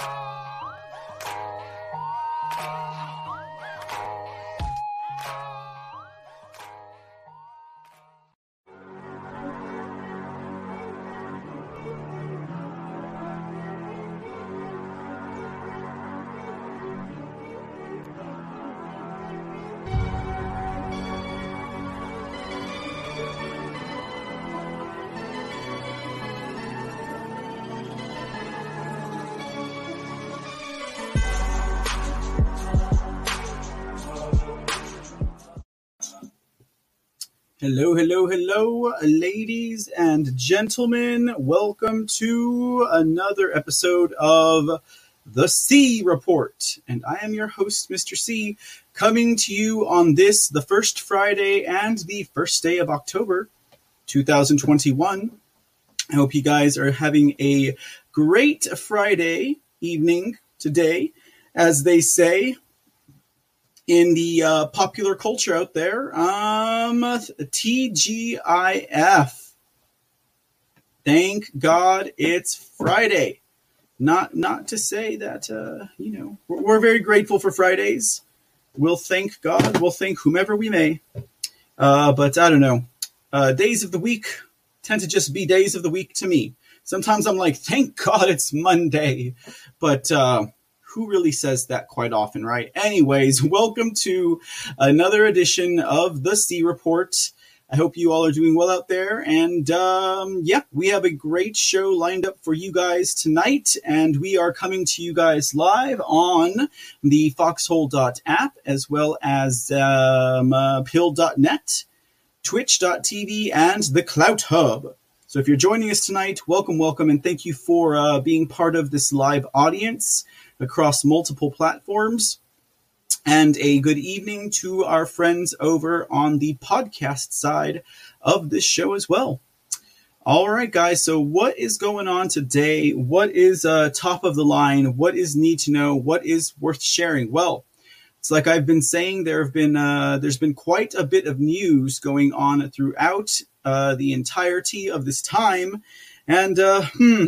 Oh! Hello, hello, hello, ladies and gentlemen. Welcome to another episode of The C Report. And I am your host, Mr. C, coming to you on this, the first Friday and the first day of October 2021. I hope you guys are having a great Friday evening today. As they say, in the uh, popular culture out there. Um, TGIF. Thank God it's Friday. Not not to say that uh, you know we're, we're very grateful for Fridays. We'll thank God. We'll thank whomever we may. Uh, but I don't know. Uh, days of the week tend to just be days of the week to me. Sometimes I'm like, thank God it's Monday. But uh, who really says that quite often, right? Anyways, welcome to another edition of the C Report. I hope you all are doing well out there. And um, yeah, we have a great show lined up for you guys tonight. And we are coming to you guys live on the foxhole.app as well as um, uh, pill.net, twitch.tv, and the Clout Hub. So if you're joining us tonight, welcome, welcome, and thank you for uh, being part of this live audience across multiple platforms. And a good evening to our friends over on the podcast side of this show as well. All right, guys. So, what is going on today? What is uh, top of the line? What is need to know? What is worth sharing? Well, it's like I've been saying. There have been uh, there's been quite a bit of news going on throughout uh, the entirety of this time, and uh, hmm,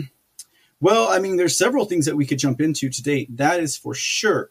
well, I mean, there's several things that we could jump into today. That is for sure.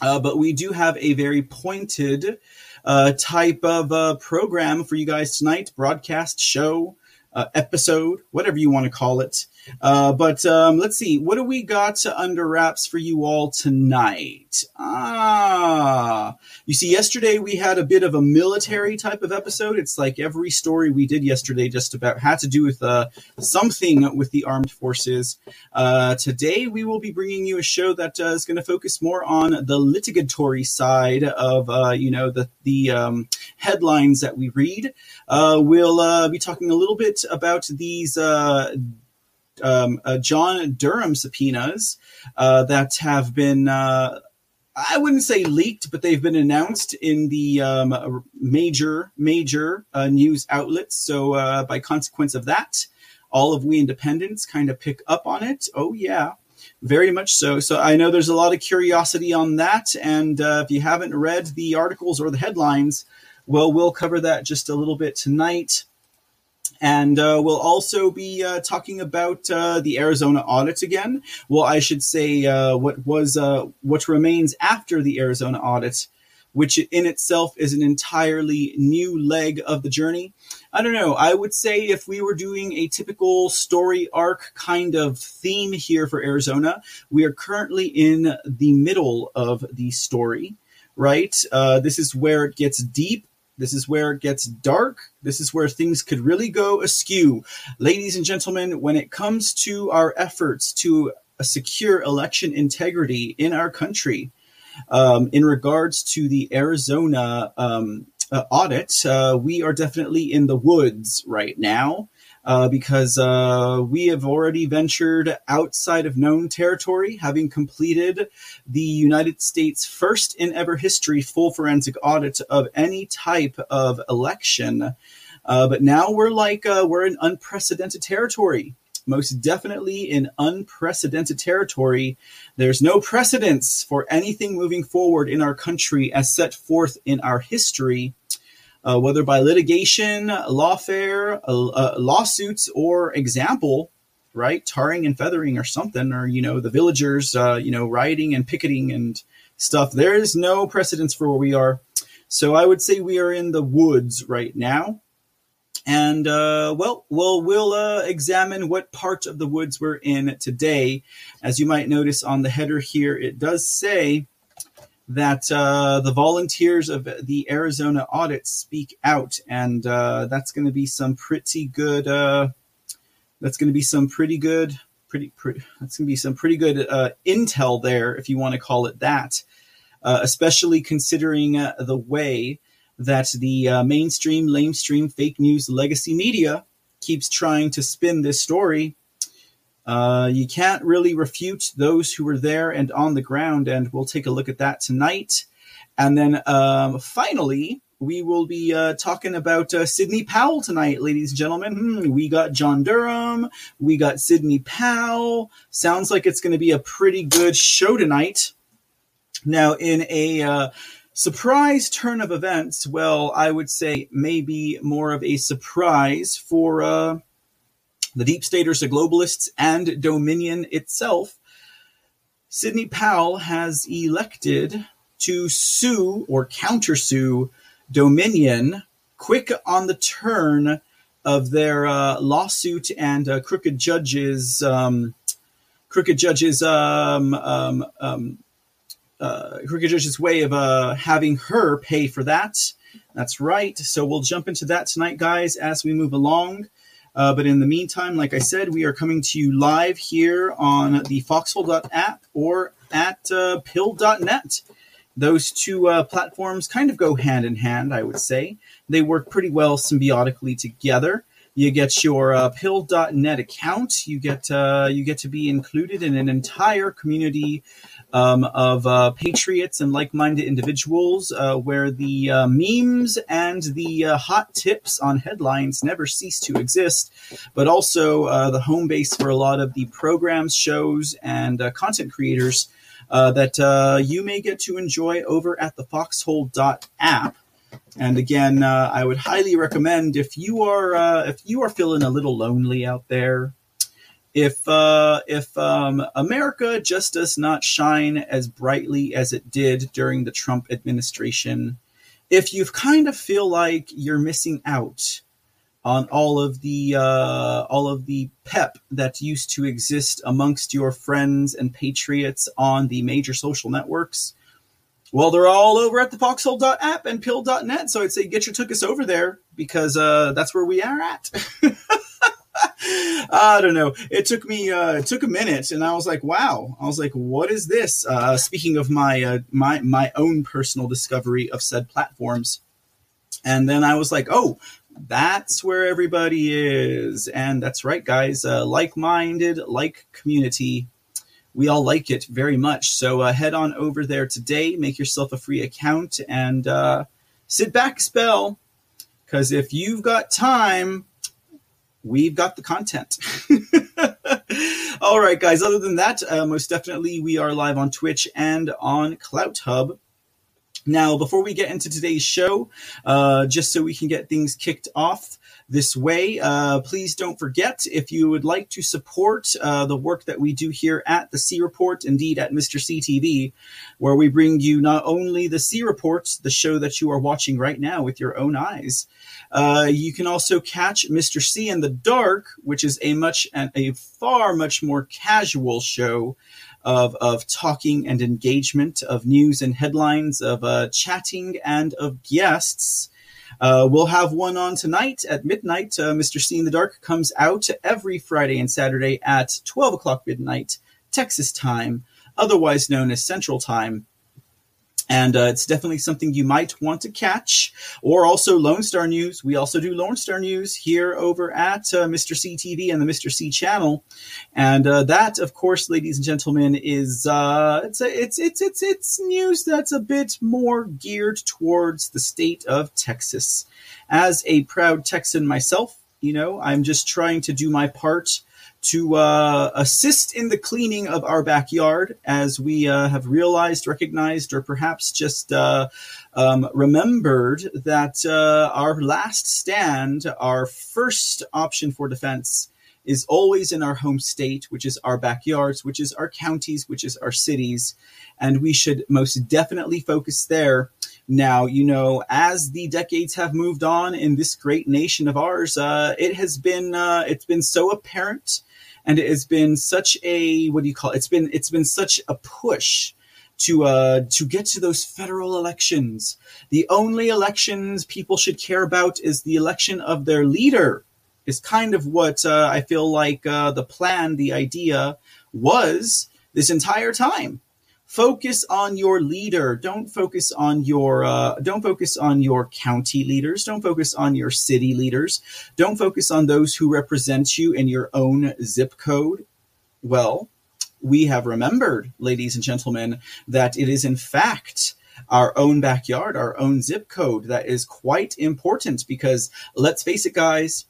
Uh, but we do have a very pointed uh, type of uh, program for you guys tonight broadcast show uh, episode, whatever you want to call it. Uh, but um, let's see, what do we got to under wraps for you all tonight? Ah, you see, yesterday we had a bit of a military type of episode. It's like every story we did yesterday just about had to do with uh, something with the armed forces. Uh, today we will be bringing you a show that uh, is going to focus more on the litigatory side of, uh, you know, the the um, headlines that we read. We'll be talking a little bit about these um, uh, John Durham subpoenas uh, that have been, uh, I wouldn't say leaked, but they've been announced in the um, major, major uh, news outlets. So, uh, by consequence of that, all of we independents kind of pick up on it. Oh, yeah. Very much so. So I know there's a lot of curiosity on that. And uh, if you haven't read the articles or the headlines, well, we'll cover that just a little bit tonight. And uh, we'll also be uh, talking about uh, the Arizona audit again. Well, I should say uh, what was uh, what remains after the Arizona audit, which in itself is an entirely new leg of the journey. I don't know. I would say if we were doing a typical story arc kind of theme here for Arizona, we are currently in the middle of the story right? Uh, this is where it gets deep this is where it gets dark. This is where things could really go askew. Ladies and gentlemen, when it comes to our efforts to secure election integrity in our country, um, in regards to the Arizona um, uh, audit, uh, we are definitely in the woods right now uh, because uh, we have already ventured outside of known territory, having completed the United States' first in ever history full forensic audit of any type of election. Uh, but now we're like uh, we're in unprecedented territory. Most definitely in unprecedented territory. There's no precedence for anything moving forward in our country as set forth in our history uh, whether by litigation, lawfare, uh, uh, lawsuits, or example, right? Tarring and feathering or something, or you know, the villagers, uh, you know, rioting and picketing and stuff. There is no precedence for where we are. So I would say we are in the woods right now. And uh, well, we'll we'll uh, examine what part of the woods we're in today. As you might notice on the header here, it does say that uh, the volunteers of the Arizona audit speak out, and uh, that's going to be some pretty good. Uh, that's going to be some pretty good. Pretty, pretty that's going to be some pretty good uh, intel there, if you want to call it that. especially considering the way that the uh, mainstream, lamestream, fake news, legacy media keeps trying to spin this story. Uh, you can't really refute those who were there and on the ground, and we'll take a look at that tonight. And then um, finally, we will be uh, talking about uh, Sidney Powell tonight, ladies and gentlemen. Hmm, we got John Durham, we got Sidney Powell. Sounds like it's going to be a pretty good show tonight. Now, in a uh, Surprise turn of events. Well, I would say maybe more of a surprise for uh, the deep staters, the globalists, and Dominion itself. Sidney Powell has elected to sue or countersue Dominion quick on the turn of their uh, lawsuit and uh, crooked judges, um, crooked judges um, um, um uh, Judge's way of uh, having her pay for that. That's right. So we'll jump into that tonight, guys, as we move along. Uh, but in the meantime, like I said, we are coming to you live here on the foxhole.app or at uh, pill.net. Those two uh, platforms kind of go hand in hand, I would say. They work pretty well symbiotically together. You get your uh, pill.net account. You get uh, you get to be included in an entire community um, of uh, patriots and like-minded individuals, uh, where the uh, memes and the uh, hot tips on headlines never cease to exist, but also uh, the home base for a lot of the programs, shows, and uh, content creators that you may get to enjoy over at the Foxhole.app. And again, I would highly recommend if you are if you are feeling a little lonely out there, if uh, if um, America just does not shine as brightly as it did during the Trump administration, if you kind of feel like you're missing out on all of the uh, all of the pep that used to exist amongst your friends and patriots on the major social networks, well, they're all over at the foxhole.app and pill.net. So I'd say get your tookus over there because uh, that's where we are at. I don't know. It took me uh, it took a minute, and I was like, "Wow!" I was like, "What is this?" Uh, speaking of my uh, my my own personal discovery of said platforms, and then I was like, "Oh, that's where everybody is," and that's right, guys. Uh, like-minded, like community. We all like it very much. So uh, head on over there today, make yourself a free account, and uh, sit back, spell. Because if you've got time, we've got the content. All right, guys. Other than that, uh, most definitely we are live on Twitch and on Clout Hub. Now, before we get into today's show, uh, just so we can get things kicked off, this way. Uh, please don't forget if you would like to support uh, the work that we do here at the C Report, indeed at Mr. CTV, where we bring you not only the C Report, the show that you are watching right now with your own eyes. Uh, you can also catch Mr. C in the Dark, which is a much a far much more casual show of, of talking and engagement, of news and headlines, of uh, chatting and of guests. Uh, we'll have one on tonight at midnight. Uh, Mr. C in the Dark comes out every Friday and Saturday at 12 o'clock midnight, Texas time, otherwise known as Central Time and uh, it's definitely something you might want to catch. Or also Lone Star News. We also do Lone Star News here over at uh, Mr. C TV and the Mr. C channel, and uh, that, of course, ladies and gentlemen, is uh, it's a, it's it's it's it's news that's a bit more geared towards the state of Texas. As a proud Texan myself, you know, I'm just trying to do my part to uh, assist in the cleaning of our backyard as we uh, have realized, recognized, or perhaps just uh, um, remembered that uh, our last stand, our first option for defense, is always in our home state, which is our backyards, which is our counties, which is our cities. And we should most definitely focus there. Now, you know, as the decades have moved on in this great nation of ours, uh, it has been, uh, it's been so apparent and it has been such a, what do you call it? It's been, it's been such a push to uh, to get to those federal elections. The only elections people should care about is the election of their leader. Is kind of what uh, I feel like uh, the plan, the idea was this entire time. Focus on your leader. Don't focus on your uh, don't focus on your county leaders. Don't focus on your city leaders. Don't focus on those who represent you in your own zip code. Well, we have remembered, ladies and gentlemen, that it is in fact our own backyard, our own zip code that is quite important because let's face it, guys,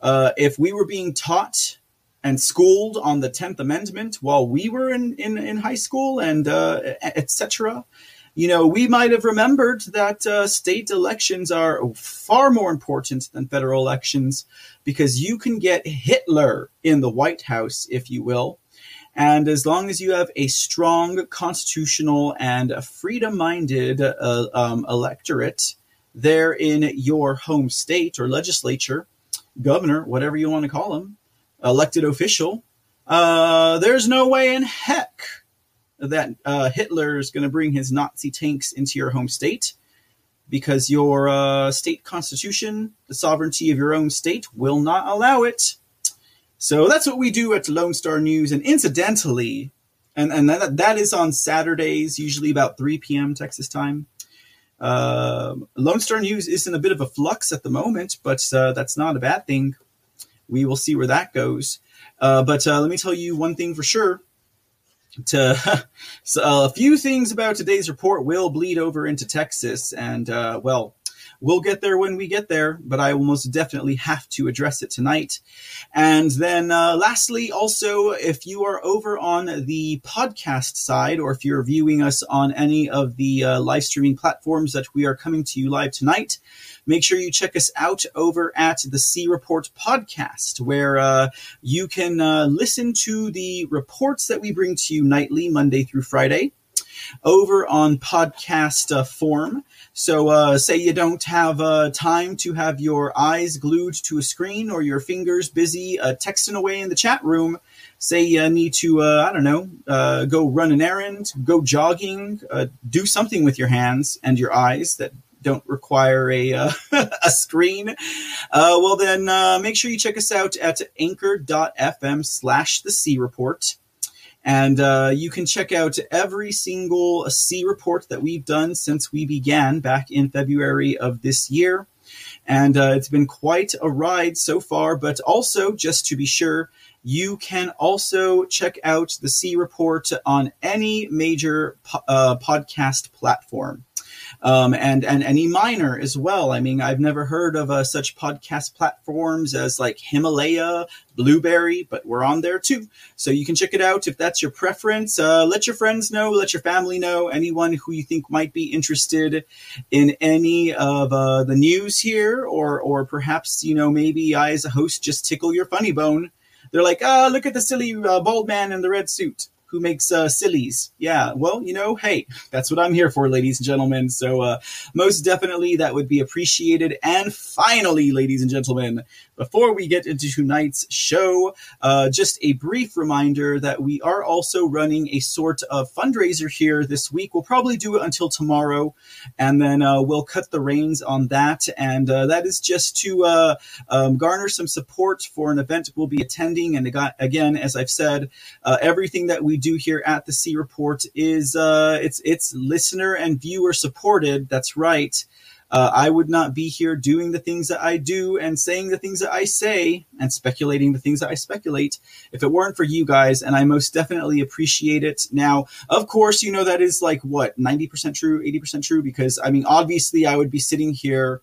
uh, if we were being taught and schooled on the 10th Amendment while we were in, in, in high school and uh, etc., you know, we might have remembered that uh, state elections are far more important than federal elections because you can get Hitler in the White House, if you will, and as long as you have a strong constitutional and a freedom minded uh, um, electorate there in your home state or legislature, governor, whatever you want to call him, elected official, uh, there's no way in heck that uh, Hitler is going to bring his Nazi tanks into your home state because your uh, state constitution, the sovereignty of your own state, will not allow it. So that's what we do at Lone Star News. And incidentally, and, and that, that is on Saturdays, usually about 3 p.m. Texas time. Uh, Lone Star News is in a bit of a flux at the moment, but uh, that's not a bad thing. We will see where that goes. Uh, but uh, let me tell you one thing for sure. To so a few things about today's report will bleed over into Texas, and uh, well, We'll get there when we get there, but I will most definitely have to address it tonight. And then, uh, lastly, also, if you are over on the podcast side, or if you're viewing us on any of the uh, live streaming platforms that we are coming to you live tonight, make sure you check us out over at the C Report podcast, where uh, you can uh, listen to the reports that we bring to you nightly, Monday through Friday over on podcast uh, form. So, uh, say you don't have uh, time to have your eyes glued to a screen or your fingers busy uh, texting away in the chat room. Say you need to, uh, I don't know, uh, go run an errand, go jogging, do something with your hands and your eyes that don't require a uh, a screen, uh, well then uh, make sure you check us out at anchor.fm slash the C report. And uh, you can check out every single C report that we've done since we began back in February of this year. And uh, it's been quite a ride so far, but also, just to be sure, you can also check out the C report on any major po- uh, podcast platform um, and and any minor as well. I mean, I've never heard of uh, such podcast platforms as like Himalaya, Blubrry, but we're on there too. So you can check it out if that's your preference. Uh, let your friends know, let your family know, anyone who you think might be interested in any of uh, the news here, or or perhaps you know maybe I as a host just tickle your funny bone. They're like, ah, oh, look at the silly uh, bald man in the red suit who makes uh, sillies. Yeah, well, you know, hey, that's what I'm here for, ladies and gentlemen. So, uh, most definitely that would be appreciated. And finally, ladies and gentlemen, before we get into tonight's show, uh, just a brief reminder that we are also running a sort of fundraiser here this week. We'll probably do it until tomorrow, and then uh, we'll cut the reins on that. And uh, that is just to uh, um, garner some support for an event we'll be attending. And again, as I've said, uh, everything that we do here at the C Report is uh, it's it's listener and viewer supported. That's right. Uh, I would not be here doing the things that I do and saying the things that I say and speculating the things that I speculate if it weren't for you guys. And I most definitely appreciate it. Now, of course, you know, that is like what, 90% true, 80% true? Because I mean, obviously, I would be sitting here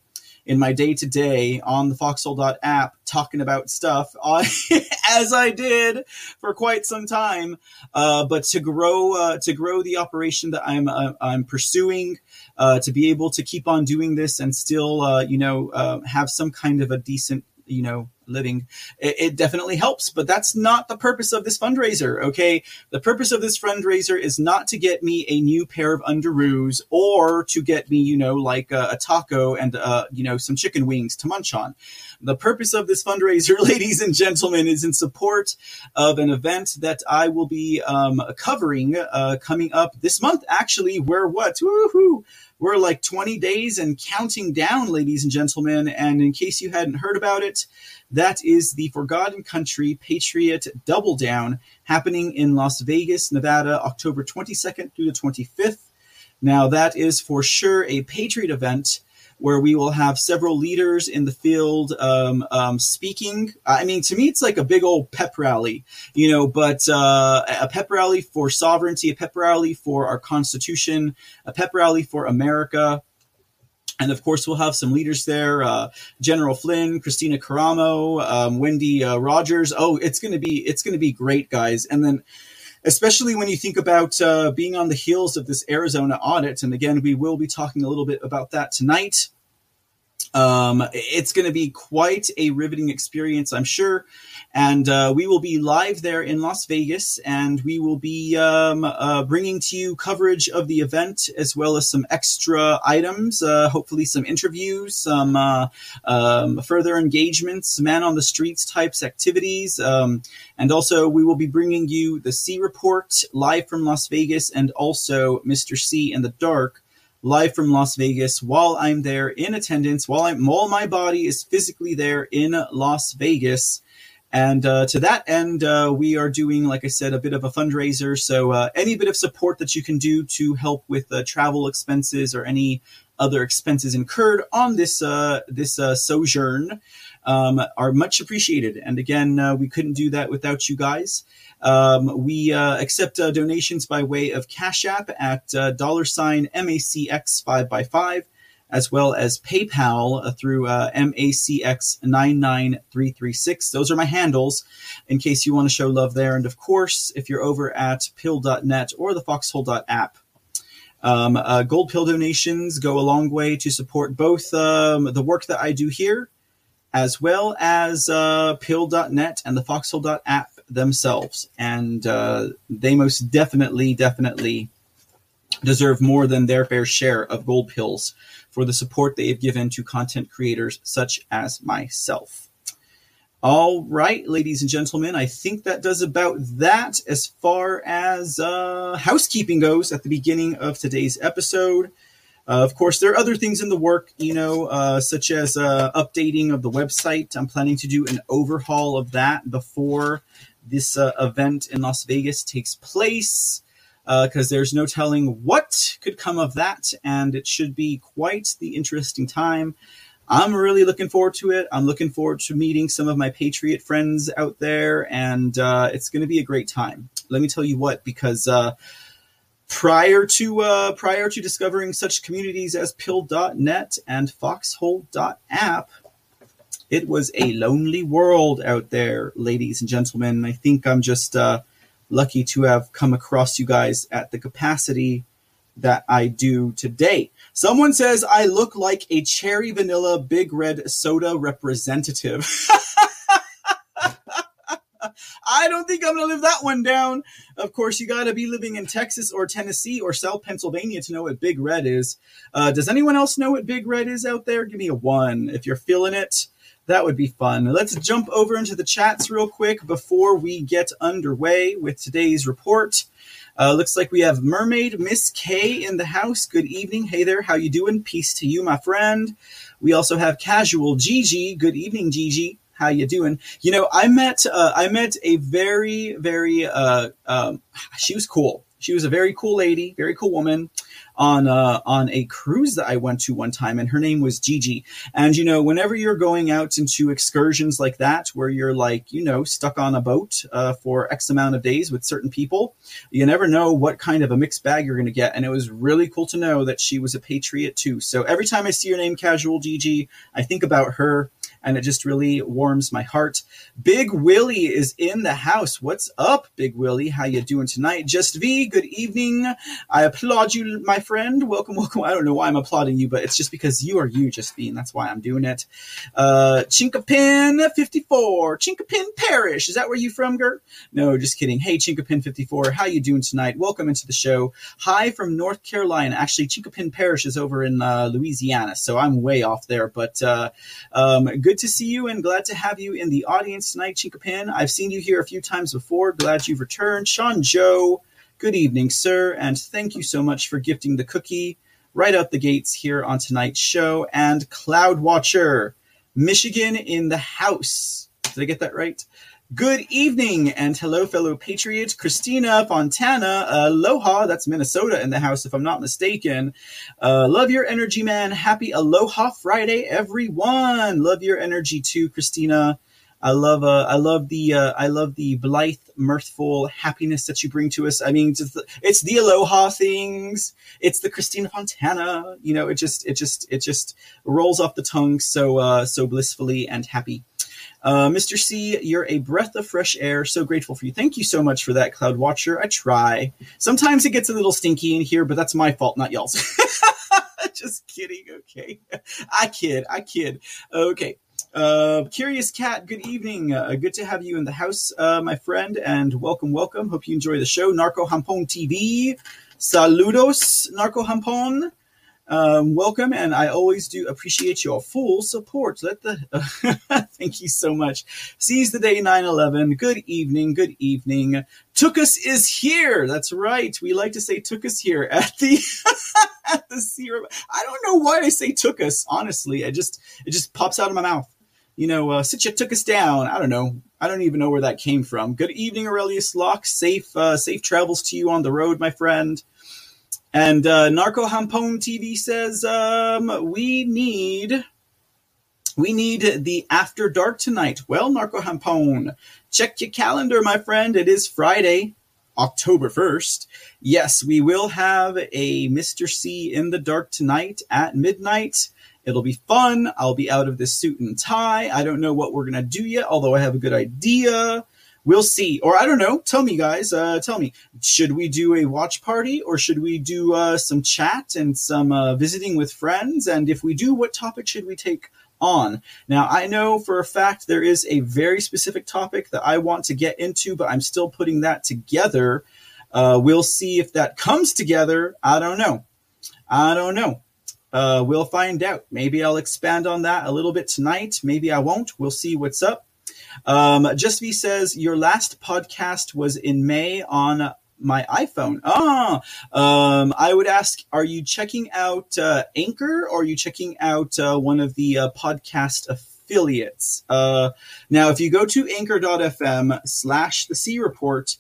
in my day to day on the Foxhole app talking about stuff as I did for quite some time. Uh, but to grow uh, to grow the operation that I'm uh, I'm pursuing, uh, to be able to keep on doing this and still uh, you know uh, have some kind of a decent you know living, it, it, definitely helps. But that's not the purpose of this fundraiser. Okay. The purpose of this fundraiser is not to get me a new pair of underoos or to get me, you know, like a, a taco and, uh, you know, some chicken wings to munch on. The purpose of this fundraiser, ladies and gentlemen, is in support of an event that I will be um, covering uh, coming up this month. Actually, we're what? Woohoo! We're like 20 days and counting down, ladies and gentlemen. And in case you hadn't heard about it, that is the Forgotten Country Patriot Double Down happening in Las Vegas, Nevada, October 22nd through the 25th. Now, that is for sure a Patriot event where we will have several leaders in the field um, um, speaking. I mean, to me, it's like a big old pep rally, you know, but uh, a pep rally for sovereignty, a pep rally for our Constitution, a pep rally for America. And of course, we'll have some leaders there: uh, General Flynn, Kristina Karamo, um, Wendy uh, Rogers. Oh, it's gonna be it's gonna be great, guys. And then especially when you think about uh, being on the heels of this Arizona audit. And again, we will be talking a little bit about that tonight. Um, it's going to be quite a riveting experience, I'm sure. And uh, we will be live there in Las Vegas, and we will be um, uh, bringing to you coverage of the event as well as some extra items, uh, hopefully, some interviews, some uh, um, further engagements, man on the streets types activities. Um, and also, we will be bringing you the C Report live from Las Vegas and also Mr. C in the Dark live from Las Vegas while I'm there in attendance, while I'm while my body is physically there in Las Vegas. And uh, to that end, uh, we are doing, like I said, a bit of a fundraiser. So uh, any bit of support that you can do to help with uh, travel expenses or any other expenses incurred on this uh, this uh, sojourn um, are much appreciated. And again, we couldn't do that without you guys. Um, we uh, accept uh, donations by way of Cash App at uh, dollar sign MACX5x5, as well as PayPal uh, through uh, MACX99336. Those are my handles in case you want to show love there. And of course, if you're over at pill.net or the foxhole.app, um, uh, gold pill donations go a long way to support both um, the work that I do here as well as pill.net and the foxhole.app themselves. And uh, they most definitely, definitely deserve more than their fair share of gold pills for the support they have given to content creators such as myself. All right, ladies and gentlemen, I think that does about that as far as uh, housekeeping goes at the beginning of today's episode. Uh, of course, there are other things in the work, you know, uh, such as uh, updating of the website. I'm planning to do an overhaul of that before this uh, event in Las Vegas takes place because uh, there's no telling what could come of that, and it should be quite the interesting time. I'm really looking forward to it. I'm looking forward to meeting some of my Patriot friends out there, and uh, it's going to be a great time. Let me tell you what, because uh, prior to uh, prior to discovering such communities as Pill.net and Foxhole.app, it was a lonely world out there, ladies and gentlemen. I think I'm just uh, lucky to have come across you guys at the capacity that I do today. Someone says I look like a cherry vanilla big red soda representative. I don't think I'm going to live that one down. Of course, you got to be living in Texas or Tennessee or South Pennsylvania to know what Big Red is. Uh, does anyone else know what Big Red is out there? Give me a one if you're feeling it. That would be fun. Let's jump over into the chats real quick before we get underway with today's report. Uh, looks like we have Mermaid Miss K in the house. Good evening. Hey there. How you doing? Peace to you, my friend. We also have Casual Gigi. Good evening, Gigi. How you doing? You know, I met uh, I met a very very uh, um, she was cool. She was a very cool lady, very cool woman on uh, on a cruise that I went to one time, and her name was Gigi. And you know, whenever you're going out into excursions like that, where you're like, you know, stuck on a boat uh, for X amount of days with certain people, you never know what kind of a mixed bag you're going to get. And it was really cool to know that she was a patriot too. So every time I see your name, Casual Gigi, I think about her and it just really warms my heart. Big Willie is in the house. What's up, Big Willie? How you doing tonight? Just V, good evening. I applaud you, my friend. Welcome, welcome. I don't know why I'm applauding you, but it's just because you are you, Justine. That's why I'm doing it. Uh, Chinkapin 54. Chinkapin Parish. Is that where you from, Gert? No, just kidding. Hey, Chinkapin 54. How you doing tonight? Welcome into the show. Hi from North Carolina. Actually, Chinkapin Parish is over in uh, Louisiana, so I'm way off there. But uh, um, good to see you and glad to have you in the audience tonight, Chinkapin. I've seen you here a few times before. Glad you've returned. Sean Joe. Good evening, sir, and thank you so much for gifting the cookie right out the gates here on tonight's show. And Cloud Watcher, Michigan in the house. Did I get that right? Good evening and hello, fellow patriots. Christina Fontana, aloha. That's Minnesota in the house, if I'm not mistaken. Uh, love your energy, man. Happy Aloha Friday, everyone. Love your energy too, Christina. I love uh, I love the uh, I love the blithe, mirthful happiness that you bring to us. I mean, the, it's the aloha things. It's the Christina Fontana. You know, it just it just it just rolls off the tongue so uh, so blissfully and happy. Uh, Mr. C, you're a breath of fresh air. So grateful for you. Thank you so much for that, Cloud Watcher. I try. Sometimes it gets a little stinky in here, but that's my fault, not y'all's. just kidding. Okay, I kid. I kid. Okay. Uh, Curious Cat, good evening. Uh, good to have you in the house, uh, my friend, and welcome, welcome. Hope you enjoy the show. Narco Hampon TV. Saludos, Narco Hampon. Um, welcome, and I always do appreciate your full support. Let the thank you so much. Seize the day 9/11. Good evening. Good evening. Tookus is here. That's right. We like to say Tookus here at the at the zero. I don't know why I say Tookus. Honestly, it just it just pops out of my mouth you know, uh, Sitcha took us down. I don't know. I don't even know where that came from. Good evening, Aurelius Locke. Safe, uh, safe travels to you on the road, my friend. And uh, Narco Hampon TV says um, we need we need the after dark tonight. Well, Narco Hampon, check your calendar, my friend. It is Friday, October first. Yes, we will have a Mr. C in the dark tonight at midnight. It'll be fun. I'll be out of this suit and tie. I don't know what we're going to do yet, although I have a good idea. We'll see. Or I don't know. Tell me, guys. Uh, tell me. Should we do a watch party or should we do uh, some chat and some uh, visiting with friends? And if we do, what topic should we take on? Now, I know for a fact there is a very specific topic that I want to get into, but I'm still putting that together. Uh, we'll see if that comes together. I don't know. I don't know. Uh, we'll find out. Maybe I'll expand on that a little bit tonight. Maybe I won't. We'll see what's up. Um, Just V says your last podcast was in May on my iPhone. Ah, um, I would ask: Are you checking out uh, Anchor or are you checking out uh, one of the uh, podcast affiliates? Uh, now, if you go to Anchor.fm slash The C Report,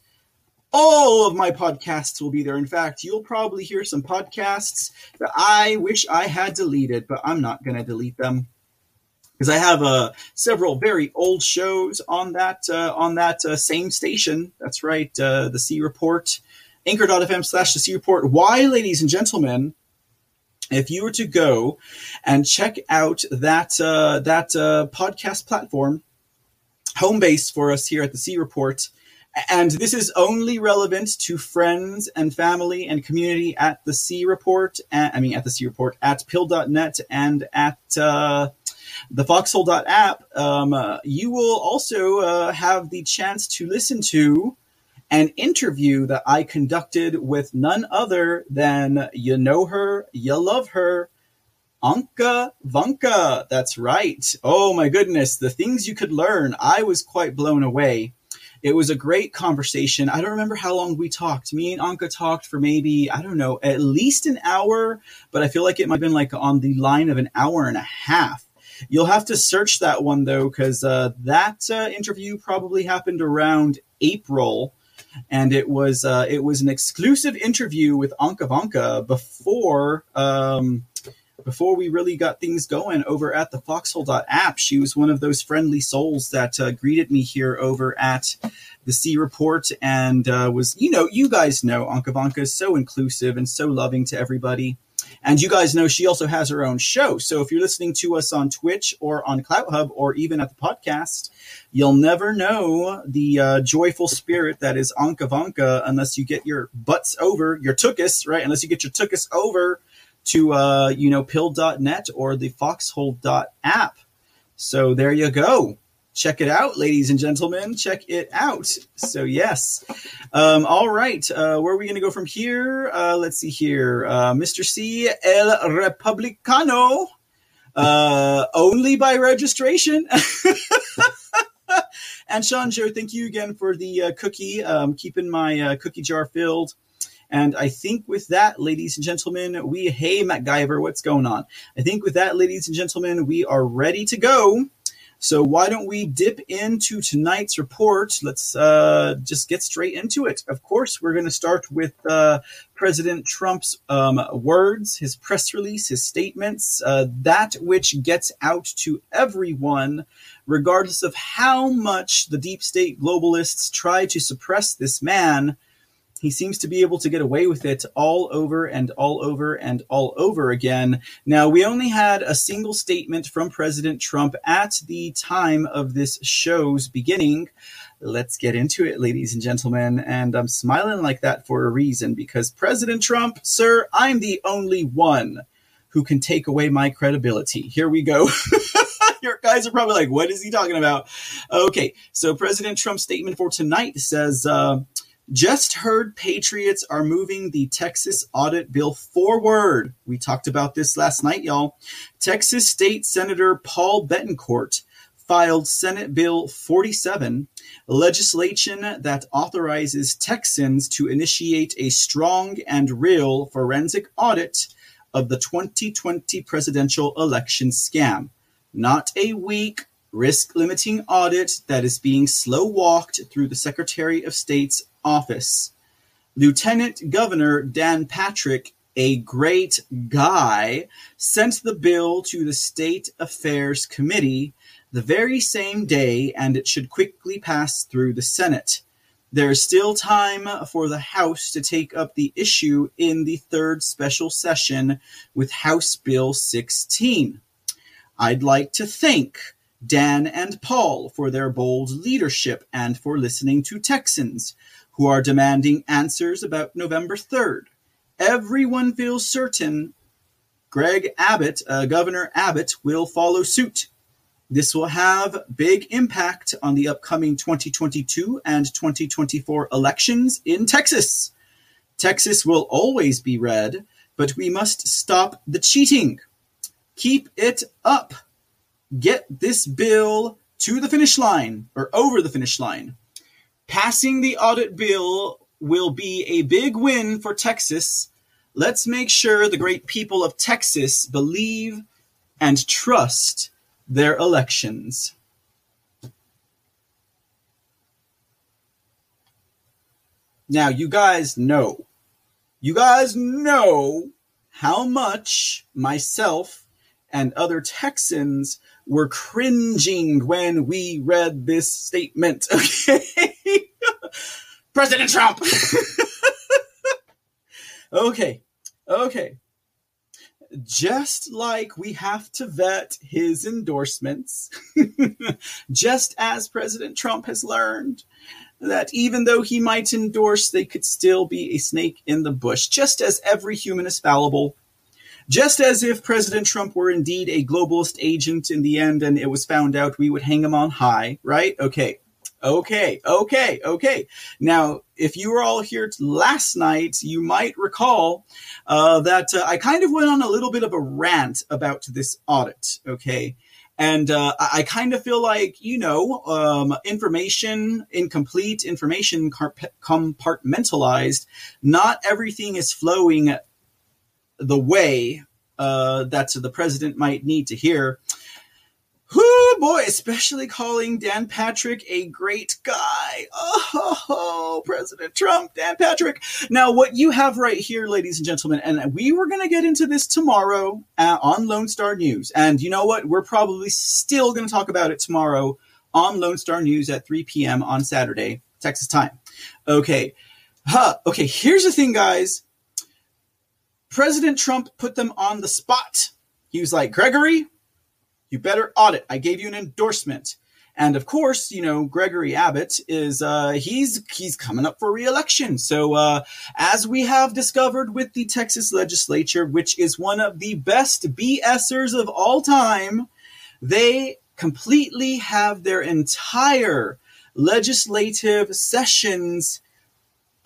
all of my podcasts will be there. In fact, you'll probably hear some podcasts that I wish I had deleted, but I'm not going to delete them because I have uh, several very old shows on that uh, on that uh, same station. That's right, uh, the C Report, Anchor.fm slash the C Report. Why, ladies and gentlemen, if you were to go and check out that uh, that uh, podcast platform, home base for us here at the C Report and this is only relevant to friends and family and community at the C Report. At, I mean, at the C Report, at pill.net and at the foxhole.app. Um, uh, you will also uh, have the chance to listen to an interview that I conducted with none other than you know her, you love her, Anka Vanka. That's right. Oh my goodness, the things you could learn. I was quite blown away. It was a great conversation. I don't remember how long we talked. Me and Anka talked for maybe, I don't know, at least an hour, but I feel like it might have been like on the line of an hour and a half. You'll have to search that one though, because uh, that uh, interview probably happened around April, and it was uh, it was an exclusive interview with Anka Vanka before um, before we really got things going over at the foxhole.app, she was one of those friendly souls that uh, greeted me here over at the C Report and uh, was, you know, you guys know Anka Vanka is so inclusive and so loving to everybody. And you guys know she also has her own show. So if you're listening to us on Twitch or on Clout Hub or even at the podcast, you'll never know the uh, joyful spirit that is Anka Vanka unless you get your butts over, your tookus, right? Unless you get your tookus over to, uh, you know, pill.net or the foxhole.app. So there you go check it out, ladies and gentlemen. Check it out. So yes. Um, all right. Uh, where are we going to go from here? Uh, let's see here. Uh, Mr. C. El Republicano. Uh, only by registration. and Sean Joe, thank you again for the uh, cookie. Um, keeping my uh, cookie jar filled. And I think with that, ladies and gentlemen, we, hey, MacGyver, what's going on? I think with that, ladies and gentlemen, we are ready to go. So why don't we dip into tonight's report? Let's uh, just get straight into it. Of course, we're going to start with uh, President Trump's um, words, his press release, his statements, uh, that which gets out to everyone, regardless of how much the deep state globalists try to suppress this man he seems to be able to get away with it all over and all over and all over again. Now, we only had a single statement from President Trump at the time of this show's beginning. Let's get into it, ladies and gentlemen. And I'm smiling like that for a reason because President Trump, sir, I'm the only one who can take away my credibility. Here we go. Your guys are probably like, what is he talking about? Okay, so President Trump's statement for tonight says, uh, just heard Patriots are moving the Texas audit bill forward. We talked about this last night, y'all. Texas State Senator Paul Bettencourt filed Senate Bill 47, legislation that authorizes Texans to initiate a strong and real forensic audit of the 2020 presidential election scam. Not a weak, risk limiting audit that is being slow walked through the Secretary of State's office. Lieutenant Governor Dan Patrick, a great guy, sent the bill to the State Affairs Committee the very same day, and it should quickly pass through the Senate. There is still time for the House to take up the issue in the third special session with House Bill 16. I'd like to thank Dan and Paul for their bold leadership and for listening to Texans who are demanding answers about November 3rd. Everyone feels certain Greg Abbott, uh, Governor Abbott, will follow suit. This will have big impact on the upcoming 2022 and 2024 elections in Texas. Texas will always be red, but we must stop the cheating. Keep it up. Get this bill to the finish line or over the finish line. Passing the audit bill will be a big win for Texas. Let's make sure the great people of Texas believe and trust their elections. Now, you guys know, you guys know how much myself and other Texans were cringing when we read this statement. Okay. President Trump. okay. Okay. Just like we have to vet his endorsements, just as President Trump has learned that even though he might endorse, they could still be a snake in the bush, just as every human is fallible just as if President Trump were indeed a globalist agent in the end and it was found out we would hang him on high, right? Okay. Okay, okay, okay. Now, if you were all here last night, you might recall uh, that uh, I kind of went on a little bit of a rant about this audit. Okay, and uh, I kind of feel like you know, um, information incomplete, information compartmentalized. Not everything is flowing the way uh, that the president might need to hear. Whoo boy, especially calling Dan Patrick a great guy. Oh, President Trump, Dan Patrick. Now, what you have right here, ladies and gentlemen, and we were going to get into this tomorrow uh, on Lone Star News. And you know what? We're probably still going to talk about it tomorrow on Lone Star News at 3 p.m. on Saturday, Texas time. Okay. Huh. Okay, here's the thing, guys President Trump put them on the spot. He was like, Gregory, you better audit. I gave you an endorsement. And of course, you know, Gregory Abbott is, uh, he's, he's coming up for reelection. So, uh, as we have discovered with the Texas legislature, which is one of the best BSers of all time, they completely have their entire legislative sessions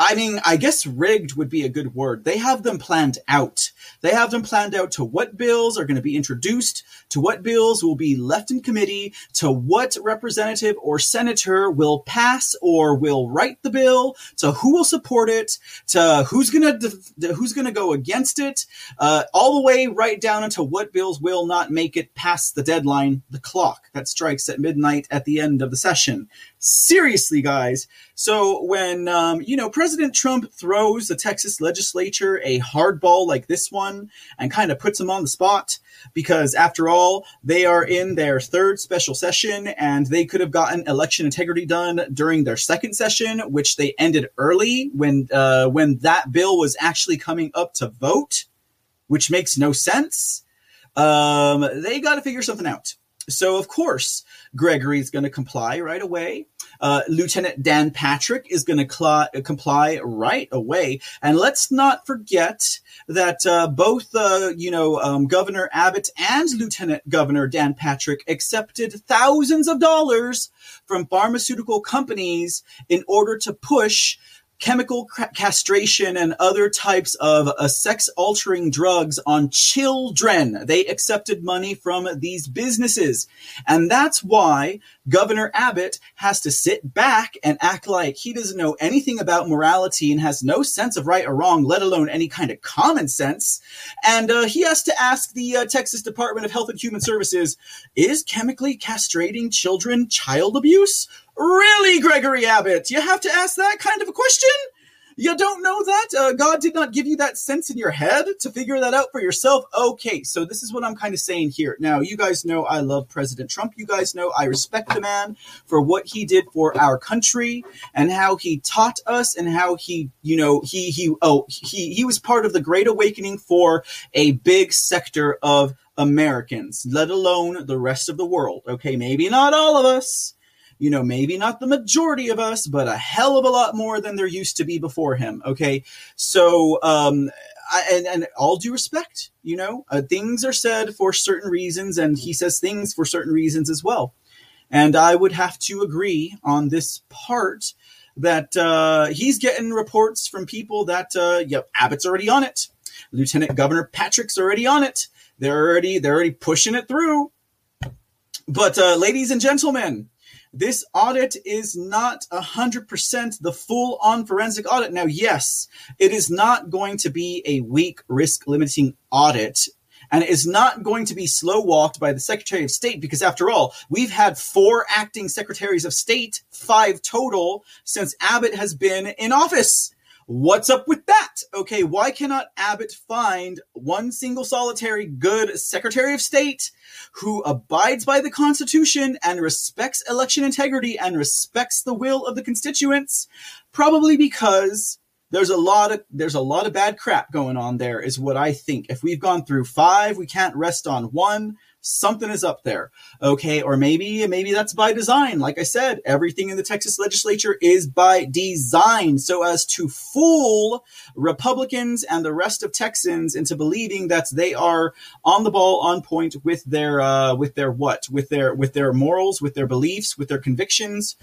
I mean, I guess rigged would be a good word. They have them planned out. They have them planned out to what bills are going to be introduced, to what bills will be left in committee, to what representative or senator will pass or will write the bill, to who will support it, to who's going to who's going to go against it, uh, all the way right down into what bills will not make it past the deadline, the clock that strikes at midnight at the end of the session. Seriously, guys. So when um, you know President Trump throws the Texas legislature a hardball like this one and kind of puts them on the spot, because after all, they are in their third special session and they could have gotten election integrity done during their second session, which they ended early when uh, when that bill was actually coming up to vote, which makes no sense. Um, they got to figure something out. So, of course, Gregory is going to comply right away. Uh, Lieutenant Dan Patrick is going to cl- comply right away. And let's not forget that uh, both, uh, you know, um, Governor Abbott and Lieutenant Governor Dan Patrick accepted thousands of dollars from pharmaceutical companies in order to push chemical castration and other types of uh, sex altering drugs on children. They accepted money from these businesses. And that's why Governor Abbott has to sit back and act like he doesn't know anything about morality and has no sense of right or wrong, let alone any kind of common sense. And uh, he has to ask the uh, Texas Department of Health and Human Services is chemically castrating children child abuse? Really, Gregory Abbott? You have to ask that kind of a question? You don't know that? Uh, God did not give you that sense in your head to figure that out for yourself? Okay, so this is what I'm kind of saying here. Now, you guys know I love President Trump. You guys know I respect the man for what he did for our country and how he taught us and how he, you know, he, he, oh, he, he was part of the great awakening for a big sector of Americans, let alone the rest of the world. Okay, maybe not all of us you know, maybe not the majority of us, but a hell of a lot more than there used to be before him. Okay. So, um, I, and, and all due respect, you know, uh, things are said for certain reasons, and he says things for certain reasons as well. And I would have to agree on this part that uh, he's getting reports from people that, uh, yep, Abbott's already on it. Lieutenant Governor Patrick's already on it. They're already they're already pushing it through. But uh, ladies and gentlemen, this audit is not 100% the full on forensic audit. Now, yes, it is not going to be a weak risk limiting audit and it is not going to be slow walked by the Secretary of State because, after all, we've had four acting secretaries of state, five total, since Abbott has been in office. What's up with that? Okay, why cannot Abbott find one single solitary good Secretary of State who abides by the Constitution and respects election integrity and respects the will of the constituents? Probably because there's a lot of there's a lot of bad crap going on there is what I think. If we've gone through 5, we can't rest on one something is up there. Okay. Or maybe, maybe that's by design. Like I said, everything in the Texas legislature is by design so as to fool Republicans and the rest of Texans into believing that they are on the ball, on point with their, uh, with their what? With their, with their morals, with their beliefs, with their convictions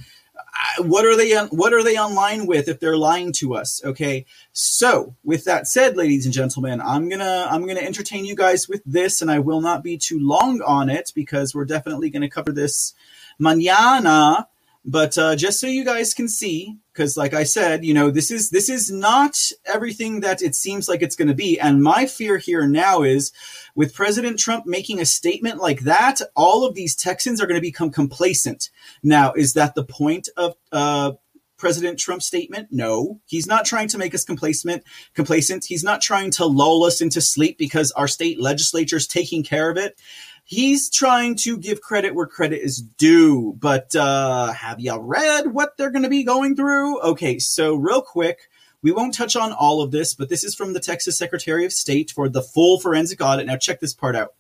what are they what are they online with if they're lying to us okay? So with that said ladies and gentlemen i'm gonna i'm gonna entertain you guys with this and i will not be too long on it because we're definitely gonna cover this mañana but uh, just so you guys can see because like i said you know this is this is not everything that it seems like it's going to be and my fear here now is with president trump making a statement like that all of these texans are going to become complacent now is that the point of uh, President Trump's statement? No, he's not trying to make us complacent. Complacent. He's not trying to lull us into sleep because our state legislature is taking care of it he's trying to give credit where credit is due. But uh, have you read what they're going to be going through? Okay, so real quick, We won't touch on all of this, but this is from the Texas Secretary of State for the full forensic audit. Now, check this part out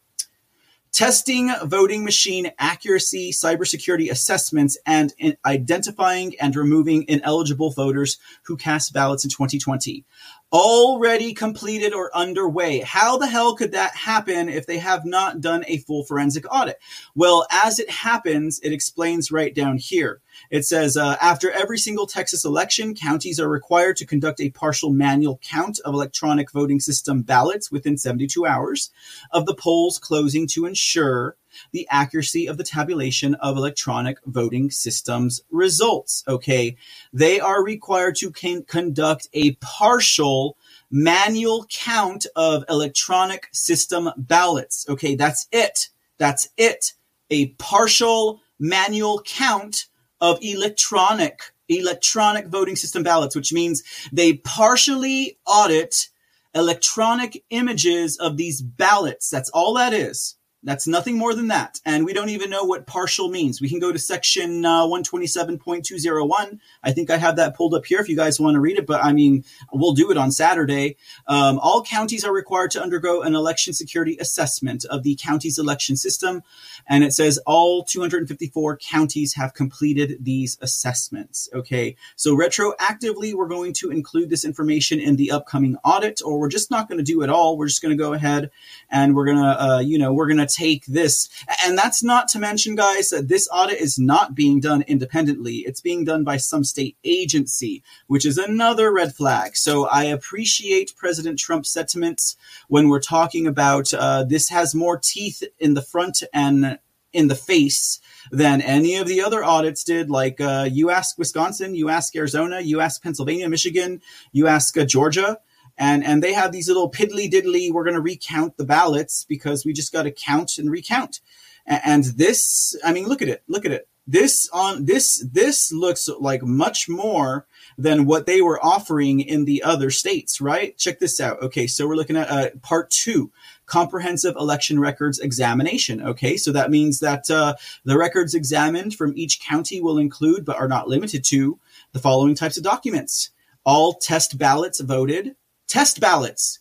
testing voting machine accuracy, cybersecurity assessments, and identifying and removing ineligible voters who cast ballots in 2020 already completed or underway. How the hell could that happen if they have not done a full forensic audit? Well, as it happens, it explains right down here. It says uh, after every single Texas election, counties are required to conduct a partial manual count of electronic voting system ballots within 72 hours of the polls closing to ensure the accuracy of the tabulation of electronic voting systems results. Okay. They are required to can- conduct a partial manual count of electronic system ballots. Okay. That's it. That's it. A partial manual count of electronic electronic voting system ballots, which means they partially audit electronic images of these ballots. That's all that is. That's nothing more than that. And we don't even know what partial means. We can go to section uh, 127.201. I think I have that pulled up here if you guys want to read it, but I mean, we'll do it on Saturday. Um, all counties are required to undergo an election security assessment of the county's election system. And it says all 254 counties have completed these assessments. Okay. So retroactively, we're going to include this information in the upcoming audit, or we're just not going to do it all. We're just going to go ahead and we're going to, uh, you know, we're going to take this. And that's not to mention, guys, that this audit is not being done independently. It's being done by some state agency, which is another red flag. So I appreciate President Trump's sentiments when we're talking about uh, this has more teeth in the front and in the face than any of the other audits did. Like uh, you ask Wisconsin, you ask Arizona, you ask Pennsylvania, Michigan, you ask uh, Georgia and and they have these little piddly diddly we're going to recount the ballots because we just got to count and recount. And this i mean look at it look at it. This on this this looks like much more than what they were offering in the other states right? Check this out. Okay so we're looking at uh, part two comprehensive election records examination. Okay so that means that uh, the records examined from each county will include but are not limited to the following types of documents. All test ballots voted Test ballots,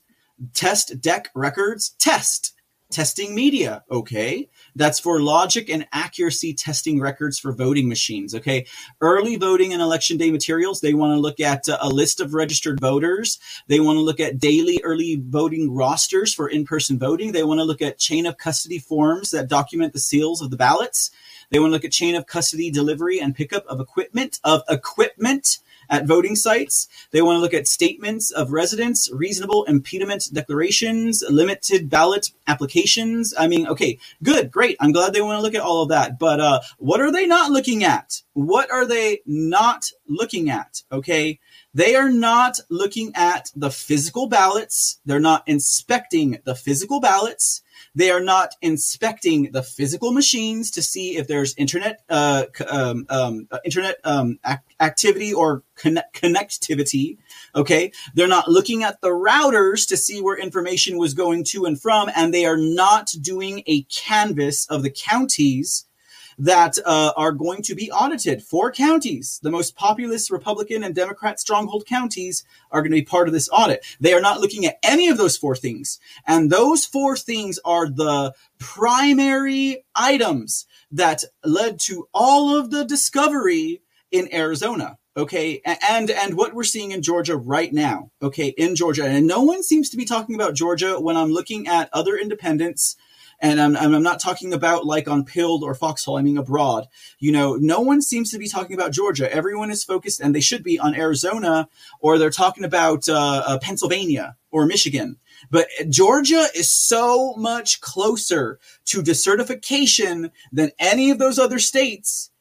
test deck records, test. Testing media, okay. That's for logic and accuracy testing records for voting machines, okay. Early voting and election day materials, they want to look at uh, a list of registered voters. They want to look at daily early voting rosters for in person voting. They want to look at chain of custody forms that document the seals of the ballots. They want to look at chain of custody delivery and pickup of equipment, of equipment at voting sites. They want to look at statements of residence, reasonable impediment declarations, limited ballot applications. I mean, okay, good, great. I'm glad they want to look at all of that. But uh, what are they not looking at? What are they not looking at? Okay. They are not looking at the physical ballots. They're not inspecting the physical ballots. They are not inspecting the physical machines to see if there's internet uh, um, um, uh, internet um, ac- activity or connectivity. Okay, they're not looking at the routers to see where information was going to and from, and they are not doing a canvas of the counties that uh, are going to be audited. Four counties, the most populous Republican and Democrat stronghold counties, are going to be part of this audit. They are not looking at any of those four things. And those four things are the primary items that led to all of the discovery in Arizona. Okay. And, and what we're seeing in Georgia right now. Okay. In Georgia. And no one seems to be talking about Georgia when I'm looking at other independents and I'm, I'm not talking about like on Pilled or Foxhole, I mean abroad. You know, no one seems to be talking about Georgia. Everyone is focused, and they should be on Arizona, or they're talking about uh, uh, Pennsylvania or Michigan. But Georgia is so much closer to decertification than any of those other states.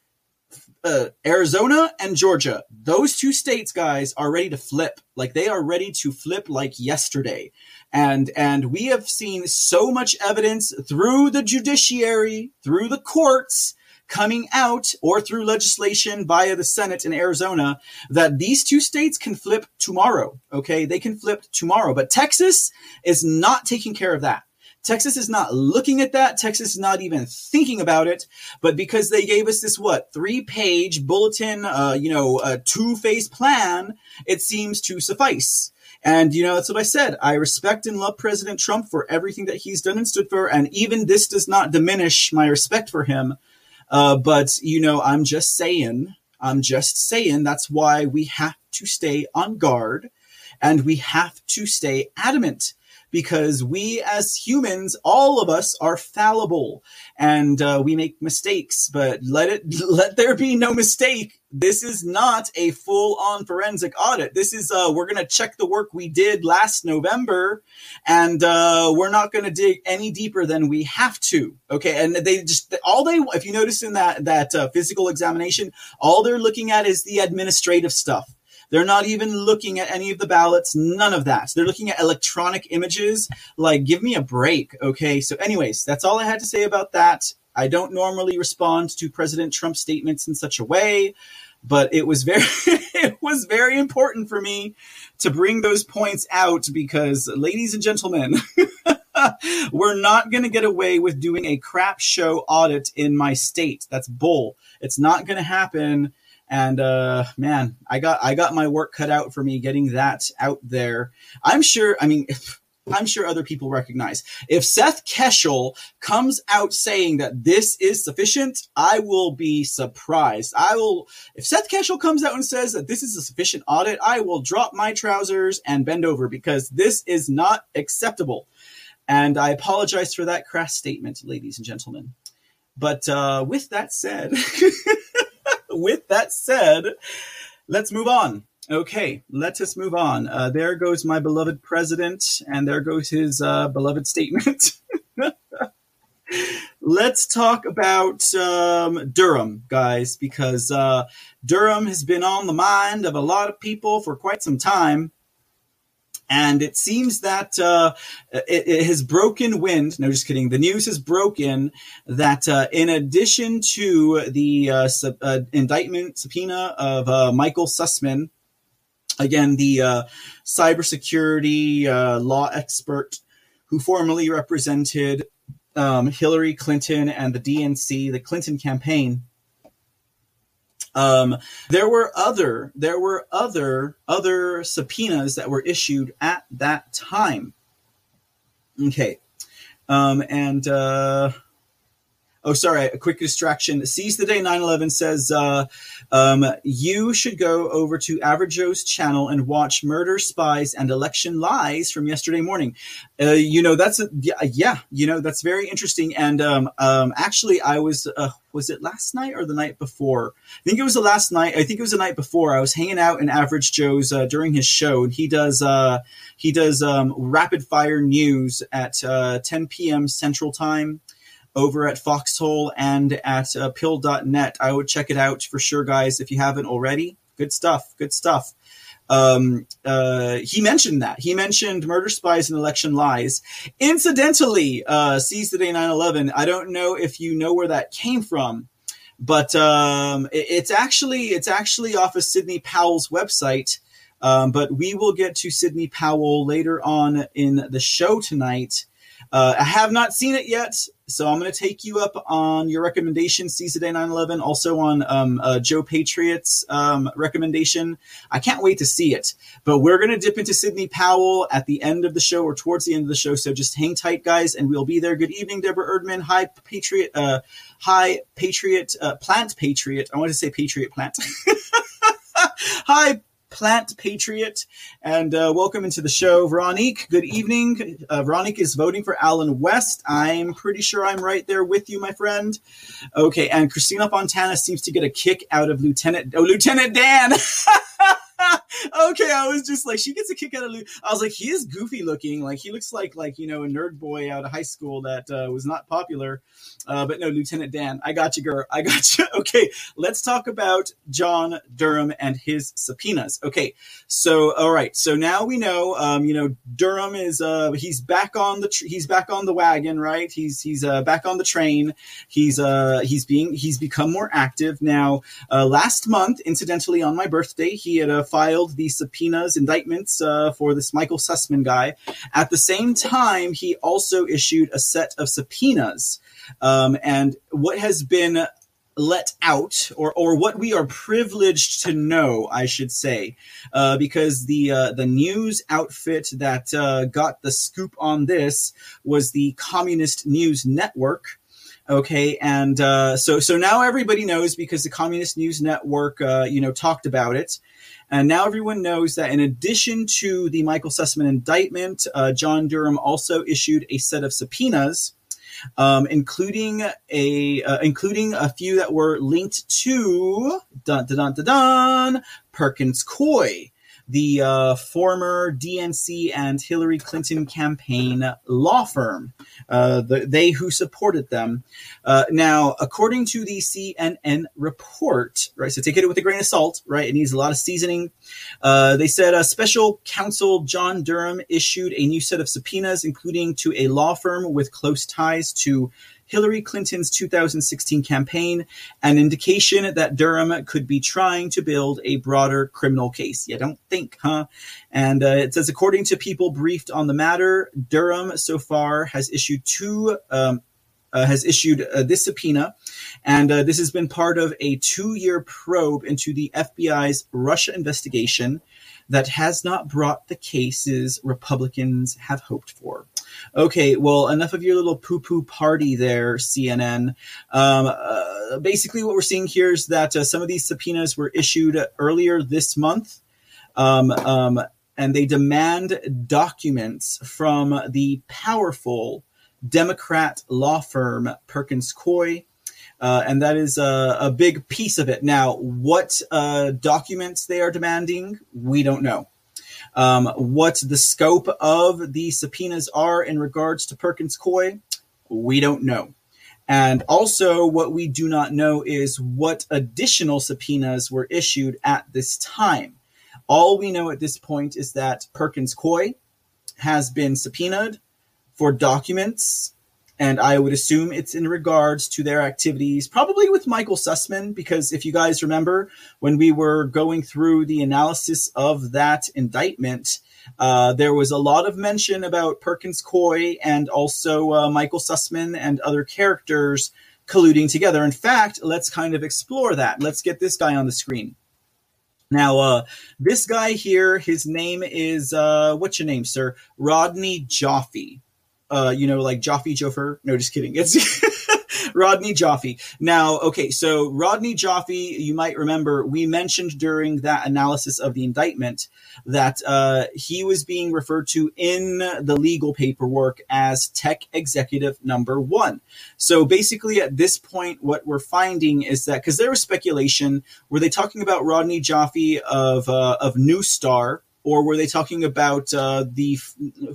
Uh, Arizona and Georgia, those two states, guys, are ready to flip. Like they are ready to flip like yesterday and and we have seen so much evidence through the judiciary through the courts coming out or through legislation via the senate in arizona that these two states can flip tomorrow okay they can flip tomorrow but texas is not taking care of that Texas is not looking at that. Texas is not even thinking about it. But because they gave us this, what, three page bulletin, uh, you know, a two phase plan, it seems to suffice. And, you know, that's what I said. I respect and love President Trump for everything that he's done and stood for. And even this does not diminish my respect for him. Uh, but, you know, I'm just saying, I'm just saying that's why we have to stay on guard and we have to stay adamant because we as humans, all of us are fallible and uh, we make mistakes, but let it, let there be no mistake. This is not a full on forensic audit. This is, uh, we're going to check the work we did last November and, uh, we're not going to dig any deeper than we have to. Okay. And they just, all they, if you notice in that, that uh, physical examination, all they're looking at is the administrative stuff they're not even looking at any of the ballots, none of that. They're looking at electronic images. Like, give me a break. Okay. So, anyways, that's all I had to say about that. I don't normally respond to President Trump's statements in such a way, but it was very, it was very important for me to bring those points out because, ladies and gentlemen, we're not going to get away with doing a crap show audit in my state. That's bull. It's not going to happen and uh, man, I got I got my work cut out for me getting that out there. I'm sure. I mean. I'm sure other people recognize. If Seth Keshel comes out saying that this is sufficient, I will be surprised. I will, if Seth Keshel comes out and says that this is a sufficient audit, I will drop my trousers and bend over because this is not acceptable. And I apologize for that crass statement, ladies and gentlemen. But uh, with that said, with that said, let's move on. Okay, let us move on. Uh, there goes my beloved president, and there goes his uh, beloved statement. let's talk about um, Durham, guys, because uh, Durham has been on the mind of a lot of people for quite some time. And it seems that uh, it, it, has broken wind. No, just kidding. The news has broken that uh, in addition to the uh, sub, uh, indictment subpoena of uh, Michael Sussman, again, the uh, cybersecurity law expert who formerly represented um, Hillary Clinton and the DNC, the Clinton campaign, um, there were other there were other other subpoenas that were issued at that time. Okay, um, and uh, Oh, sorry, a quick distraction. Seize the Day 911 says uh, um, you should go over to Average Joe's channel and watch Murder, Spies, and Election Lies from yesterday morning. Uh, you know, that's a, yeah, you know, that's very interesting. And um, um, actually, I was, uh, was it last night or the night before? I think it was the last night. I think it was the night before. I was hanging out in Average Joe's uh, during his show, and he does uh, he does um, rapid fire news at uh, 10 p.m. Central Time over at Foxhole and at uh, Pilled.net. I would check it out for sure, guys, if you haven't already. Good stuff. Good stuff. Um, uh, he mentioned that. He mentioned murder spies and election lies. Incidentally, uh, Seize the Day 9 11, I don't know if you know where that came from. But um, it, it's actually it's actually off of Sidney Powell's website. Um, but we will get to Sidney Powell later on in the show tonight. Uh, I have not seen it yet, so I'm going to take you up on your recommendation, Seize the Day 911, also on um, uh, Joe Patriot's um, recommendation. I can't wait to see it. But we're going to dip into Sidney Powell at the end of the show or towards the end of the show. So just hang tight, guys, and we'll be there. Good evening, Deborah Erdman. Hi, Patriot. Uh, hi, Patriot. Uh, plant Patriot. I want to say Patriot Plant. hi, Plant Patriot, and uh, welcome into the show, Veronique. Good evening. Uh, Veronique is voting for Allen West. I'm pretty sure I'm right there with you, my friend. Okay, and Christina Fontana seems to get a kick out of Lieutenant oh, Lieutenant Dan. okay, I was just like, she gets a kick out of Luke. I was like, he is goofy looking. Like he looks like like you know a nerd boy out of high school that uh, was not popular. Uh, but no, Lieutenant Dan, I got you, girl. I got you. Okay, let's talk about John Durham and his subpoenas. Okay, so all right, so now we know, um, you know, Durham is uh, he's back on the tr- he's back on the wagon, right? He's he's uh, back on the train. He's uh he's being he's become more active now. Uh, last month, incidentally, on my birthday, he had uh, filed the subpoenas, indictments uh, for this Michael Sussman guy. At the same time, he also issued a set of subpoenas. Um, and what has been let out, or or what we are privileged to know, I should say, uh, because the uh, the news outfit that uh, got the scoop on this was the Communist News Network. Okay, and uh, so so now everybody knows because the Communist News Network, uh, you know, talked about it. And now everyone knows that in addition to the Michael Sussman indictment, uh, John Durham also issued a set of subpoenas um, including a uh, including a few that were linked to dun dun dun dun, dun Perkins Coie the uh, former DNC and Hillary Clinton campaign law firm, uh, the, they who supported them. Uh, now, according to the CNN report, right, so take it with a grain of salt, right? It needs a lot of seasoning. Uh, they said uh, special counsel John Durham issued a new set of subpoenas, including to a law firm with close ties to Hillary Clinton's 2016 campaign, an indication that Durham could be trying to build a broader criminal case. You don't think, huh? And uh, it says, according to people briefed on the matter, Durham so far has issued two. Um, uh, has issued uh, this subpoena, and uh, this has been part of a two year probe into the FBI's Russia investigation that has not brought the cases Republicans have hoped for. Okay, well, enough of your little poo poo party there, CNN. Um, uh, basically, what we're seeing here is that uh, some of these subpoenas were issued earlier this month. Um, um, and they demand documents from the powerful Democrat law firm Perkins Coie. Uh, and that is a, a, big piece of it. Now, what uh, documents they are demanding, we don't know. Um, what the scope of the subpoenas are in regards to Perkins Coie, we don't know. And also, what we do not know is what additional subpoenas were issued at this time. All we know at this point is that Perkins Coie has been subpoenaed for documents and I would assume it's in regards to their activities, probably with Michael Sussman, because if you guys remember when we were going through the analysis of that indictment, uh, there was a lot of mention about Perkins Coie and also uh, Michael Sussman and other characters colluding together. In fact, let's kind of explore that. Let's get this guy on the screen. Now, uh, this guy here, his name is, uh, what's your name, sir? Rodney Joffe uh, you know, like Joffe Joffer. No, just kidding. It's Rodney Joffe. Now, okay, so Rodney Joffe, you might remember, we mentioned during that analysis of the indictment that uh, he was being referred to in the legal paperwork as tech executive number one. So basically, at this point, what we're finding is that because there was speculation, were they talking about Rodney Joffe of uh, of Neustar? Or were they talking about uh, the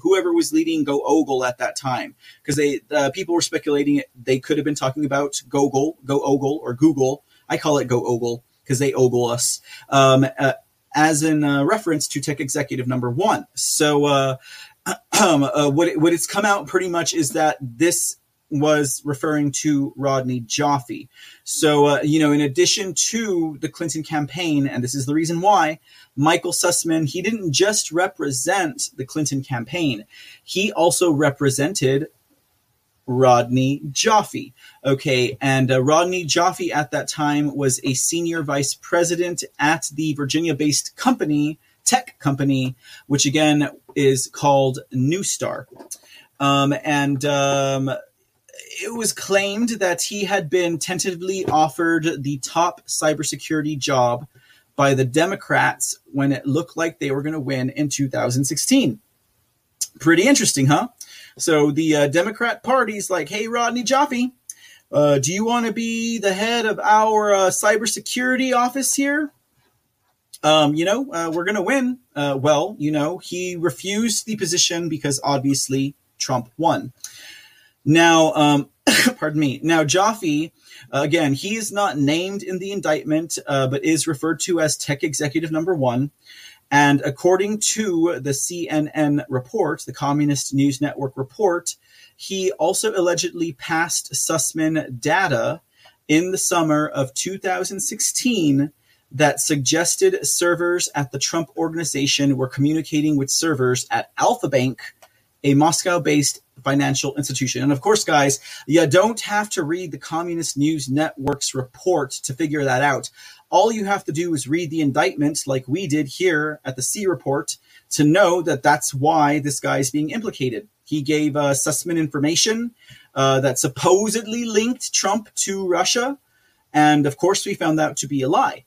whoever was leading Go Ogle at that time? Because they uh, people were speculating they could have been talking about Gogol, Go Ogle, or Google. I call it Go Ogle because they ogle us um, uh, as in uh, reference to Tech Executive Number One. So. Uh, uh, what it, what it's come out pretty much is that this was referring to Rodney Joffe. So, uh, you know, in addition to the Clinton campaign, and this is the reason why, Michael Sussman, he didn't just represent the Clinton campaign, he also represented Rodney Joffe. Okay, and uh, Rodney Joffe at that time was a senior vice president at the Virginia based company, tech company, which again is called Neustar. Um, and um, it was claimed that he had been tentatively offered the top cybersecurity job by the Democrats when it looked like they were going to win in 2016. Pretty interesting, huh? So the uh, Democrat Party's like, hey, Rodney Joffe, uh, do you want to be the head of our uh, cybersecurity office here? Um, you know, uh, we're going to win. Uh, well, you know, he refused the position because obviously Trump won. Now, um, pardon me. Now, Joffe, uh, again, he is not named in the indictment, uh, but is referred to as Tech Executive Number One. And according to the CNN report, the Communist News Network report, he also allegedly passed Sussman data in the summer of 2016 that suggested servers at the Trump organization were communicating with servers at Alfa Bank, a Moscow based financial institution. And of course, guys, you don't have to read the Communist News Network's report to figure that out. All you have to do is read the indictment, like we did here at the C report, to know that that's why this guy is being implicated. He gave uh, Sussman information uh, that supposedly linked Trump to Russia. And of course, we found that to be a lie.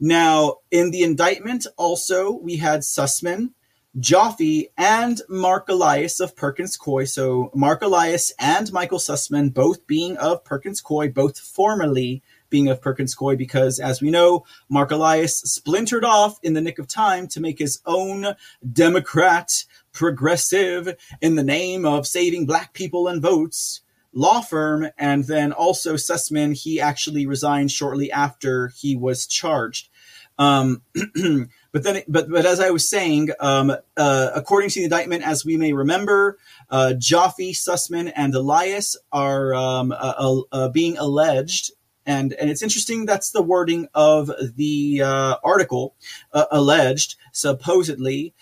Now, in the indictment, also, we had Sussman, Joffe, and Mark Elias of Perkins Coie. So, Mark Elias and Michael Sussman, both being of Perkins Coie, both formerly being of Perkins Coie, because as we know, Mark Elias splintered off in the nick of time to make his own Democrat, progressive, in the name of saving black people and votes law firm. And then also Sussman, he actually resigned shortly after he was charged. Um, but then, but but as I was saying, um, uh, according to the indictment, as we may remember, uh, Joffe, Sussman, and Elias are um, uh, uh, being alleged. And, and it's interesting that's the wording of the uh, article uh, alleged supposedly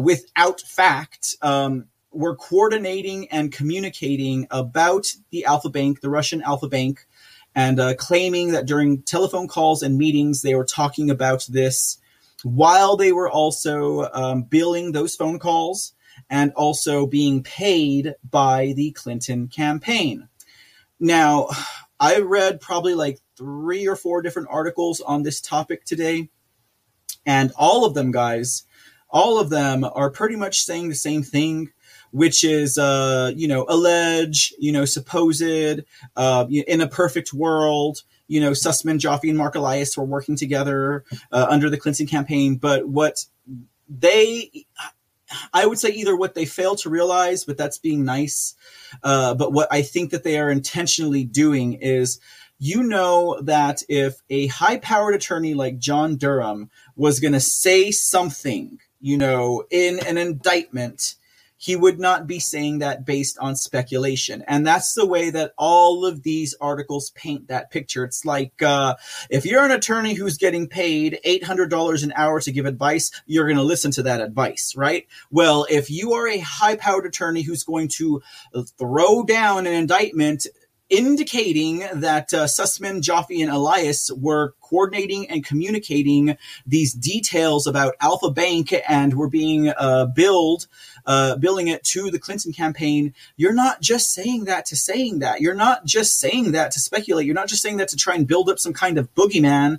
without fact um, were coordinating and communicating about the Alfa Bank, the Russian Alfa Bank, and uh, claiming that during telephone calls and meetings they were talking about this while they were also um, billing those phone calls and also being paid by the Clinton campaign. Now, I read probably like three or four different articles on this topic today, and all of them, guys, all of them are pretty much saying the same thing which is uh, you know allege, you know supposed, uh, in a perfect world, you know Sussman, Joffe, and Mark Elias were working together uh, under the Clinton campaign. But what they I would say either what they fail to realize, but that's being nice. Uh, but what I think that they are intentionally doing is, you know, that if a high powered attorney like John Durham was going to say something, you know, in an indictment he would not be saying that based on speculation. And that's the way that all of these articles paint that picture. It's like uh, if you're an attorney who's getting paid $800 an hour to give advice, you're going to listen to that advice, right? Well, if you are a high powered attorney who's going to throw down an indictment, indicating that uh, Sussman, Joffe, and Elias were coordinating and communicating these details about Alfa Bank and were being uh, billed, uh, billing it to the Clinton campaign. You're not just saying that to saying that. You're not just saying that to speculate. You're not just saying that to try and build up some kind of boogeyman.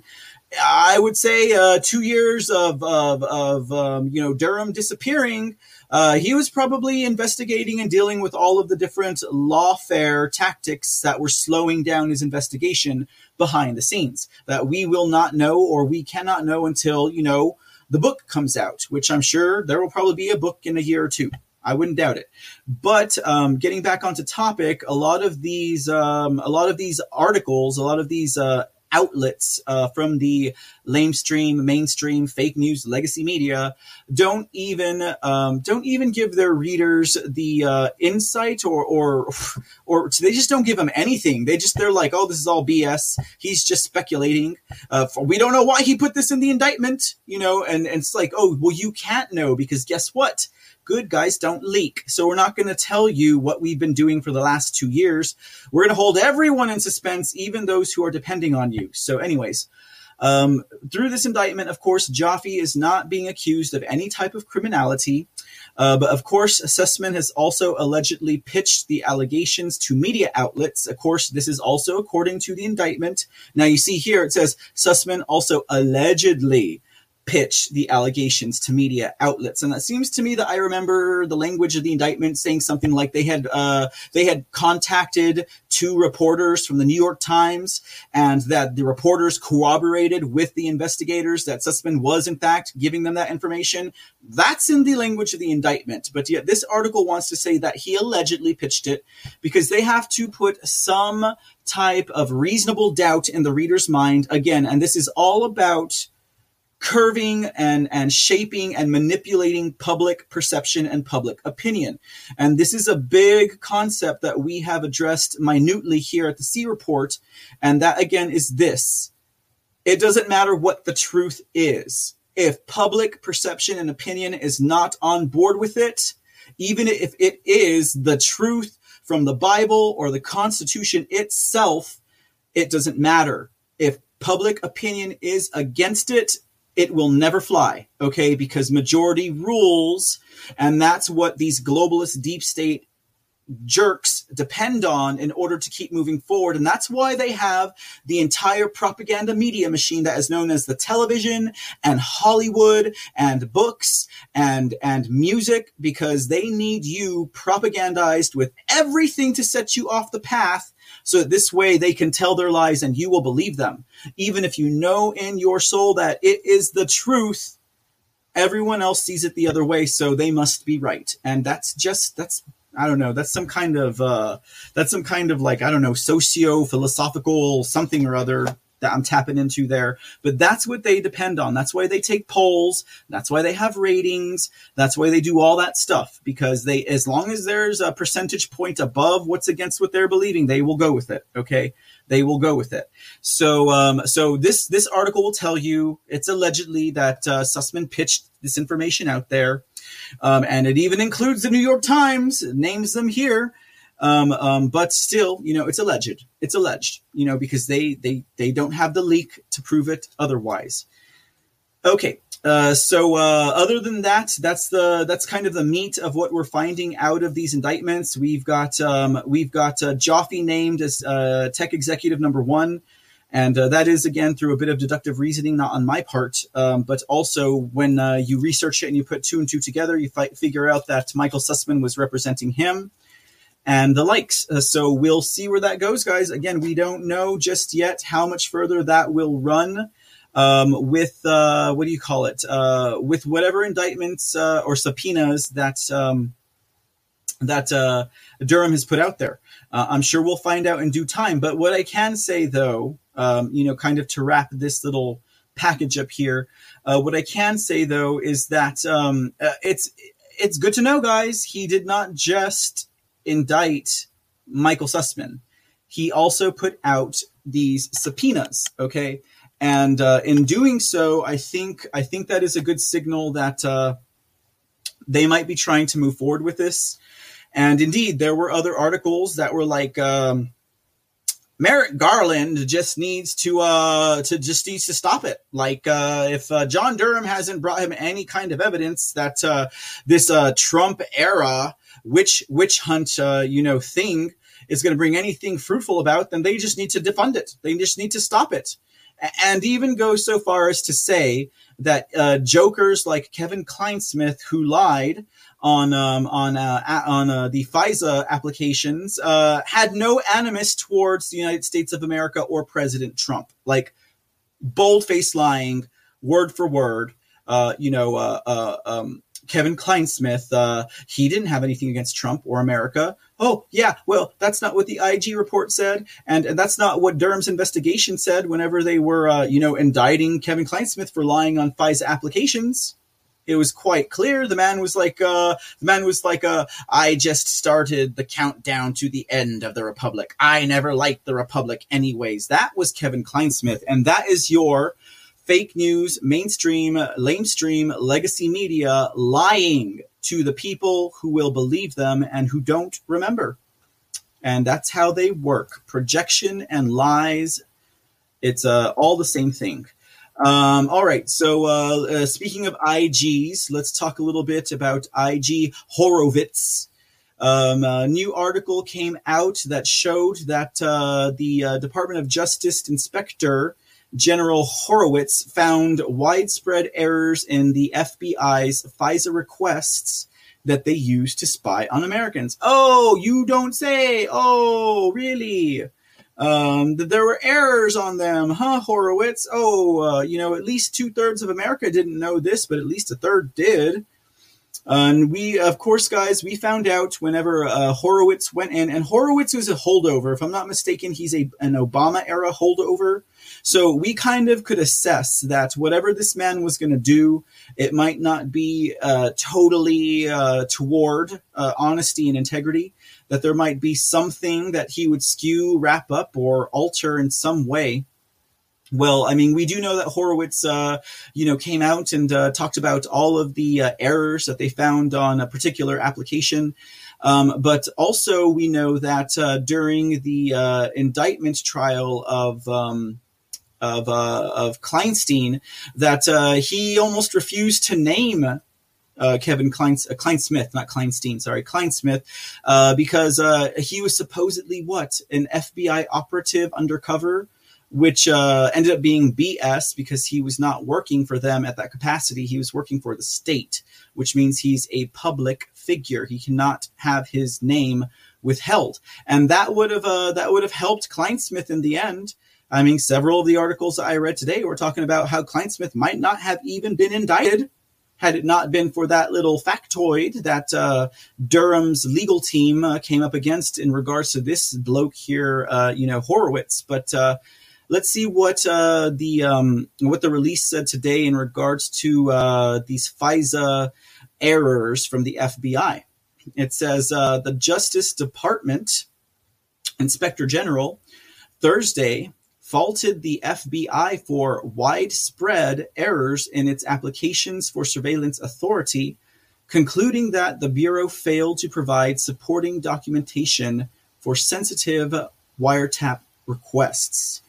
I would say uh, two years of of, of um, you know Durham disappearing uh, he was probably investigating and dealing with all of the different lawfare tactics that were slowing down his investigation behind the scenes that we will not know or we cannot know until, you know, the book comes out, which I'm sure there will probably be a book in a year or two. I wouldn't doubt it. But um, getting back onto topic, a lot of these, um, a lot of these articles, a lot of these uh, outlets uh, from the lamestream, mainstream, fake news, legacy media don't even um, don't even give their readers the uh, insight or or or they just don't give them anything. They just they're like, oh, this is all BS. He's just speculating. Uh, for, we don't know why he put this in the indictment, you know. And, and it's like, oh, well, you can't know because guess what? Good guys don't leak. So we're not going to tell you what we've been doing for the last two years. We're going to hold everyone in suspense, even those who are depending on you. So, anyways, um, through this indictment, of course, Joffe is not being accused of any type of criminality. Uh, but of course, Sussman has also allegedly pitched the allegations to media outlets. Of course, this is also according to the indictment. Now, you see here it says Sussman also allegedly pitch the allegations to media outlets. And it seems to me that I remember the language of the indictment saying something like they had uh, they had contacted two reporters from the New York Times, and that the reporters corroborated with the investigators that Sussman was in fact giving them that information. That's in the language of the indictment. But yet this article wants to say that he allegedly pitched it because they have to put some type of reasonable doubt in the reader's mind again. And this is all about curving and, and shaping and manipulating public perception and public opinion. And this is a big concept that we have addressed minutely here at the C report. And that again is this. It doesn't matter what the truth is. If public perception and opinion is not on board with it, even if it is the truth from the Bible or the Constitution itself, it doesn't matter. If public opinion is against it, it will never fly, okay? Because majority rules, and that's what these globalist deep state jerks depend on in order to keep moving forward. And that's why they have the entire propaganda media machine that is known as the television and Hollywood and books and, and music, because they need you propagandized with everything to set you off the path. So that this way they can tell their lies and you will believe them. Even if you know in your soul that it is the truth, everyone else sees it the other way. So they must be right. And that's just, that's I don't know. That's some kind of uh, that's some kind of like I don't know socio philosophical something or other that I'm tapping into there. But that's what they depend on. That's why they take polls. That's why they have ratings. That's why they do all that stuff because they, as long as there's a percentage point above what's against what they're believing, they will go with it. Okay. They will go with it. So, um, so this, this article will tell you it's allegedly that, uh, Sussman pitched this information out there. Um, and it even includes the New York Times, names them here. Um, um, but still, you know, it's alleged. It's alleged, you know, because they they they don't have the leak to prove it otherwise. Okay, uh, so uh, other than that, that's the that's kind of the meat of what we're finding out of these indictments. We've got um, we've got uh, Joffe named as uh, tech executive number one, and uh, that is again through a bit of deductive reasoning, not on my part, um, but also when uh, you research it and you put two and two together, you fi- figure out that Michael Sussman was representing him and the likes. Uh, so we'll see where that goes, guys. Again, we don't know just yet how much further that will run. Um, with uh, what do you call it? Uh, with whatever indictments uh, or subpoenas that um, that Durham has put out there. I'm sure we'll find out in due time. But what I can say, though, um, you know, kind of to wrap this little package up here, what I can say though is that um, it's it's good to know, guys. He did not just indict Michael Sussman. He also put out these subpoenas. Okay, and uh, in doing so, I think I think that is a good signal that uh, they might be trying to move forward with this. And indeed, there were other articles that were like. Um, Merrick Garland just needs to uh to just needs to stop it. Like uh, if uh, John Durham hasn't brought him any kind of evidence that uh, this uh, Trump era witch witch hunt uh, you know thing is going to bring anything fruitful about, then they just need to defund it. They just need to stop it, and even go so far as to say that uh, jokers like Kevin Clinesmith, who lied on um, on uh, on uh, the FISA applications, uh, had no animus towards the United States of America or President Trump. Like bold face lying, word for word. Uh, you know, uh, um, Kevin Clinesmith, uh, he didn't have anything against Trump or America. Oh, yeah, well, that's not what the IG report said, and, and that's not what Durham's investigation said whenever they were, uh, you know, indicting Kevin Clinesmith for lying on FISA applications. It was quite clear. The man was like, uh, the man was like, uh, I just started the countdown to the end of the Republic. I never liked the Republic anyways. That was Kevin Clinesmith, and that is your fake news, mainstream, lamestream, legacy media lying to the people who will believe them and who don't remember. And that's how they work. Projection and lies. It's uh, all the same thing. Um, all right. So, uh, uh, speaking of IGs, let's talk a little bit about IG Horowitz. Um, a new article came out that showed that uh, the uh, Department of Justice inspector General Horowitz found widespread errors in the FBI's FISA requests that they used to spy on Americans. Oh, you don't say. Oh, really? Um, that there were errors on them, huh, Horowitz? Oh, uh, you know, at least two thirds of America didn't know this, but at least a third did. And we, of course, guys, we found out whenever uh, Horowitz went in, and Horowitz was a holdover. If I'm not mistaken, he's a an Obama era holdover. So we kind of could assess that whatever this man was going to do, it might not be uh, totally uh, toward uh, honesty and integrity. That there might be something that he would skew, wrap up, or alter in some way. Well, I mean, we do know that Horowitz, uh, you know, came out and uh, talked about all of the uh, errors that they found on a particular application. Um, but also, we know that uh, during the uh, indictment trial of um, of uh, of Kleinstein, that he almost refused to name uh, Kevin Klein, uh, Clinesmith, not Kleinstein, sorry, Clinesmith, uh, because he was supposedly what an FBI operative undercover which uh, ended up being BS because he was not working for them at that capacity. He was working for the state, which means he's a public figure. He cannot have his name withheld, and that would have uh, that would have helped Clinesmith in the end. I mean, several of the articles I read today were talking about how Clinesmith might not have even been indicted had it not been for that little factoid that uh, Durham's legal team uh, came up against in regards to this bloke here, uh, you know, Horowitz. But uh, let's see what uh, the um, what the release said today in regards to uh, these FISA errors from the FBI. It says uh, the Justice Department Inspector General Thursday faulted the FBI for widespread errors in its applications for surveillance authority, concluding that the Bureau failed to provide supporting documentation for sensitive wiretap requests.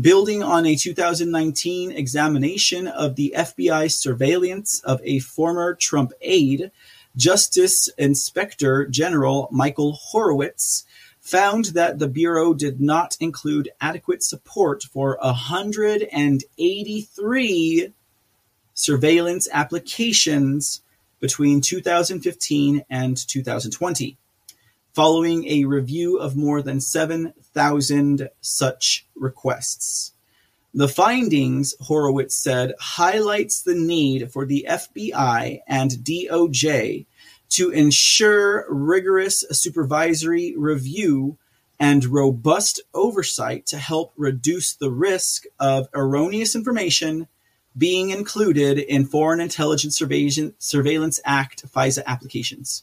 Building on a 2019 examination of the FBI surveillance of a former Trump aide, Justice Inspector General Michael Horowitz found that the Bureau did not include adequate support for 183 surveillance applications between 2015 and 2020 following a review of more than 7,000 such requests. The findings, Horowitz said, highlights the need for the FBI and DOJ to ensure rigorous supervisory review and robust oversight to help reduce the risk of erroneous information being included in Foreign Intelligence Surveillance Act FISA applications.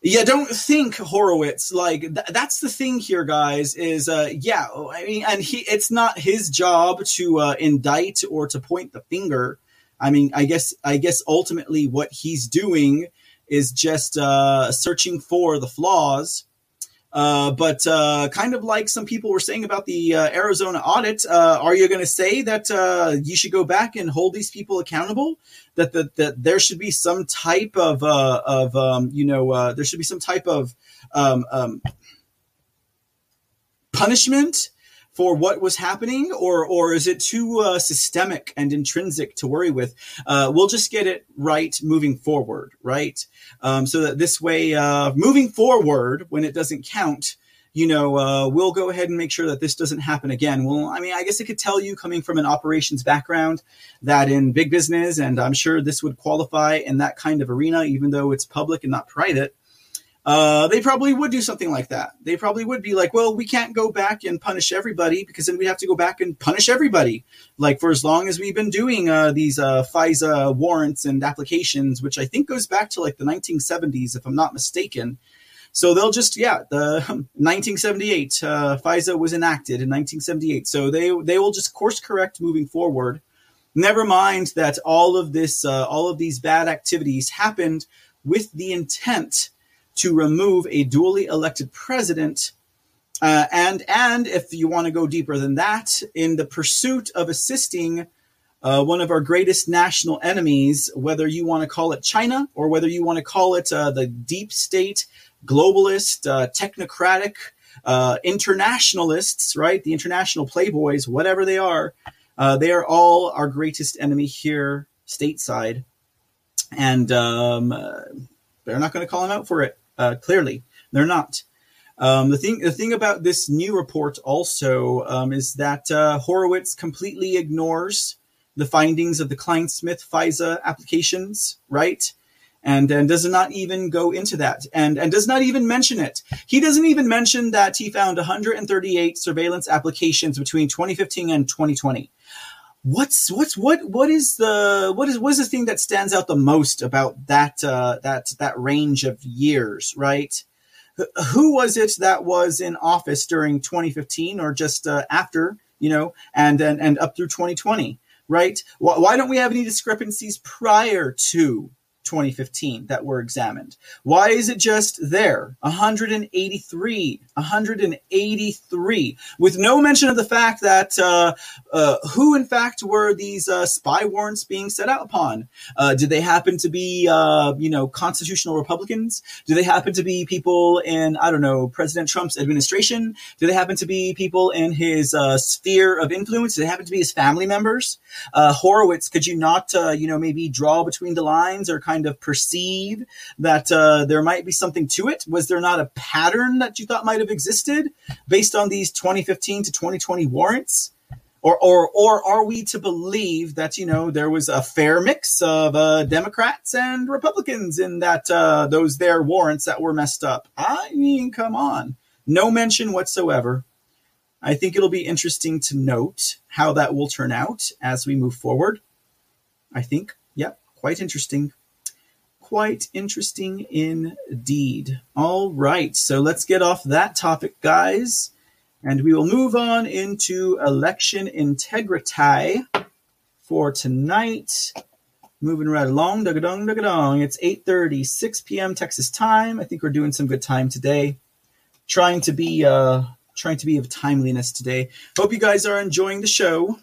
Yeah, don't think Horowitz like th- that's the thing here, guys. Is uh, yeah, I mean, and he it's not his job to uh, indict or to point the finger. I mean, I guess I guess ultimately what he's doing is just uh, searching for the flaws uh, but uh, kind of like some people were saying about the uh, Arizona audit, uh, are you going to say that uh, you should go back and hold these people accountable? That that, that there should be some type of of um, you know there should be some type of um, um, punishment for what was happening, or or is it too uh, systemic and intrinsic to worry with? Uh, we'll just get it right moving forward, right? Um, so that this way, uh, moving forward, when it doesn't count, you know, uh, we'll go ahead and make sure that this doesn't happen again. Well, I mean, I guess I could tell you, coming from an operations background, that in big business, and I'm sure this would qualify in that kind of arena, even though it's public and not private uh, they probably would do something like that. They probably would be like, well, we can't go back and punish everybody because then we'd have to go back and punish everybody. Like for as long as we've been doing uh, these uh, FISA warrants and applications, which I think goes back to like the 1970s, if I'm not mistaken. So they'll just, yeah, the 1978 uh, FISA was enacted in 1978. So they they will just course correct moving forward. Never mind that all of this, uh, all of these bad activities happened with the intent to remove a duly elected president. Uh, and and if you want to go deeper than that, in the pursuit of assisting uh, one of our greatest national enemies, whether you want to call it China or whether you want to call it uh, the deep state, globalist, uh, technocratic, uh, internationalists, right? The international playboys, whatever they are, uh, they are all our greatest enemy here stateside, and um, they're not going to call him out for it. Uh, clearly, they're not. Um, the thing, the thing about this new report also um, is that uh, Horowitz completely ignores the findings of the Clinesmith FISA applications, right? And, and does not even go into that and, and does not even mention it. He doesn't even mention that he found 138 surveillance applications between 2015 and 2020 what's what's what what is the what is what is the thing that stands out the most about that uh, that that range of years, right? Who was it that was in office during 2015 or just uh, after you know, and and, and up through 2020, right? Why, why don't we have any discrepancies prior to 2015 that were examined. Why is it just there? 183, 183, with no mention of the fact that uh, uh, who, in fact, were these uh, spy warrants being set out upon? Uh, did they happen to be, uh, you know, constitutional Republicans? Do they happen to be people in, I don't know, President Trump's administration? Do they happen to be people in his uh, sphere of influence? Do they happen to be his family members? Horowitz, could you not, you know, maybe draw between the lines or kind kind of perceive that uh, there might be something to it? Was there not a pattern that you thought might have existed based on these 2015 to 2020 warrants? Or, or, or are we to believe that you know there was a fair mix of uh, Democrats and Republicans in that uh, those their warrants that were messed up? I mean, come on, no mention whatsoever. I think it'll be interesting to note how that will turn out as we move forward. I think, yep, quite interesting quite interesting indeed. All right, so let's get off that topic, guys, and we will move on into election integrity for tonight. Moving right along, dug-a-dong, dug-a-dong. It's 8.30, 6 p.m. Texas time. I think we're doing some good time today. Trying to be uh, trying to be of timeliness today. Hope you guys are enjoying the show.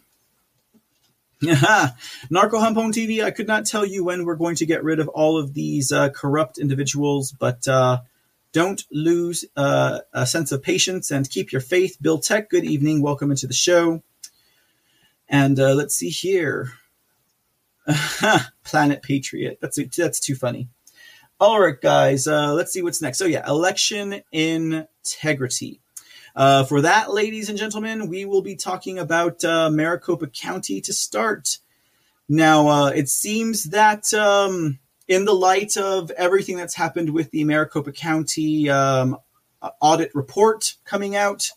Narco Humpone TV, I could not tell you when we're going to get rid of all of these uh, corrupt individuals, but uh, don't lose uh, a sense of patience and keep your faith. Bill Tech, good evening. Welcome into the show. And uh, let's see here. Planet Patriot. That's that's too funny. All right, guys. Uh, let's see what's next. So yeah, election integrity. Uh, for that, ladies and gentlemen, we will be talking about uh, Maricopa County to start. Now, uh, it seems that um, in the light of everything that's happened with the Maricopa County um, audit report coming out,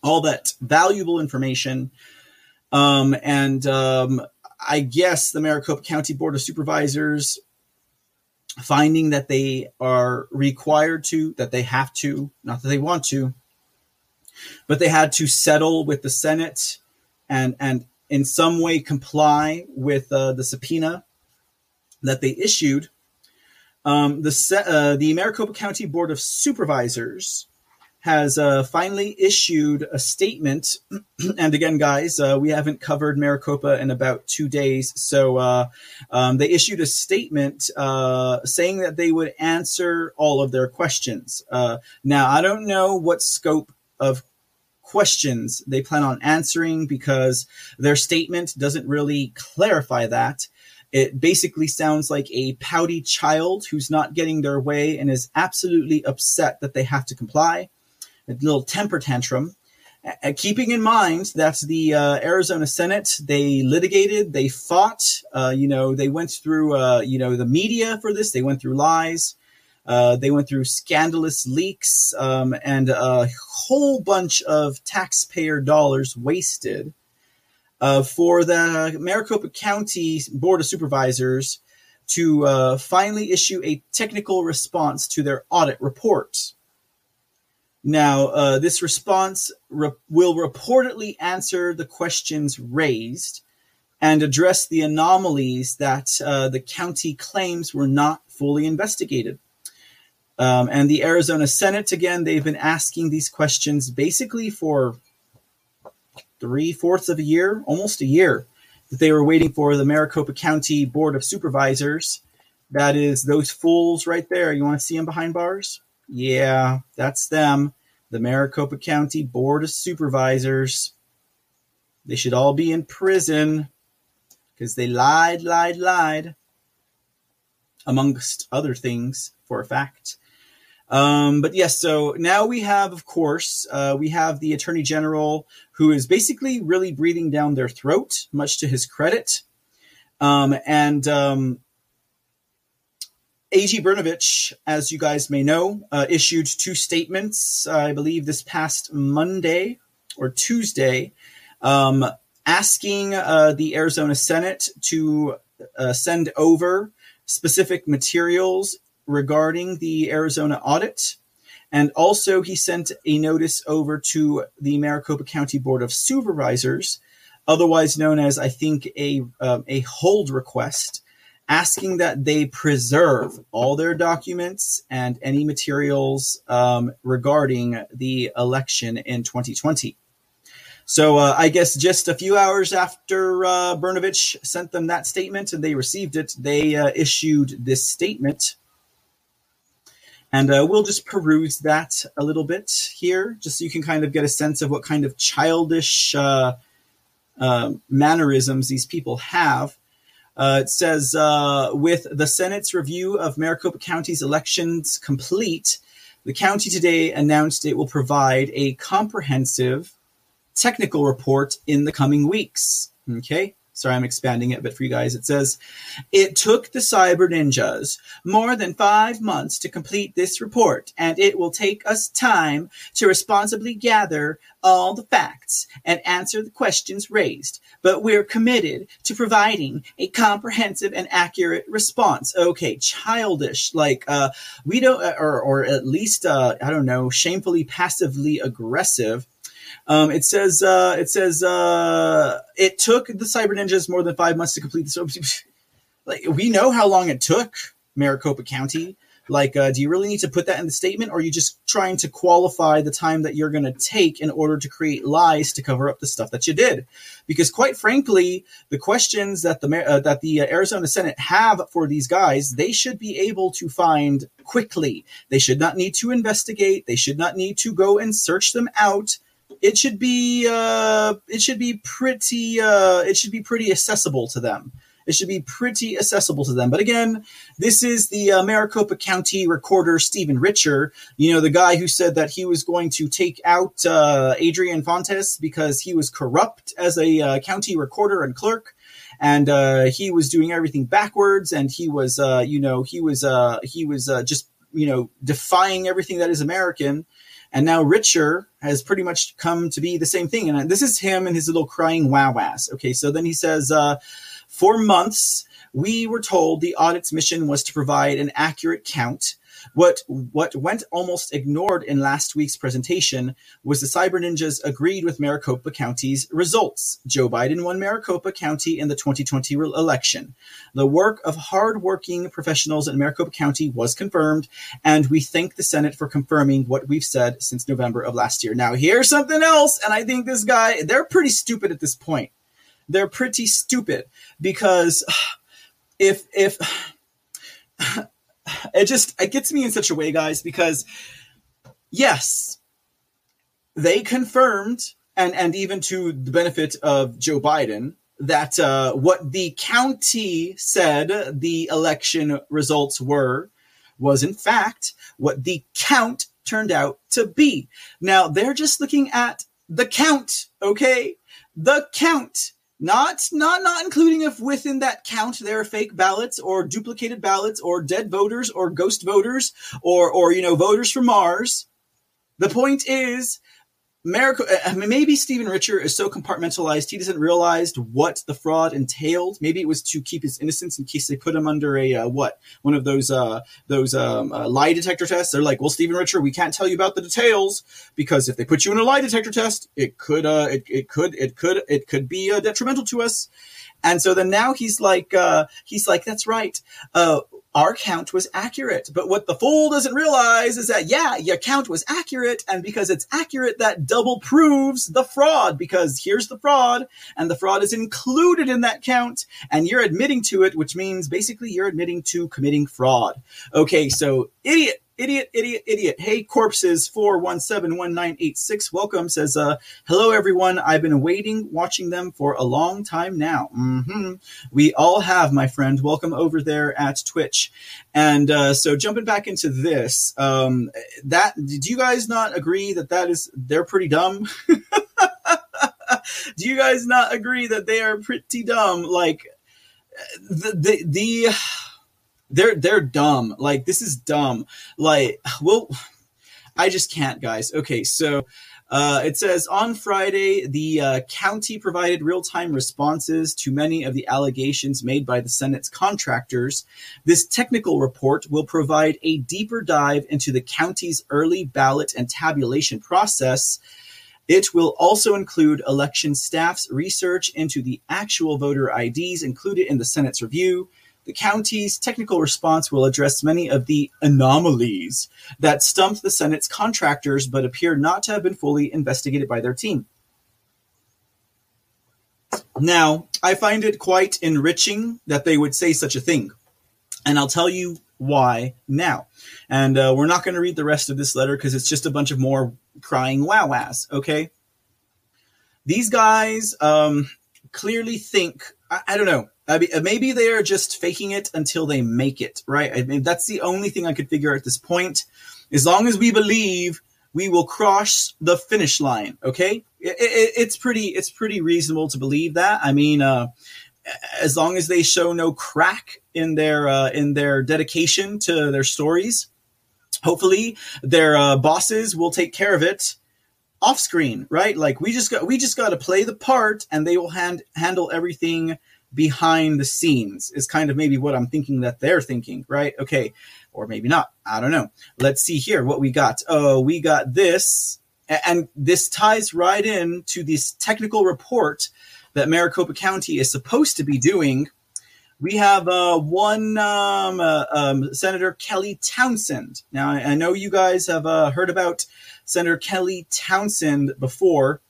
all that valuable information, um, and um, I guess the Maricopa County Board of Supervisors finding that they are required to, that they have to, not that they want to, but they had to settle with the Senate and and in some way comply with uh, the subpoena that they issued. Um, the uh, the Maricopa County Board of Supervisors has uh, finally issued a statement. and again, guys, uh, we haven't covered Maricopa in about two days. So uh, um, they issued a statement uh, saying that they would answer all of their questions. Uh, now, I don't know what scope of questions they plan on answering because their statement doesn't really clarify that. It basically sounds like a pouty child who's not getting their way and is absolutely upset that they have to comply. A little temper tantrum. Keeping in mind that the uh, Arizona Senate, they litigated, they fought, uh, you know, they went through, uh, you know, the media for this, they went through lies. Uh, they went through scandalous leaks um, and a whole bunch of taxpayer dollars wasted uh, for the Maricopa County Board of Supervisors to uh, finally issue a technical response to their audit report. Now, uh, this response re- will reportedly answer the questions raised and address the anomalies that uh, the county claims were not fully investigated. Um, and the Arizona Senate, again, they've been asking these questions basically for three fourths of a year, almost a year, that they were waiting for the Maricopa County Board of Supervisors. That is those fools right there. You want to see them behind bars? Yeah, that's them. The Maricopa County Board of Supervisors. They should all be in prison because they lied, lied, lied, amongst other things, for a fact. Um, but yes, so now we have, of course, uh, we have the attorney general who is basically really breathing down their throat, much to his credit. Um, and um, A.G. Brnovich, as you guys may know, uh, issued two statements, I believe this past Monday or Tuesday, um, asking uh, the Arizona Senate to uh, send over specific materials regarding the Arizona audit And also, he sent a notice over to the Maricopa County Board of Supervisors, otherwise known as, I think, a um, a hold request, asking that they preserve all their documents and any materials um, regarding the election in 2020. So uh, I guess just a few hours after uh, Brnovich sent them that statement and they received it, they uh, issued this statement. And uh, we'll just peruse that a little bit here, just so you can kind of get a sense of what kind of childish uh, uh, mannerisms these people have. it says, with the Senate's review of Maricopa County's elections complete, the county today announced it will provide a comprehensive technical report in the coming weeks. Okay. Sorry, I'm expanding it but for you guys. It says, It took the cyber ninjas more than five months to complete this report, and it will take us time to responsibly gather all the facts and answer the questions raised. But we're committed to providing a comprehensive and accurate response. Okay, childish, like, uh, we don't, or, or at least, uh, I don't know, shamefully passively aggressive um, it says uh, it says uh, it took the Cyber Ninjas more than five months to complete this. like we know how long it took Maricopa County. Like, uh, do you really need to put that in the statement, or are you just trying to qualify the time that you're going to take in order to create lies to cover up the stuff that you did? Because, quite frankly, the questions that the uh, that the Arizona Senate have for these guys, they should be able to find quickly. They should not need to investigate. They should not need to go and search them out it should be uh, it should be pretty uh, it should be pretty accessible to them. It should be pretty accessible to them. But again, this is the uh, Maricopa County recorder Stephen Richer. You know the guy who said that he was going to take out uh, Adrian Fontes because he was corrupt as a uh, county recorder and clerk and uh, he was doing everything backwards and he was uh, you know he was uh, he was uh, just you know defying everything that is american and now Richer has pretty much come to be the same thing. And this is him and his little crying wow ass. Okay, so then he says, uh, for months, we were told the audit's mission was to provide an accurate count what what went almost ignored in last week's presentation was the Cyber Ninjas agreed with Maricopa County's results. Joe Biden won Maricopa County in the 2020 election. The work of hardworking professionals in Maricopa County was confirmed, and we thank the Senate for confirming what we've said since November of last year. Now, here's something else, and I think this guy, they're pretty stupid at this point. They're pretty stupid because if if it just it gets me in such a way, guys, because yes, they confirmed and and even to the benefit of Joe Biden that uh, what the county said the election results were was in fact what the count turned out to be. Now they're just looking at the count, okay? The count. Not, not, not including if within that count there are fake ballots or duplicated ballots or dead voters or ghost voters or, or, you know, voters from Mars. The point is Mean, maybe Stephen Richer is so compartmentalized he doesn't realize what the fraud entailed. Maybe it was to keep his innocence in case they put him under a uh, what one of those uh, those um, uh, lie detector tests. They're like, well, Stephen Richer, we can't tell you about the details because if they put you in a lie detector test, it could uh, it, it could it could it could be uh, detrimental to us. And so then now he's like, uh, he's like, that's right. Uh, our count was accurate. But what the fool doesn't realize is that, yeah, your count was accurate. And because it's accurate, that double proves the fraud because here's the fraud and the fraud is included in that count and you're admitting to it, which means basically you're admitting to committing fraud. Okay. So idiot idiot, idiot, idiot. Hey, corpses four one seven one nine eight six. Welcome. Says, uh, hello everyone. I've been waiting, watching them for a long time now. Mm-hmm. We all have, my friend. Welcome over there at Twitch. And uh, so, jumping back into this, um, that do you guys not agree that that is they're pretty dumb? Do you guys not agree that they are pretty dumb? Like the the the they're they're dumb. Like this is dumb. Like well, I just can't, guys. Okay, so Uh, it says on Friday, the uh, county provided real time responses to many of the allegations made by the Senate's contractors. This technical report will provide a deeper dive into the county's early ballot and tabulation process. It will also include election staff's research into the actual voter IDs included in the Senate's review. The county's technical response will address many of the anomalies that stumped the Senate's contractors but appear not to have been fully investigated by their team. Now, I find it quite enriching that they would say such a thing. And I'll tell you why now. And uh, we're not going to read the rest of this letter because it's just a bunch of more crying wow ass, okay? These guys um, clearly think, I, I don't know, I mean, maybe they are just faking it until they make it, right? I mean, that's the only thing I could figure at this point. As long as we believe, we will cross the finish line. Okay, it, it, it's pretty, it's pretty reasonable to believe that. I mean, uh, as long as they show no crack in their uh, in their dedication to their stories, hopefully their uh, bosses will take care of it off screen, right? Like we just got we just got to play the part, and they will hand handle everything behind the scenes is kind of maybe what I'm thinking that they're thinking, right? Okay, or maybe not. I don't know. Let's see here what we got. Oh, we got this, and this ties right in to this technical report that Maricopa County is supposed to be doing. We have uh, one um, uh, um, Senator Kelly Townsend. Now, I, know you guys have uh, heard about Senator Kelly Townsend before.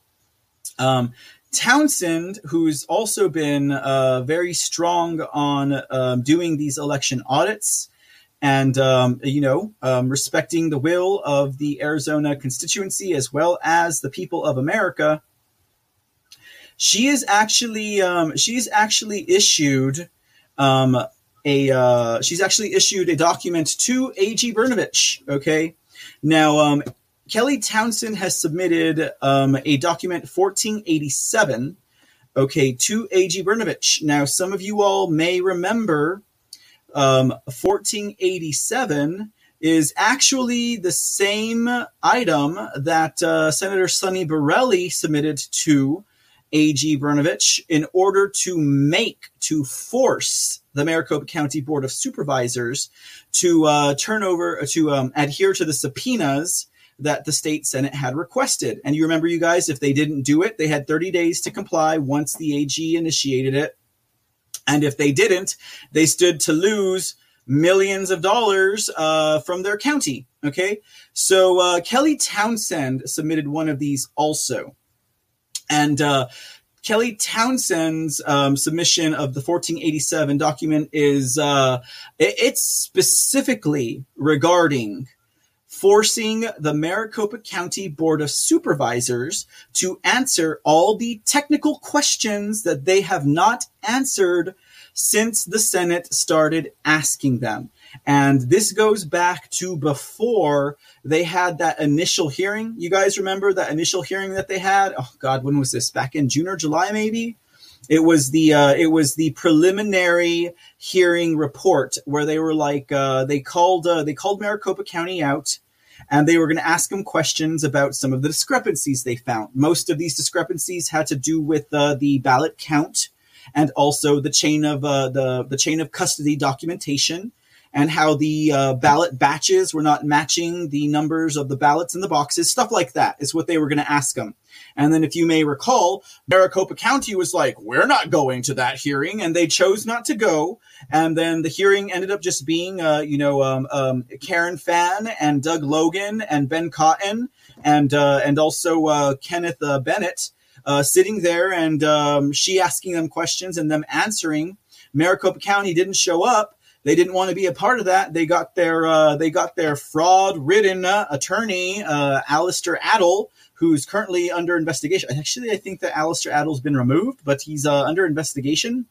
Um, Townsend, who's also been uh, very strong on um, doing these election audits and, um, you know, um, respecting the will of the Arizona constituency as well as the people of America. She is actually um, she's actually issued um, a uh, she's actually issued a document to A.G. Brnovich. Okay, now um, Kelly Townsend has submitted um, a document 1487, okay, to A.G. Brnovich. Now, some of you all may remember um, 1487 is actually the same item that uh, Senator Sonny Borrelli submitted to A.G. Brnovich in order to make, to force the Maricopa County Board of Supervisors to uh, turn over, to um, adhere to the subpoenas that the state senate had requested. And you remember, you guys, if they didn't do it, they had 30 days to comply once the AG initiated it. And if they didn't, they stood to lose millions of dollars uh, from their county. Okay. So uh, Kelly Townsend submitted one of these also. And uh, Kelly Townsend's um, submission of the 1487 document is uh, it's specifically regarding forcing the Maricopa County Board of Supervisors to answer all the technical questions that they have not answered since the Senate started asking them. And this goes back to before they had that initial hearing. You guys remember that initial hearing that they had? Oh God, when was this? Back in June or July, maybe? It was the uh, it was the preliminary hearing report where they were like uh, they called uh, they called Maricopa County out and they were going to ask him questions about some of the discrepancies they found. Most of these discrepancies had to do with uh, the ballot count and also the chain of uh, the the chain of custody documentation and how the uh, ballot batches were not matching the numbers of the ballots in the boxes. Stuff like that is what they were going to ask him. And then, if you may recall, Maricopa County was like, we're not going to that hearing. And they chose not to go. And then the hearing ended up just being, uh, you know, um, um, Karen Fann and Doug Logan and Ben Cotton and, uh, and also uh, Kenneth uh, Bennett uh, sitting there and um, she asking them questions and them answering. Maricopa County didn't show up they didn't want to be a part of that. They got their uh, they got their fraud ridden uh, attorney, uh, Allister who's currently under investigation. Actually, I think that Allister Adel's been removed, but he's uh, under investigation.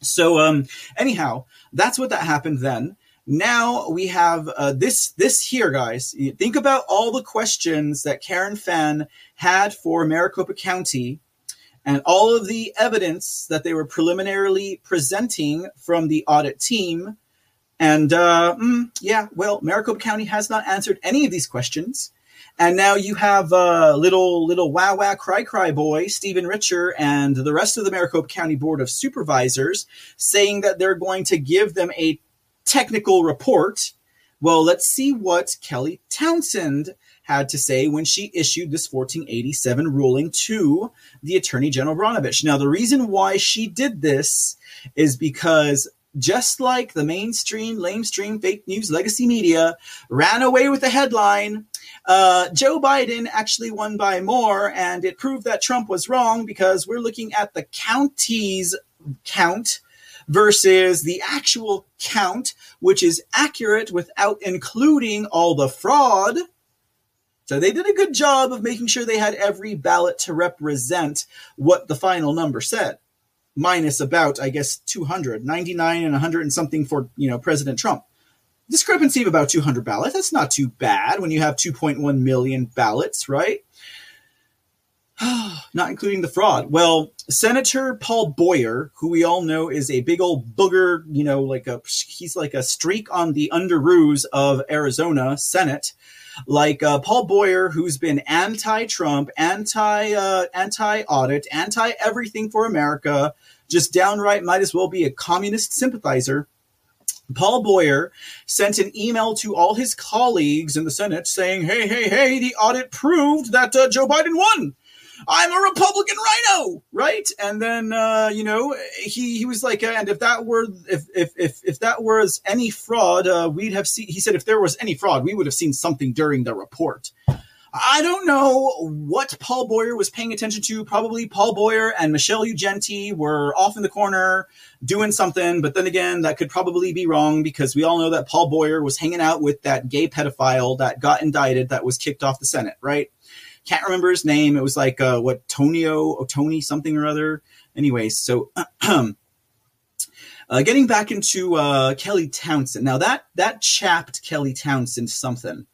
So, um, anyhow, that's what that happened then. Now we have uh, this this here, guys. Think about all the questions that Karen Fann had for Maricopa County and all of the evidence that they were preliminarily presenting from the audit team and uh, mm, yeah, well, Maricopa County has not answered any of these questions. And now you have uh, little little wow wow cry cry boy Stephen Richer and the rest of the Maricopa County Board of Supervisors saying that they're going to give them a technical report. Well, let's see what Kelly Townsend had to say when she issued this 1487 ruling to the Attorney General Brnovich. Now, the reason why she did this is because just like the mainstream, lamestream, fake news, legacy media ran away with the headline, uh, Joe Biden actually won by more, and it proved that Trump was wrong because we're looking at the counties count versus the actual count, which is accurate without including all the fraud. So they did a good job of making sure they had every ballot to represent what the final number said, minus about, I guess, 200, 99 and 100 and something for, you know, President Trump. Discrepancy of about 200 ballots. That's not too bad when you have 2.1 million ballots, right? not including the fraud. Well, Senator Paul Boyer, who we all know is a big old booger, you know, like a he's like a streak on the underoos of Arizona Senate like uh, Paul Boyer, who's been anti-Trump, anti uh, anti-audit, anti everything for America, just downright might as well be a communist sympathizer. Paul Boyer sent an email to all his colleagues in the Senate saying, "Hey, hey, hey! The audit proved that uh, Joe Biden won." I'm a Republican rhino, right? And then uh, you know he he was like, and if that were if if if, if that was any fraud, uh, we'd have seen. He said if there was any fraud, we would have seen something during the report. I don't know what Paul Boyer was paying attention to. Probably Paul Boyer and Michelle Ugenti were off in the corner doing something, but then again, that could probably be wrong because we all know that Paul Boyer was hanging out with that gay pedophile that got indicted that was kicked off the Senate, right? Can't remember his name. It was like uh, what Tonio or Tony something or other. Anyways, so uh, getting back into uh, Kelly Townsend. Now that that chapped Kelly Townsend something.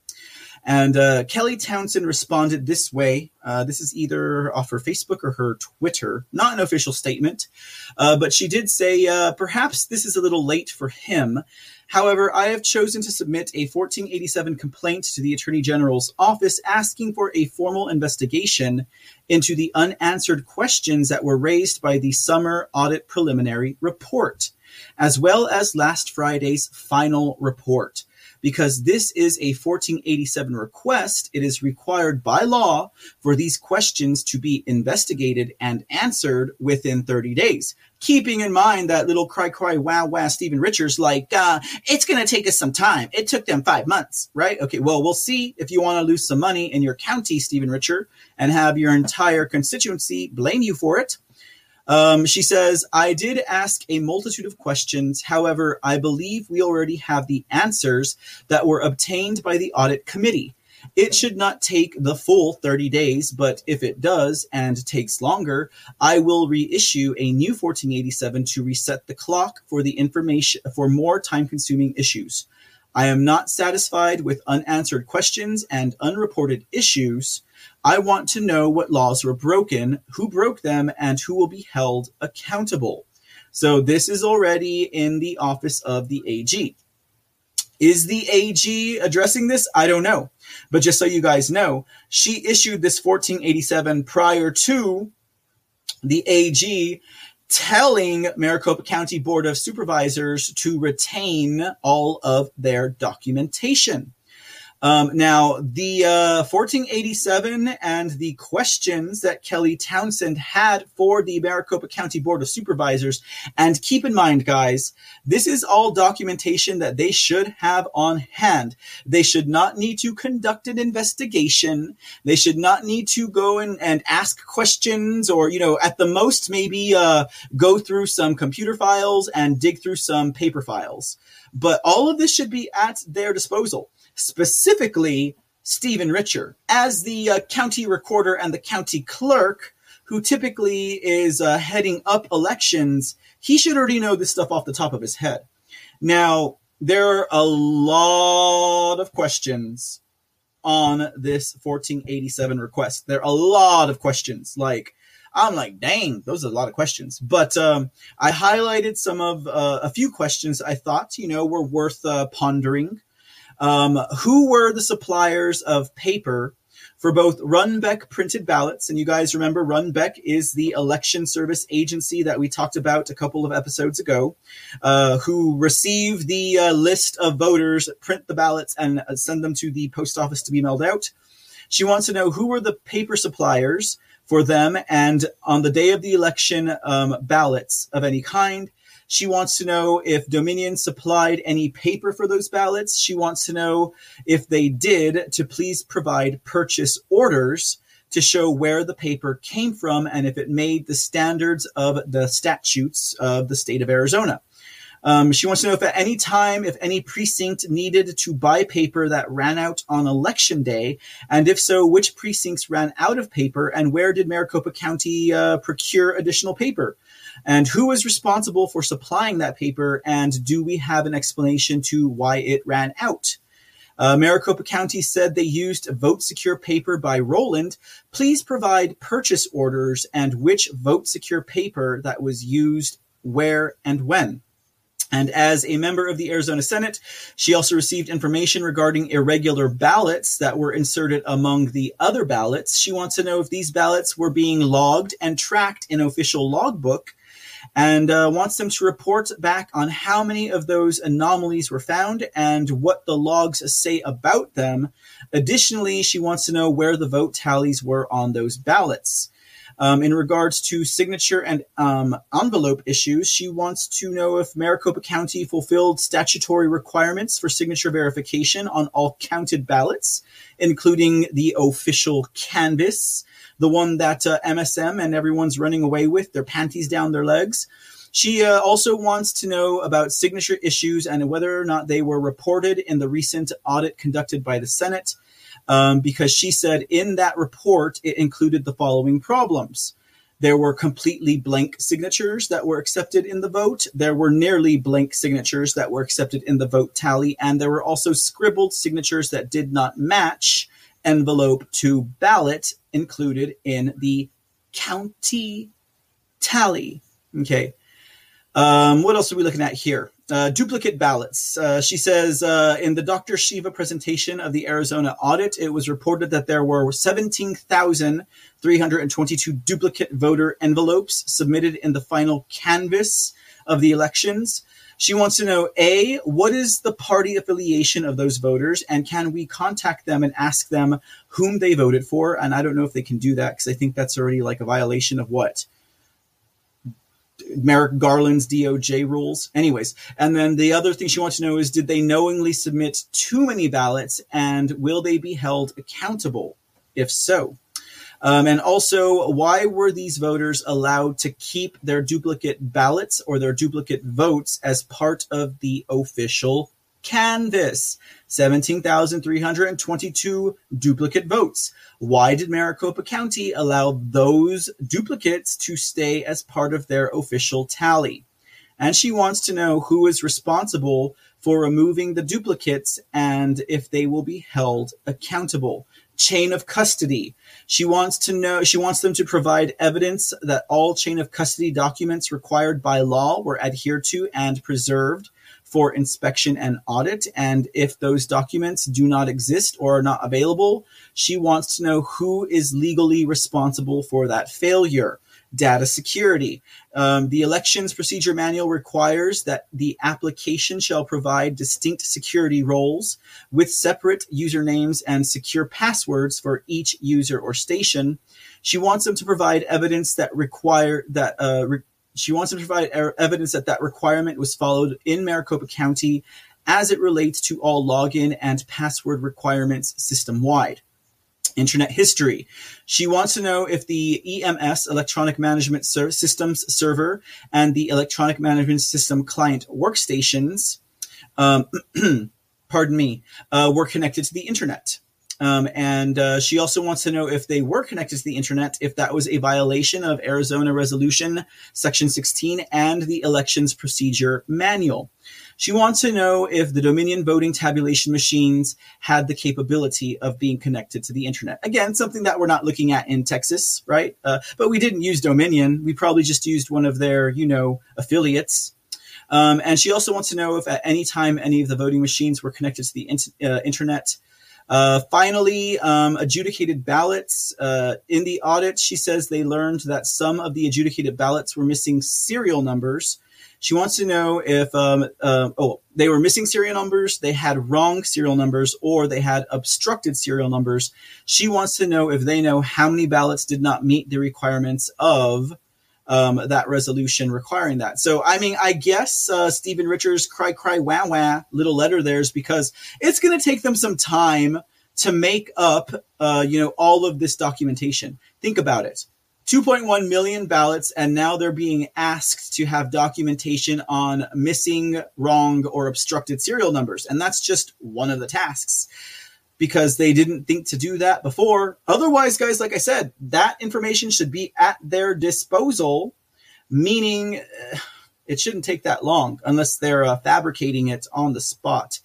And uh, Kelly Townsend responded this way. Uh, this is either off her Facebook or her Twitter, not an official statement, uh, but she did say uh, perhaps this is a little late for him, However, I have chosen to submit a 1487 complaint to the Attorney General's office asking for a formal investigation into the unanswered questions that were raised by the summer audit preliminary report, as well as last Friday's final report because this is a 1487 request, it is required by law for these questions to be investigated and answered within 30 days. Keeping in mind that little cry cry wow wow Stephen Richards like uh, it's going to take us some time. It took them five months, right? Okay, well we'll see if you want to lose some money in your county, Stephen Richard, and have your entire constituency blame you for it. Um, she says, I did ask a multitude of questions. However, I believe we already have the answers that were obtained by the audit committee. It should not take the full 30 days, but if it does and takes longer, I will reissue a new 1487 to reset the clock for the information for more time consuming issues. I am not satisfied with unanswered questions and unreported issues. I want to know what laws were broken, who broke them, and who will be held accountable. So this is already in the office of the AG. Is the AG addressing this? I don't know. But just so you guys know, she issued this 1487 prior to the AG telling Maricopa County Board of Supervisors to retain all of their documentation. Um, now, the uh, 1487 and the questions that Kelly Townsend had for the Maricopa County Board of Supervisors, and keep in mind, guys, this is all documentation that they should have on hand. They should not need to conduct an investigation. They should not need to go in and ask questions, or you know, at the most, maybe uh, go through some computer files and dig through some paper files. But all of this should be at their disposal specifically Stephen Richer as the uh, county recorder and the county clerk, who typically is uh, heading up elections. He should already know this stuff off the top of his head. Now, there are a lot of questions on this 1487 request. There are a lot of questions. Like, I'm like, dang, those are a lot of questions. But um, I highlighted some of uh, a few questions I thought, you know, were worth uh, pondering. Um, who were the suppliers of paper for both Runbeck printed ballots? And you guys remember Runbeck is the election service agency that we talked about a couple of episodes ago, uh, who receive the uh, list of voters, print the ballots, and uh, send them to the post office to be mailed out. She wants to know who were the paper suppliers for them and on the day of the election um, ballots of any kind. She wants to know if Dominion supplied any paper for those ballots. She wants to know if they did to please provide purchase orders to show where the paper came from and if it made the standards of the statutes of the state of Arizona. Um, she wants to know if at any time, if any precinct needed to buy paper that ran out on election day, and if so, which precincts ran out of paper, and where did Maricopa County uh, procure additional paper? And who was responsible for supplying that paper, and do we have an explanation to why it ran out? Uh, Maricopa County said they used vote secure paper by Roland. Please provide purchase orders and which vote secure paper that was used, where, and when. And as a member of the Arizona Senate, she also received information regarding irregular ballots that were inserted among the other ballots. She wants to know if these ballots were being logged and tracked in official logbook and uh, wants them to report back on how many of those anomalies were found and what the logs say about them. Additionally, she wants to know where the vote tallies were on those ballots. Um, in regards to signature and um, envelope issues, she wants to know if Maricopa County fulfilled statutory requirements for signature verification on all counted ballots, including the official canvas, the one that uh, MSM and everyone's running away with, their panties down their legs. She uh, also wants to know about signature issues and whether or not they were reported in the recent audit conducted by the Senate um, because she said in that report it included the following problems. There were completely blank signatures that were accepted in the vote. There were nearly blank signatures that were accepted in the vote tally. And there were also scribbled signatures that did not match envelope to ballot included in the county tally. Okay. Um, what else are we looking at here? Uh, duplicate ballots. Uh, she says uh, in the Dr. Shiva presentation of the Arizona audit, it was reported that there were 17,322 duplicate voter envelopes submitted in the final canvas of the elections. She wants to know A, what is the party affiliation of those voters? And can we contact them and ask them whom they voted for? And I don't know if they can do that because I think that's already like a violation of what? Merrick Garland's DOJ rules. Anyways, and then the other thing she wants to know is did they knowingly submit too many ballots and will they be held accountable? If so. Um, and also, why were these voters allowed to keep their duplicate ballots or their duplicate votes as part of the official canvas? 17,322 duplicate votes. Why did Maricopa County allow those duplicates to stay as part of their official tally? And she wants to know who is responsible for removing the duplicates and if they will be held accountable. Chain of custody. She wants to know, she wants them to provide evidence that all chain of custody documents required by law were adhered to and preserved for inspection and audit. And if those documents do not exist or are not available, she wants to know who is legally responsible for that failure. Data security. Um, the elections procedure manual requires that the application shall provide distinct security roles with separate usernames and secure passwords for each user or station. She wants them to provide evidence that require that uh, re- she wants to provide evidence that that requirement was followed in Maricopa County as it relates to all login and password requirements system wide. Internet history. She wants to know if the EMS, Electronic Management Ser- Systems server, and the Electronic Management System client workstations, um, pardon me, uh, were connected to the internet. Um, and uh, she also wants to know if they were connected to the internet, if that was a violation of Arizona Resolution Section 16 and the Elections Procedure Manual. She wants to know if the Dominion voting tabulation machines had the capability of being connected to the internet. Again, something that we're not looking at in Texas, right? Uh, but we didn't use Dominion. We probably just used one of their, you know, affiliates. Um, and she also wants to know if at any time any of the voting machines were connected to the in- uh, internet. Uh, finally, um, adjudicated ballots. Uh, in the audit, she says they learned that some of the adjudicated ballots were missing serial numbers. She wants to know if, um, uh, oh, they were missing serial numbers, they had wrong serial numbers, or they had obstructed serial numbers. She wants to know if they know how many ballots did not meet the requirements of um, that resolution requiring that. So, I mean, I guess uh, Stephen Richards' cry, cry, wah, wah little letter there is because it's going to take them some time to make up, uh, you know, all of this documentation. Think about it. 2.1 million ballots, and now they're being asked to have documentation on missing, wrong, or obstructed serial numbers. And that's just one of the tasks because they didn't think to do that before. Otherwise, guys, like I said, that information should be at their disposal, meaning uh, it shouldn't take that long unless they're uh, fabricating it on the spot.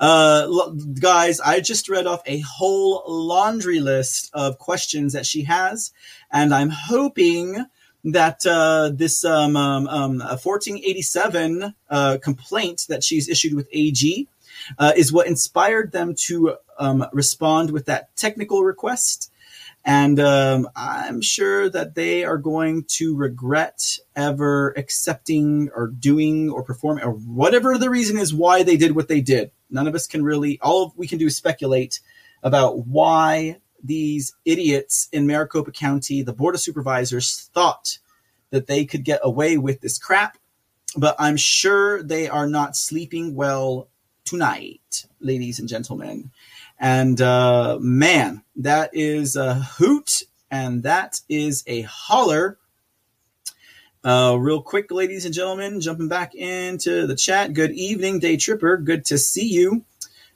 Uh, guys, I just read off a whole laundry list of questions that she has, and I'm hoping that uh, this um, um, um, 1487 uh, complaint that she's issued with AG uh, is what inspired them to um, respond with that technical request. And um, I'm sure that they are going to regret ever accepting or doing or performing or whatever the reason is why they did what they did. None of us can really, all we can do is speculate about why these idiots in Maricopa County, the Board of Supervisors, thought that they could get away with this crap. But I'm sure they are not sleeping well tonight, ladies and gentlemen. And uh, man, that is a hoot and that is a holler. Uh, real quick, ladies and gentlemen, jumping back into the chat. Good evening, Day Tripper. Good to see you.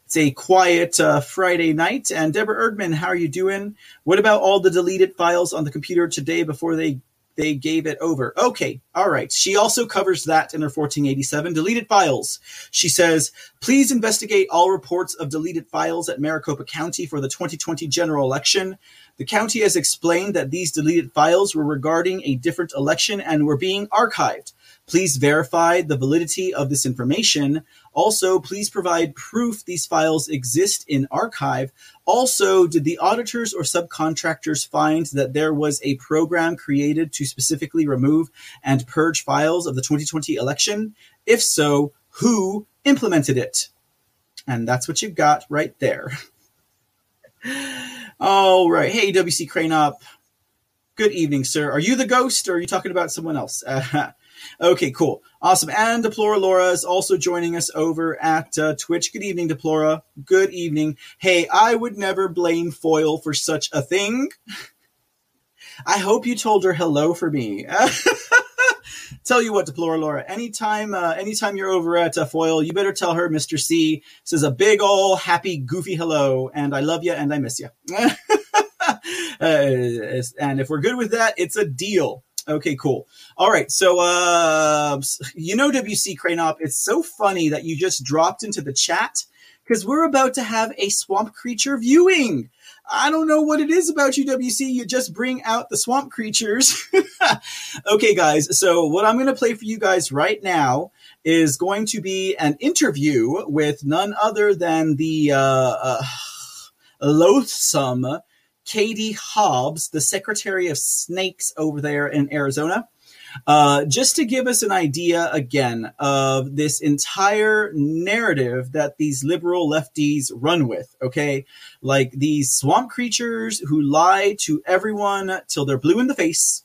It's a quiet uh, Friday night. And Deborah Erdman, how are you doing? What about all the deleted files on the computer today before they they gave it over. Okay, all right. She also covers that in her 1487 deleted files. She says, please investigate all reports of deleted files at Maricopa County for the 2020 general election. The county has explained that these deleted files were regarding a different election and were being archived. Please verify the validity of this information. Also, please provide proof these files exist in archive. Also, did the auditors or subcontractors find that there was a program created to specifically remove and purge files of the 2020 election? If so, who implemented it? And that's what you've got right there. All right. Hey, WC Cranop. Good evening, sir. Are you the ghost or are you talking about someone else? Okay, cool. Awesome. And Deplora Laura is also joining us over at uh, Twitch. Good evening, Deplora. Good evening. Hey, I would never blame Foil for such a thing. I hope you told her hello for me. tell you what, Deplora Laura, anytime, uh, anytime you're over at uh, Foil, you better tell her Mr. C says a big ol' happy goofy hello, and I love you and I miss you. uh, and if we're good with that, it's a deal. Okay, cool. All right. So, uh, you know, WC Cranop, it's so funny that you just dropped into the chat because we're about to have a swamp creature viewing. I don't know what it is about you, WC. You just bring out the swamp creatures. okay, guys. So, what I'm going to play for you guys right now is going to be an interview with none other than the uh, uh, loathsome Katie Hobbs, the Secretary of Snakes over there in Arizona. Uh, just to give us an idea again of this entire narrative that these liberal lefties run with, okay? Like these swamp creatures who lie to everyone till they're blue in the face,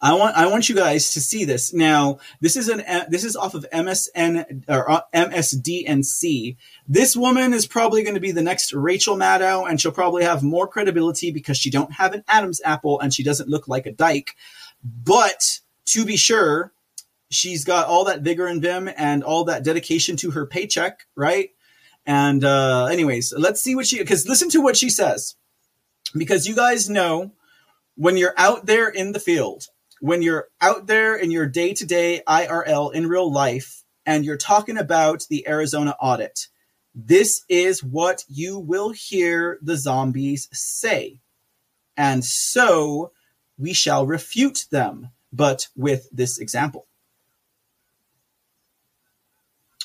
I want I want you guys to see this. Now, this is an this is off of MSN or uh, MSDNC. This woman is probably going to be the next Rachel Maddow, and she'll probably have more credibility because she don't have an Adam's apple and she doesn't look like a dyke. But to be sure, she's got all that vigor and vim and all that dedication to her paycheck, right? And uh, anyways, let's see what she because listen to what she says because you guys know when you're out there in the field when you're out there in your day to day IRL in real life and you're talking about the Arizona audit, this is what you will hear the zombies say. And so we shall refute them, but with this example.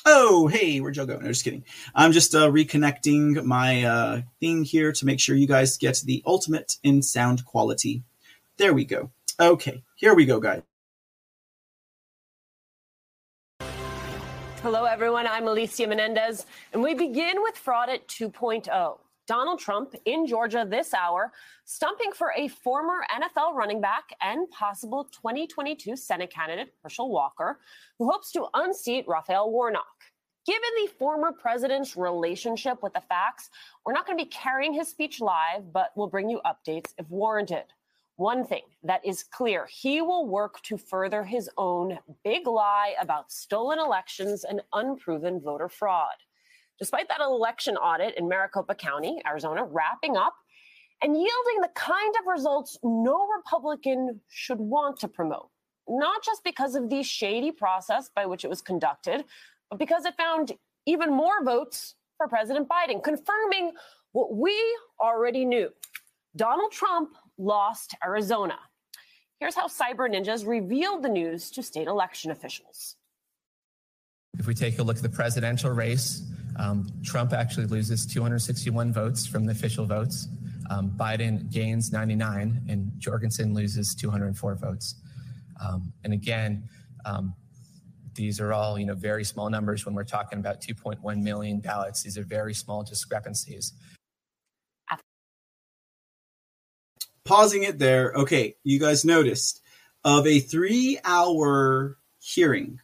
Oh, hey, where'd y'all go? No, just kidding. I'm just uh, reconnecting my uh, thing here to make sure you guys get the ultimate in sound quality. There we go. Okay, here we go, guys. Hello, everyone. I'm Alicia Menendez, and we begin with Fraudit 2.0. Donald Trump in Georgia this hour, stumping for a former NFL running back and possible 2022 Senate candidate, Herschel Walker, who hopes to unseat Raphael Warnock. Given the former president's relationship with the facts, we're not going to be carrying his speech live, but we'll bring you updates if warranted. One thing that is clear he will work to further his own big lie about stolen elections and unproven voter fraud. Despite that election audit in Maricopa County, Arizona, wrapping up and yielding the kind of results no Republican should want to promote, not just because of the shady process by which it was conducted, but because it found even more votes for President Biden, confirming what we already knew. Donald Trump lost Arizona. Here's how cyber ninjas revealed the news to state election officials. If we take a look at the presidential race, um, Trump actually loses 261 votes from the official votes. Um, Biden gains 99, and Jorgensen loses 204 votes. Um, and again, um, these are all you know very small numbers when we're talking about 2.1 million ballots. These are very small discrepancies. Pausing it there. Okay, you guys noticed of a three-hour hearing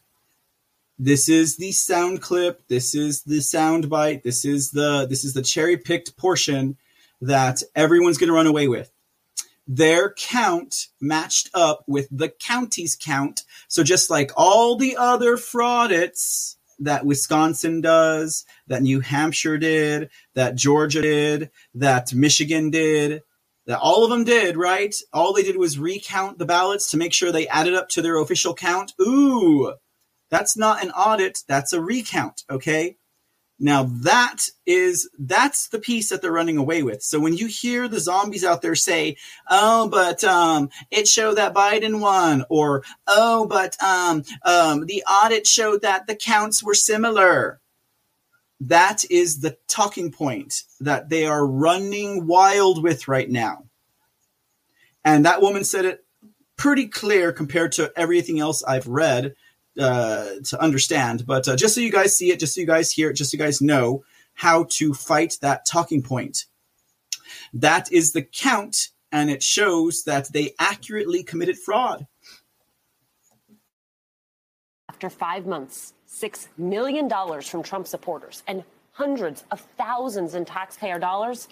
this is the sound clip this is the sound bite this is the this is the cherry picked portion that everyone's going to run away with their count matched up with the county's count so just like all the other fraudits that Wisconsin does that New Hampshire did that Georgia did that Michigan did that all of them did right all they did was recount the ballots to make sure they added up to their official count ooh that's not an audit, that's a recount, okay? Now that is that's the piece that they're running away with. So when you hear the zombies out there say, "Oh, but um, it showed that Biden won," or "Oh, but um, um, the audit showed that the counts were similar," that is the talking point that they are running wild with right now. And that woman said it pretty clear compared to everything else I've read uh, to understand. But uh, just so you guys see it, just so you guys hear it, just so you guys know how to fight that talking point. That is the count, and it shows that they accurately committed fraud. After five months, $6 million from Trump supporters, and hundreds of thousands in taxpayer dollars,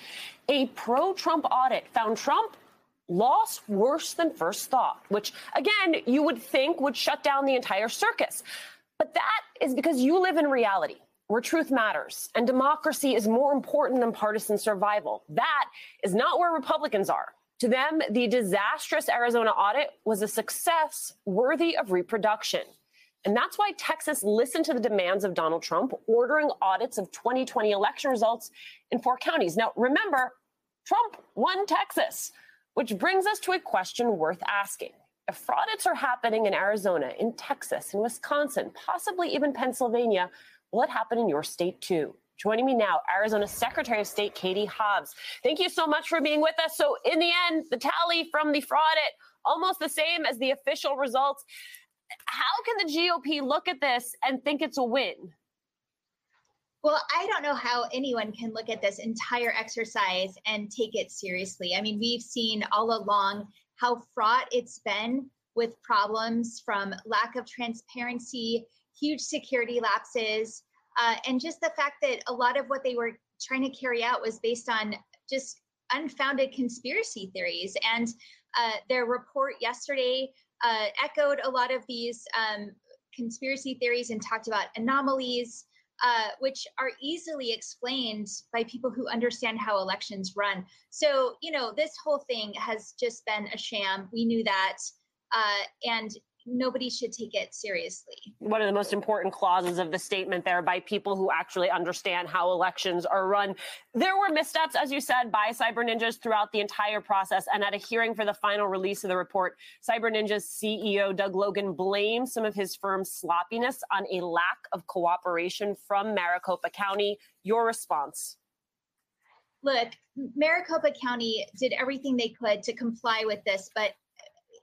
a pro Trump audit found Trump lost worse than first thought, which again, you would think would shut down the entire circus. But that is because you live in reality where truth matters and democracy is more important than partisan survival. That is not where Republicans are. To them, the disastrous Arizona audit was a success worthy of reproduction. And that's why Texas listened to the demands of Donald Trump, ordering audits of 2020 election results in four counties. Now, remember, Trump won Texas. Which brings us to a question worth asking. If fraudits are happening in Arizona, in Texas, in Wisconsin, possibly even Pennsylvania, will it happen in your state too? Joining me now, Arizona Secretary of State Katie Hobbs. Thank you so much for being with us. So, in the end, the tally from the fraudit almost the same as the official results. How can the GOP look at this and think it's a win? Well, I don't know how anyone can look at this entire exercise and take it seriously. I mean, we've seen all along how fraught it's been with problems from lack of transparency, huge security lapses, uh, and just the fact that a lot of what they were trying to carry out was based on just unfounded conspiracy theories. And uh, their report yesterday uh, echoed a lot of these um, conspiracy theories and talked about anomalies uh, which are easily explained by people who understand how elections run. So, you know, this whole thing has just been a sham. We knew that. Uh, and nobody should take it seriously. One of the most important clauses of the statement there by people who actually understand how elections are run. There were missteps, as you said, by Cyber Ninjas throughout the entire process. And at a hearing for the final release of the report, Cyber Ninjas CEO Doug Logan blamed some of his firm's sloppiness on a lack of cooperation from Maricopa County. Your response? Look, Maricopa County did everything they could to comply with this, but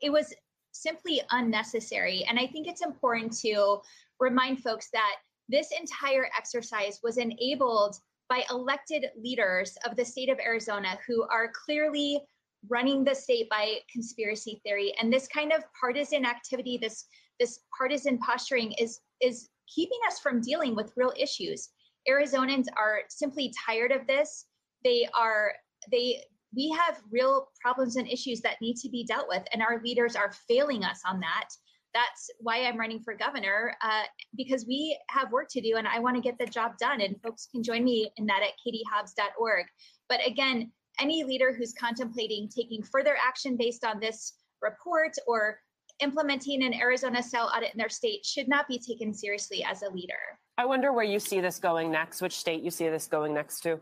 it was simply unnecessary. And I think it's important to remind folks that this entire exercise was enabled by elected leaders of the state of Arizona who are clearly running the state by conspiracy theory. And this kind of partisan activity this this partisan posturing is is keeping us from dealing with real issues. Arizonans are simply tired of this. They are they we have real problems and issues that need to be dealt with, and our leaders are failing us on that. That's why I'm running for governor uh, because we have work to do, and I want to get the job done. And folks can join me in that at katiehobbs.org. But again, any leader who's contemplating taking further action based on this report or implementing an Arizona style audit in their state should not be taken seriously as a leader. I wonder where you see this going next, which state you see this going next to.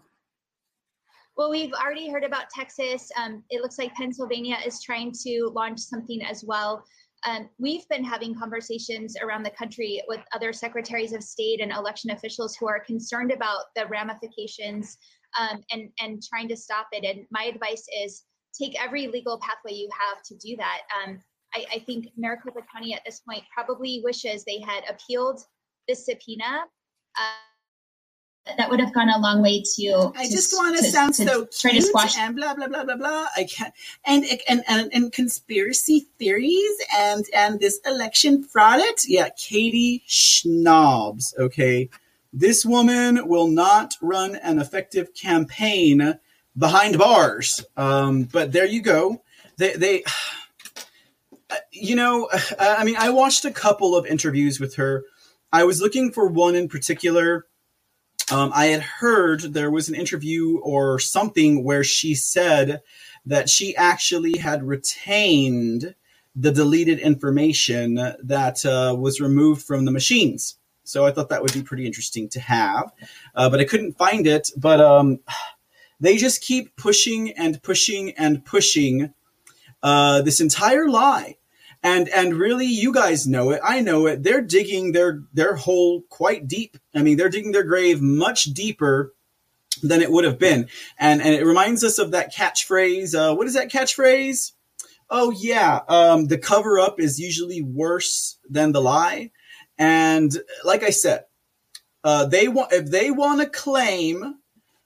Well, we've already heard about Texas. Um, it looks like Pennsylvania is trying to launch something as well. Um, we've been having conversations around the country with other secretaries of state and election officials who are concerned about the ramifications um, and and trying to stop it. And my advice is take every legal pathway you have to do that. Um, I, I, think Maricopa County at this point probably wishes they had appealed the subpoena. Uh, that would have gone a long way to. I to, just want to, sound so try to squash and blah blah blah blah blah. I can't and and and, and conspiracy theories and and this election fraud. It yeah, Katie Schnobbs. Okay, this woman will not run an effective campaign behind bars. Um, but there you go. They they. You know, I mean, I watched a couple of interviews with her. I was looking for one in particular um, I had heard there was an interview or something where she said that she actually had retained the deleted information that uh, was removed from the machines. So I thought that would be pretty interesting to have, uh, but I couldn't find it. But um, they just keep pushing and pushing and pushing uh, this entire lie and and really you guys know it. I know it. They're digging their their hole quite deep. I mean they're digging their grave much deeper than it would have been. And and it reminds us of that catchphrase uh, what is that catchphrase? Oh yeah um, the cover up is usually worse than the lie. And like i said uh, they want if they want to claim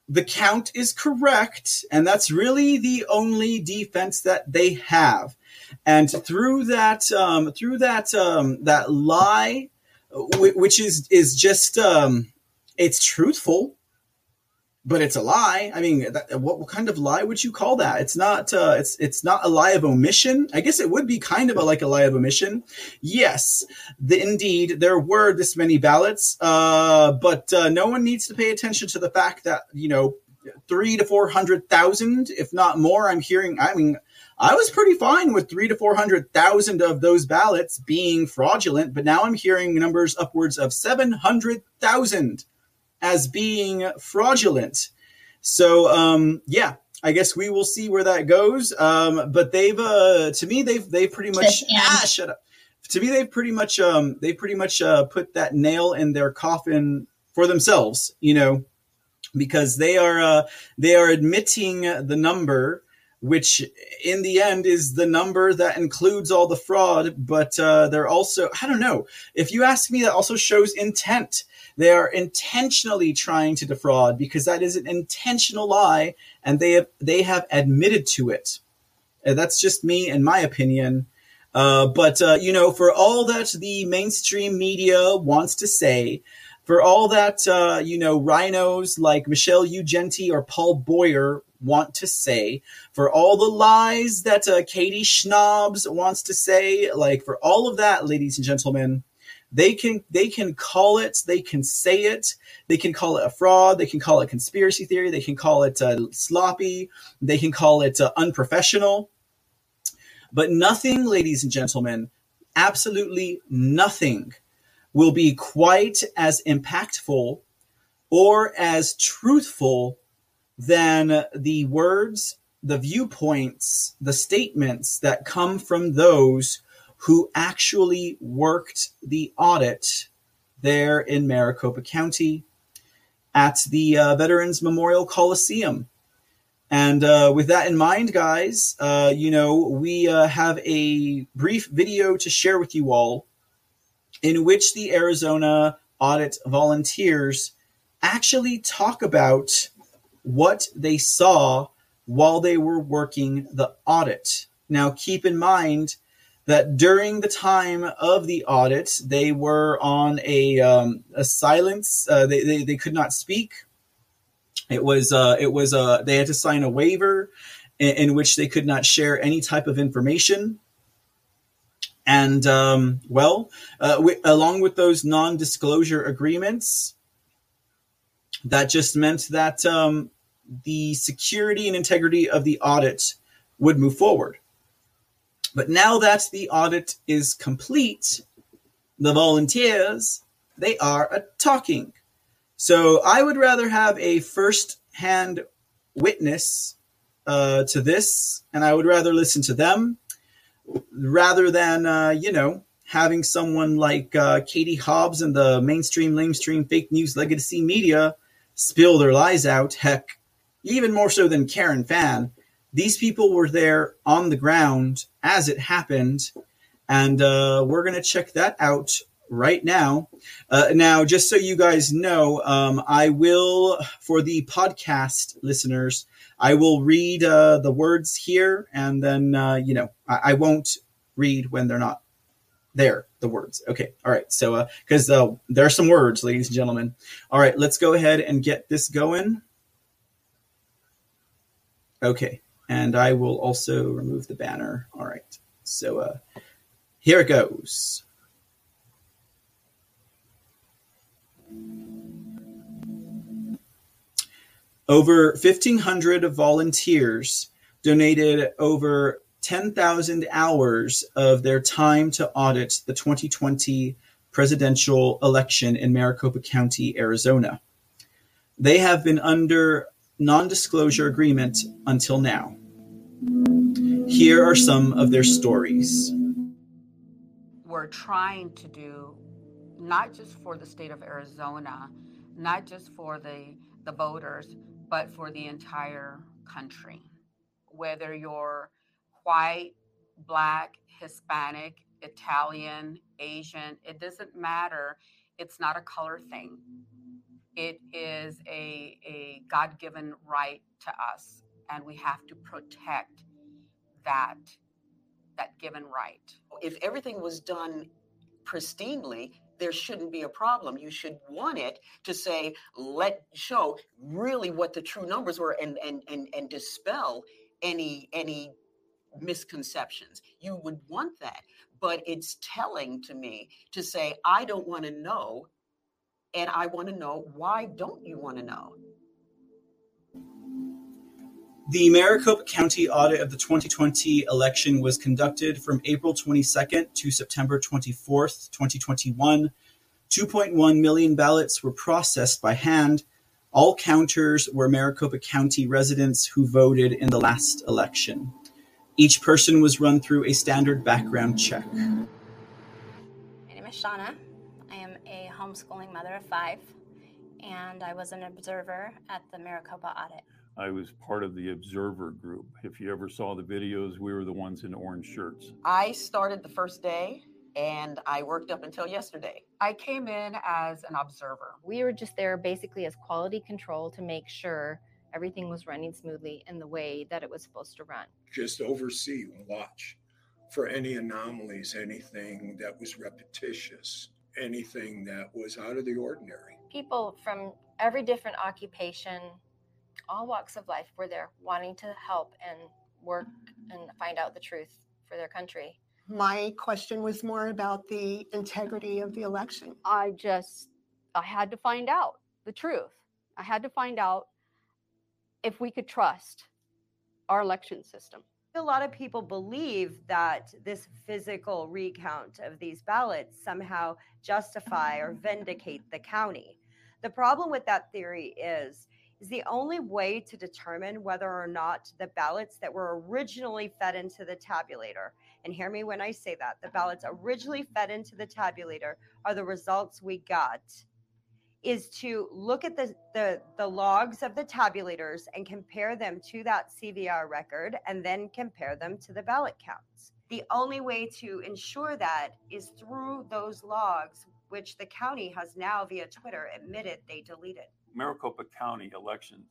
the count is correct and that's really the only defense that they have and through that um, through that um, that lie, which is is just um, it's truthful, but it's a lie. I mean, that, what, what, kind of lie would you call that? It's not. Uh, it's it's not a lie of omission. I guess it would be kind of a, like a lie of omission. Yes, the, indeed there were this many ballots, uh, but uh, no one needs to pay attention to the fact that you know three to four hundred thousand, if not more. I'm hearing. I mean, I was pretty fine with three to 400,000 of those ballots being fraudulent, but now I'm hearing numbers upwards of 700,000 as being fraudulent. So, um, yeah, I guess we will see where that goes. Um, but they've, uh, to me, they've, they pretty much, ah, shut up. To me, they've pretty much, um, they pretty much, uh, put that nail in their coffin for themselves, you know, because they are, uh, they are admitting the number which in the end is the number that includes all the fraud. But uh, they're also, I don't know, if you ask me, that also shows intent. They are intentionally trying to defraud because that is an intentional lie, and they have they have admitted to it. And that's just me, and my opinion. Uh, but uh, you know, for all that the mainstream media wants to say, for all that uh, you know, rhinos like Michelle Ugenti or Paul Boyer want to say, for all the lies that uh, Katie Schnobbs wants to say, like for all of that, ladies and gentlemen, they can they can call it, they can say it, they can call it a fraud, they can call it conspiracy theory, they can call it uh, sloppy, they can call it uh, unprofessional, but nothing, ladies and gentlemen, absolutely nothing will be quite as impactful or as truthful than the words, the viewpoints, the statements that come from those who actually worked the audit there in Maricopa County at the uh, Veterans Memorial Coliseum. And uh, with that in mind, guys, uh, you know, we uh, have a brief video to share with you all in which the Arizona audit volunteers actually talk about what they saw while they were working the audit. Now, keep in mind that during the time of the audit, they were on a, um, a silence. Uh, they, they, they could not speak. It was uh, it was uh, they had to sign a waiver in, in, which they could not share any type of information. And um, well, uh, along with those non-disclosure agreements, that just meant that um, the security and integrity of the audit would move forward. But now that the audit is complete, the volunteers they are a talking. So I would rather have a first-hand witness uh, to this, and I would rather listen to them rather than uh, you know having someone like uh, Katie Hobbs and the mainstream, lamestream, fake news, legacy media spill their lies out. Heck, even more so than Karen Fann. These people were there on the ground as it happened, and uh, we're going to check that out right now. Uh, now, just so you guys know, um, I will, for the podcast listeners, I will read uh, the words here, and then, uh, you know, I, I, won't read when they're not there, the words. Okay. All right. So, because uh, uh, there are some words, ladies and gentlemen. All right. Let's go ahead and get this going. Okay. And I will also remove the banner. All right. So, uh, here it goes. Over 1,500 volunteers donated over 10,000 hours of their time to audit the 2020 presidential election in Maricopa County, Arizona. They have been under non disclosure agreement until now. Here are some of their stories. We're trying to do not just for the state of Arizona, not just for the, the voters, but for the entire country. Whether you're white, black, Hispanic, Italian, Asian, it doesn't matter. It's not a color thing. It is a, a God given right to us, and we have to protect that, that given right. If everything was done pristinely, there shouldn't be a problem. You should want it to say, let show really what the true numbers were and and and, and dispel any any misconceptions. You would want that. But it's telling to me to say, I don't want to know. And I want to know why don't you want to know? The Maricopa County audit of the 2020 election was conducted from April 22nd to September 24th, 2021. 2.1 million ballots were processed by hand. All counters were Maricopa County residents who voted in the last election. Each person was run through a standard background check. My name is Shauna. I am homeschooling mother of five, and I was an observer at the Maricopa audit. I was part of the observer group. If you ever saw the videos, we were the ones in orange shirts. I started the first day and I worked up until yesterday. I came in as an observer. We were just there basically as quality control to make sure everything was running smoothly in the way that it was supposed to run. Just oversee and watch for any anomalies, anything that was repetitious, anything that was out of the ordinary. People from every different occupation all walks of life were there wanting to help and work and find out the truth for their country. My question was more about the integrity of the election. I just, I had to find out the truth. I had to find out if we could trust our election system. A lot of people believe that this physical recount of these ballots somehow justify or oh. vindicate the county. The problem with that theory is is the only way to determine whether or not the ballots that were originally fed into the tabulator, and hear me when I say that, the ballots originally fed into the tabulator are the results we got, is to look at the, the, the logs of the tabulators and compare them to that CVR record and then compare them to the ballot counts. The only way to ensure that is through those logs, which the county has now via Twitter admitted they deleted. Maricopa County elections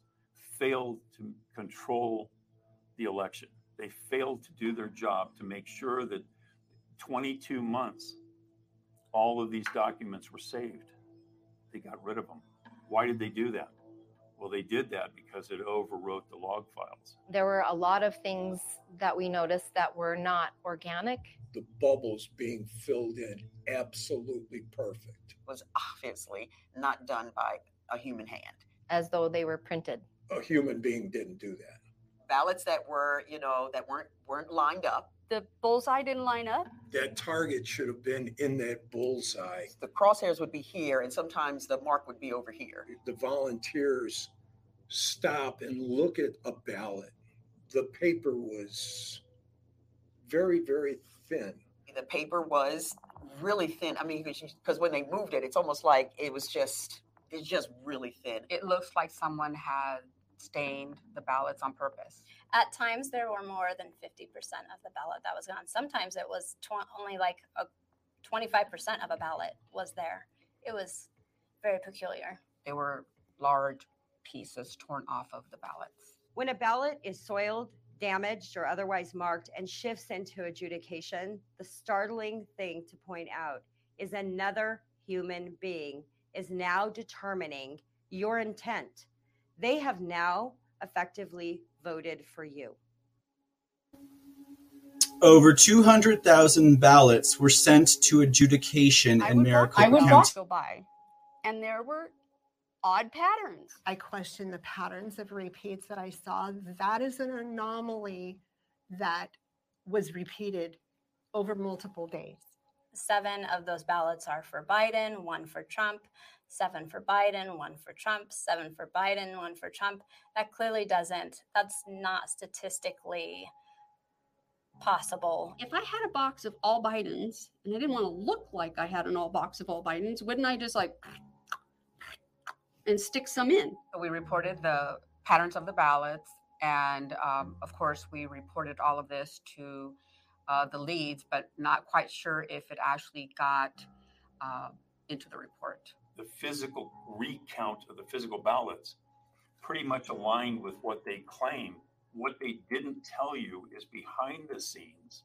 failed to control the election. They failed to do their job to make sure that 22 months, all of these documents were saved. They got rid of them. Why did they do that? Well, they did that because it overwrote the log files. There were a lot of things that we noticed that were not organic. The bubbles being filled in absolutely perfect. Was obviously not done by a human hand. As though they were printed. A human being didn't do that. Ballots that were, you know, that weren't weren't lined up. The bullseye didn't line up. That target should have been in that bullseye. The crosshairs would be here, and sometimes the mark would be over here. The volunteers stop and look at a ballot. The paper was very, very thin. The paper was really thin. I mean, because when they moved it, it's almost like it was just it's just really thin. It looks like someone had stained the ballots on purpose. At times, there were more than 50% of the ballot that was gone. Sometimes it was tw- only like a 25% of a ballot was there. It was very peculiar. There were large pieces torn off of the ballots. When a ballot is soiled, damaged, or otherwise marked and shifts into adjudication, the startling thing to point out is another human being is now determining your intent. They have now effectively voted for you. Over 200,000 ballots were sent to adjudication I in Maricopa walk, I would County. walk go by, and there were odd patterns. I question the patterns of repeats that I saw. That is an anomaly that was repeated over multiple days. Seven of those ballots are for Biden, one for Trump, seven for Biden, one for Trump, seven for Biden, one for Trump. That clearly doesn't, that's not statistically possible. If I had a box of all Bidens and I didn't want to look like I had an all box of all Bidens, wouldn't I just like and stick some in? We reported the patterns of the ballots, and um, of course, we reported all of this to uh, the leads, but not quite sure if it actually got uh, into the report. The physical recount of the physical ballots pretty much aligned with what they claim. What they didn't tell you is behind the scenes,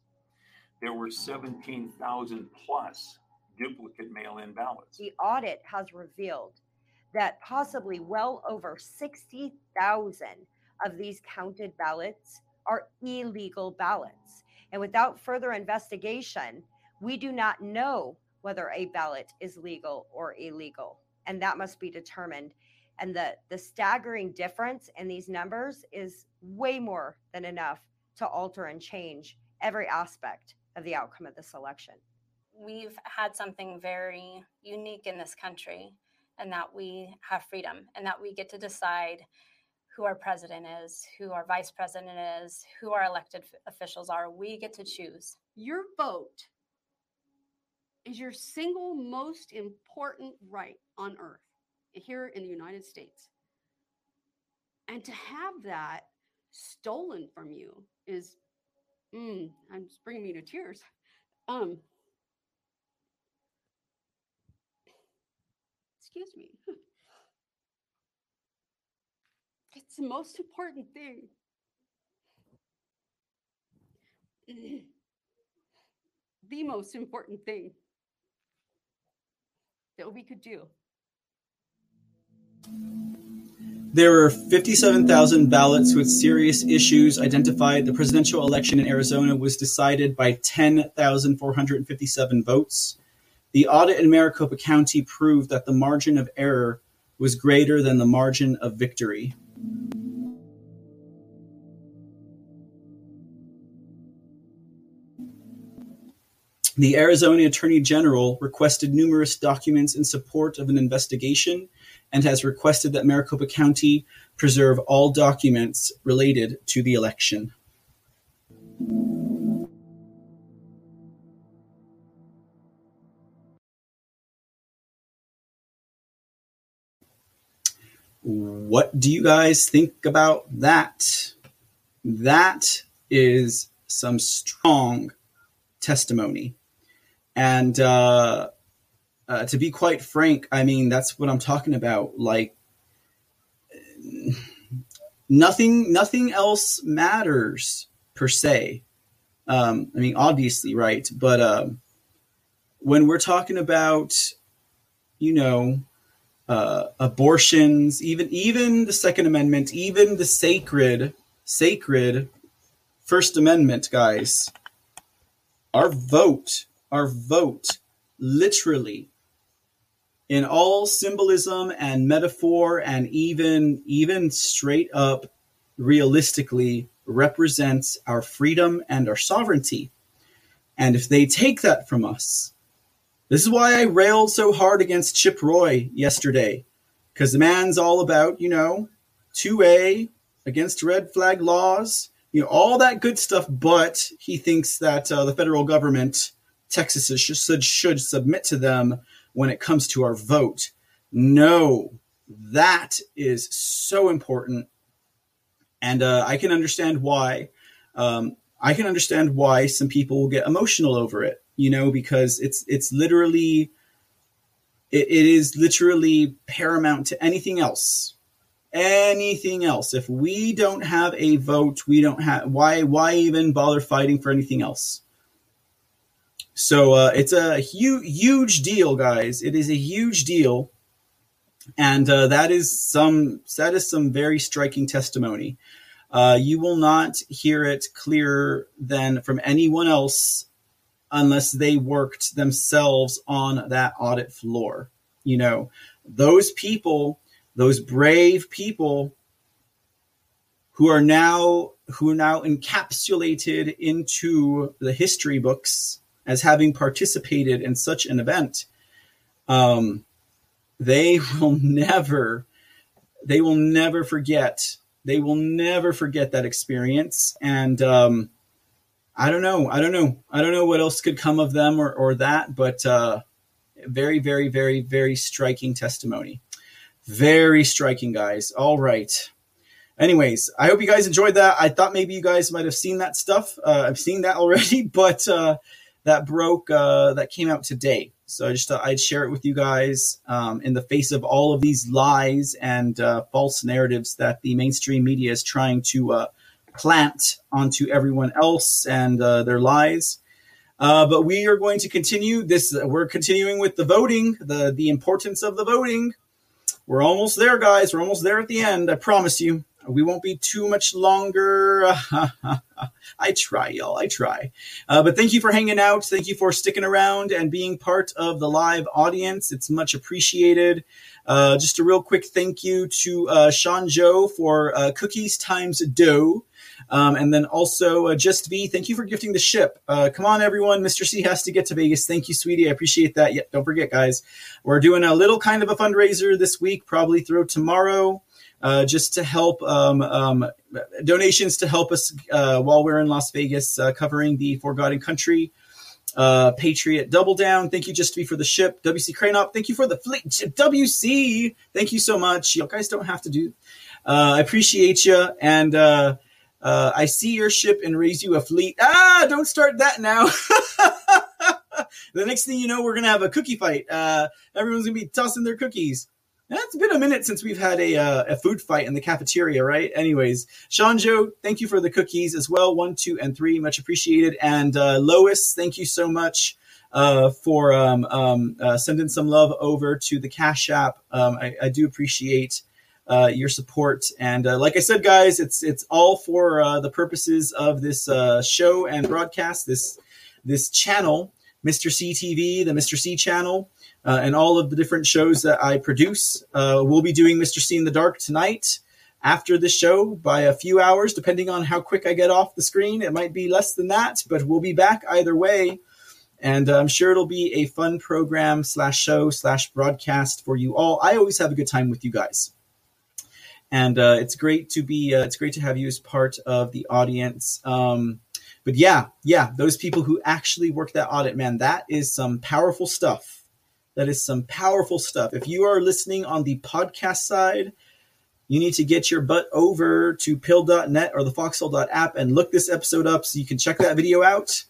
there were 17,000 plus duplicate mail in ballots. The audit has revealed that possibly well over 60,000 of these counted ballots are illegal ballots. And without further investigation, we do not know whether a ballot is legal or illegal. And that must be determined. And the, the staggering difference in these numbers is way more than enough to alter and change every aspect of the outcome of this election. We've had something very unique in this country, and that we have freedom, and that we get to decide who our president is, who our vice president is, who our elected officials are. We get to choose. Your vote is your single most important right on earth here in the United States. And to have that stolen from you is, mm, I'm just bringing me to tears. Um, excuse me. It's the most important thing. the most important thing that we could do. There were 57,000 ballots with serious issues identified. The presidential election in Arizona was decided by 10,457 votes. The audit in Maricopa County proved that the margin of error was greater than the margin of victory. The Arizona Attorney General requested numerous documents in support of an investigation and has requested that Maricopa County preserve all documents related to the election. What do you guys think about that? That is some strong testimony. And uh, uh, to be quite frank, I mean, that's what I'm talking about. Like, nothing, nothing else matters per se. Um, I mean, obviously, right? But um, when we're talking about, you know, uh, abortions, even even the Second Amendment, even the sacred sacred First Amendment, guys, our vote, our vote, literally, in all symbolism and metaphor, and even even straight up, realistically, represents our freedom and our sovereignty. And if they take that from us, this is why I railed so hard against Chip Roy yesterday, because the man's all about, you know, 2A against red flag laws, you know, all that good stuff, but he thinks that uh, the federal government, Texas, should, should submit to them when it comes to our vote. No, that is so important. And uh, I can understand why. Um, I can understand why some people will get emotional over it you know, because it's it's literally it, it is literally paramount to anything else. Anything else. If we don't have a vote, we don't have why why even bother fighting for anything else? So uh, it's a huge huge deal, guys. It is a huge deal, and uh, that is some that is some very striking testimony. Uh, you will not hear it clearer than from anyone else unless they worked themselves on that audit floor. You know, those people, those brave people who are now who are now encapsulated into the history books as having participated in such an event um, they will never they will never forget they will never forget that experience and um, I don't know. I don't know. I don't know what else could come of them or, or that, but uh, very, very, very, very striking testimony. Very striking, guys. All right. Anyways, I hope you guys enjoyed that. I thought maybe you guys might have seen that stuff. Uh, I've seen that already, but uh, that broke, uh, that came out today. So I just thought I'd share it with you guys um, in the face of all of these lies and uh, false narratives that the mainstream media is trying to uh, plant onto everyone else and uh, their lies. Uh, but we are going to continue this. We're continuing with the voting, the the importance of the voting. We're almost there, guys. We're almost there at the end. I promise you. We won't be too much longer. I try, y'all. I try. Uh, but thank you for hanging out. Thank you for sticking around and being part of the live audience. It's much appreciated. Uh, just a real quick thank you to uh, Sean Joe for uh, cookies times dough. Um, and then also uh, Just V, thank you for gifting the ship. Uh, come on, everyone. Mr. C has to get to Vegas. Thank you, sweetie. I appreciate that. Yeah, don't forget, guys. We're doing a little kind of a fundraiser this week, probably through tomorrow. Uh, just to help um, um, donations to help us uh, while we're in Las Vegas uh, covering the Forgotten Country. Uh, Patriot Double Down, thank you just to be for the ship. WC Cranop, thank you for the fleet. WC, thank you so much. You guys don't have to do. I appreciate you and uh, I see your ship and raise you a fleet. Ah, don't start that now. the next thing you know, we're gonna have a cookie fight. Uh, everyone's gonna be tossing their cookies. It's been a minute since we've had a uh, a food fight in the cafeteria, right? Anyways, Sean Joe, thank you for the cookies as well. One, two, and three, much appreciated. And uh, Lois, thank you so much uh, for um, um, uh, sending some love over to the Cash App. Um, I, I, do appreciate uh, your support. And uh, like I said, guys, it's it's all for the purposes of this show and broadcast. This this channel, Mr. C TV, the Mr. C channel, uh, and all of the different shows that I produce. Uh, we'll be doing Mr. C in the Dark tonight after the show by a few hours, depending on how quick I get off the screen. It might be less than that, but we'll be back either way. And uh, I'm sure it'll be a fun program slash show slash broadcast for you all. I always have a good time with you guys. And uh, it's great to be, uh, it's great to have you as part of the audience. Um, but yeah, yeah, those people who actually work that audit, man, that is some powerful stuff. That is some powerful stuff. If you are listening on the podcast side, you need to get your butt over to Pilled.net or the foxhole app and look this episode up so you can check that video out.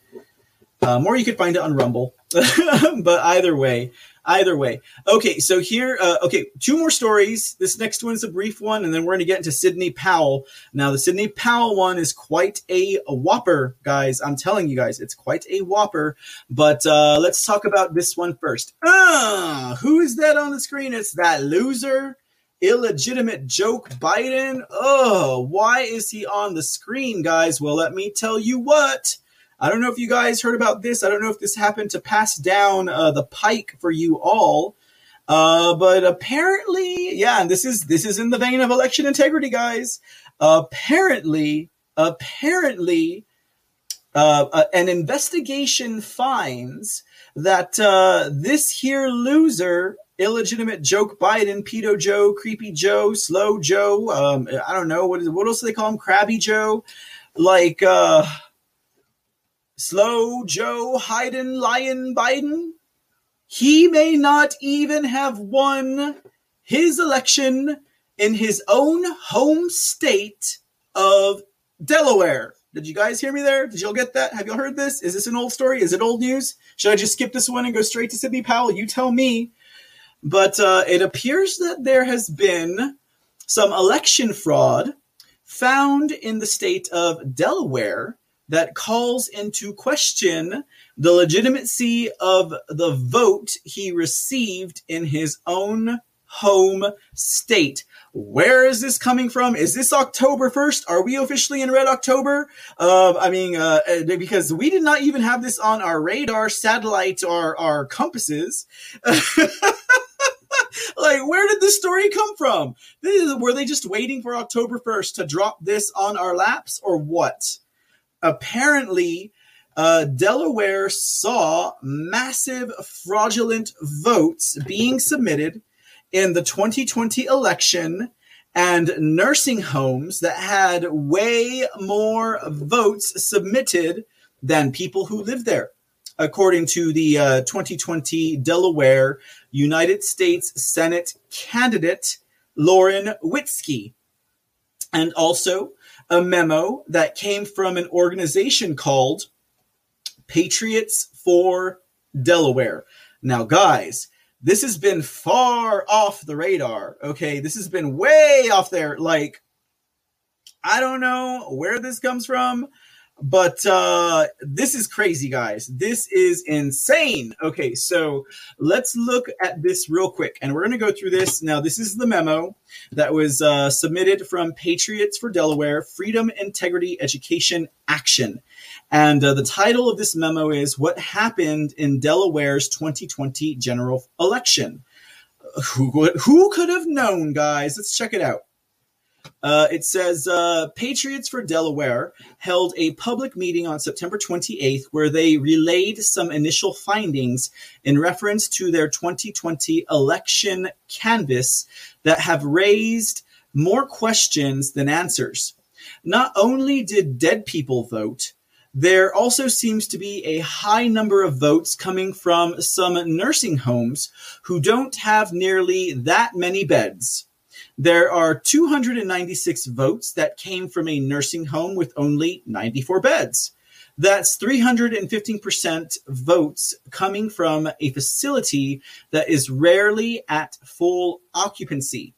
Um, or you could find it on Rumble. but either way, either way. Okay, so here, uh, okay, two more stories. This next one is a brief one, and then we're going to get into Sidney Powell. Now, the Sidney Powell one is quite a, a whopper, guys. I'm telling you guys, it's quite a whopper. But uh, let's talk about this one first. Uh, who is that on the screen? It's that loser illegitimate joke Biden. Oh, why is he on the screen, guys? Well, let me tell you what. I don't know if you guys heard about this. I don't know if this happened to pass down uh, the pike for you all. Uh, but apparently, yeah, and this is this is in the vein of election integrity, guys. Apparently, apparently, uh, uh an investigation finds that uh, this here loser illegitimate joke Biden, pedo Joe, creepy Joe, slow Joe. Um, I don't know what is what else do they call him? Crabby Joe, like uh, slow Joe Hayden Lion Biden. He may not even have won his election in his own home state of Delaware. Did you guys hear me there? Did y'all get that? Have y'all heard this? Is this an old story? Is it old news? Should I just skip this one and go straight to Sidney Powell? You tell me. But uh, it appears that there has been some election fraud found in the state of Delaware that calls into question the legitimacy of the vote he received in his own home state. Where is this coming from? Is this October 1st? Are we officially in Red October? Uh, I mean, uh, because we did not even have this on our radar, satellite, or our compasses. like, where did this story come from? Were they just waiting for October 1st to drop this on our laps or what? Apparently, uh, Delaware saw massive fraudulent votes being submitted in the 2020 election and nursing homes that had way more votes submitted than people who live there according to the uh, 2020 Delaware United States Senate candidate Lauren Witzke. And also a memo that came from an organization called Patriots for Delaware. Now, guys, this has been far off the radar. Okay. This has been way off there. Like, I don't know where this comes from. But uh, this is crazy, guys. This is insane. Okay, so let's look at this real quick. And we're going to go through this. Now, this is the memo that was uh, submitted from Patriots for Delaware Freedom, Integrity, Education, Action. And uh, the title of this memo is What Happened in Delaware's 2020 General Election. Who, who could have known, guys? Let's check it out. Uh, it says uh, Patriots for Delaware held a public meeting on September 28th where they relayed some initial findings in reference to their 2020 election canvass that have raised more questions than answers. Not only did dead people vote, there also seems to be a high number of votes coming from some nursing homes who don't have nearly that many beds. There are 296 votes that came from a nursing home with only 94 beds. That's 315% votes coming from a facility that is rarely at full occupancy.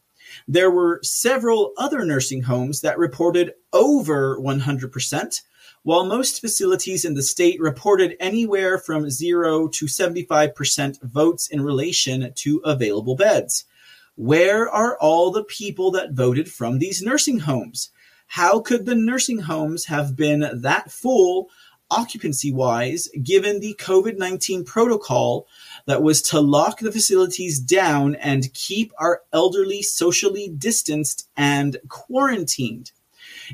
There were several other nursing homes that reported over 100%, while most facilities in the state reported anywhere from 0 to 75% votes in relation to available beds. Where are all the people that voted from these nursing homes? How could the nursing homes have been that full occupancy wise given the COVID 19 protocol that was to lock the facilities down and keep our elderly socially distanced and quarantined.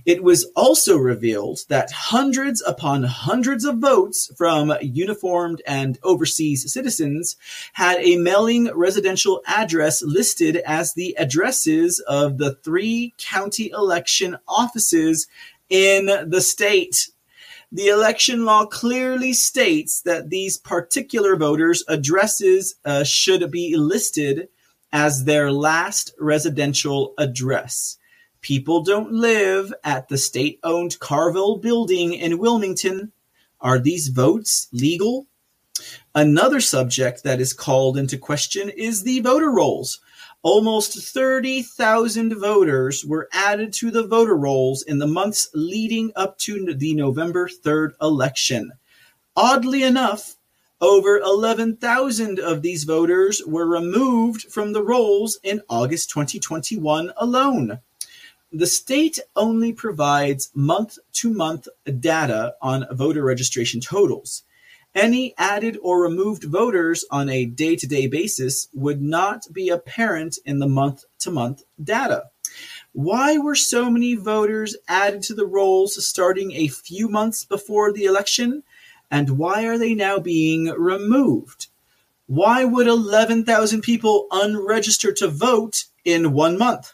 It was also revealed that hundreds upon hundreds of votes from uniformed and overseas citizens had a mailing residential address listed as the addresses of the three county election offices in the state. The election law clearly states that these particular voters' addresses uh, should be listed as their last residential address. People don't live at the state owned Carvel building in Wilmington. Are these votes legal? Another subject that is called into question is the voter rolls. Almost 30,000 voters were added to the voter rolls in the months leading up to the November 3rd election. Oddly enough, over 11,000 of these voters were removed from the rolls in August 2021 alone. The state only provides month to month data on voter registration totals. Any added or removed voters on a day to day basis would not be apparent in the month to month data. Why were so many voters added to the rolls starting a few months before the election? And why are they now being removed? Why would 11,000 people unregister to vote in one month?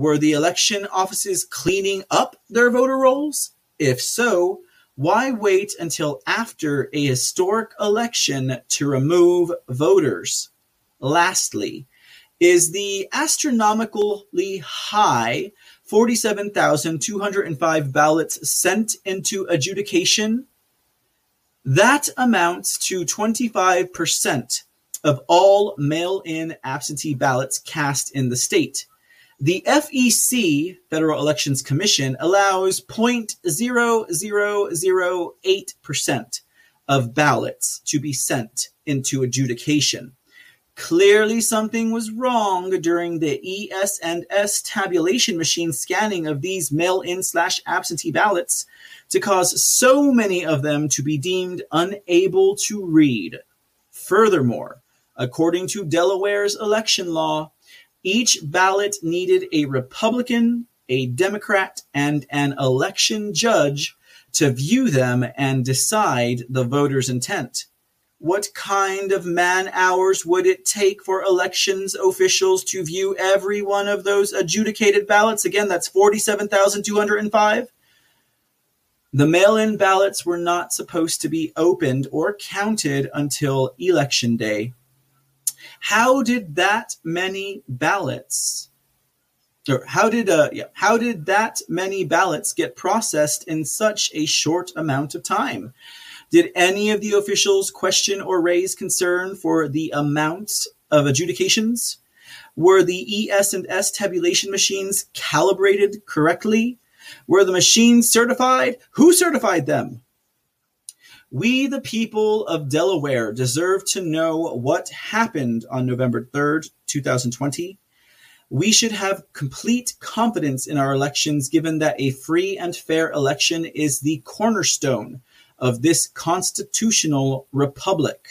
Were the election offices cleaning up their voter rolls? If so, why wait until after a historic election to remove voters? Lastly, is the astronomically high 47,205 ballots sent into adjudication? That amounts to 25% of all mail in absentee ballots cast in the state. The FEC, Federal Elections Commission, allows 0.0008% of ballots to be sent into adjudication. Clearly something was wrong during the ES&S tabulation machine scanning of these mail-in slash absentee ballots to cause so many of them to be deemed unable to read. Furthermore, according to Delaware's election law, each ballot needed a Republican, a Democrat, and an election judge to view them and decide the voter's intent. What kind of man hours would it take for elections officials to view every one of those adjudicated ballots? Again, that's 47,205. The mail in ballots were not supposed to be opened or counted until election day. How did that many ballots or how did uh yeah, how did that many ballots get processed in such a short amount of time? Did any of the officials question or raise concern for the amount of adjudications? Were the ES and S tabulation machines calibrated correctly? Were the machines certified? Who certified them? We, the people of Delaware, deserve to know what happened on November 3rd, 2020. We should have complete confidence in our elections, given that a free and fair election is the cornerstone of this constitutional republic.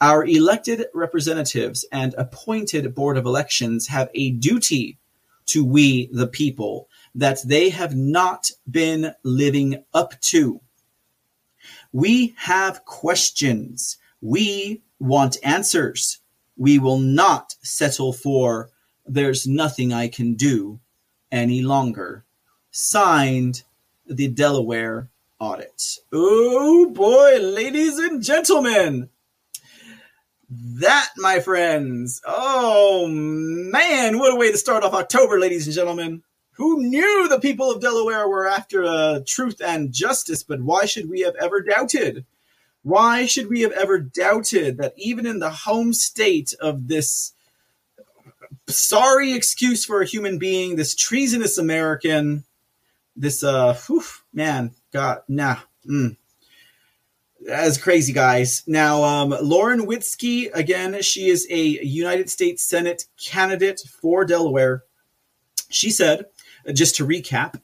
Our elected representatives and appointed Board of Elections have a duty to we, the people, that they have not been living up to. We have questions. We want answers. We will not settle for there's nothing I can do any longer. Signed, the Delaware audit. Oh boy, ladies and gentlemen. That, my friends. Oh man, what a way to start off October, ladies and gentlemen. Who knew the people of Delaware were after uh, truth and justice, but why should we have ever doubted? Why should we have ever doubted that even in the home state of this sorry excuse for a human being, this treasonous American, this, uh, whew, man, God, nah, mm. That's crazy, guys. Now, um, Lauren Witzke, again, she is a United States Senate candidate for Delaware. She said, just to recap,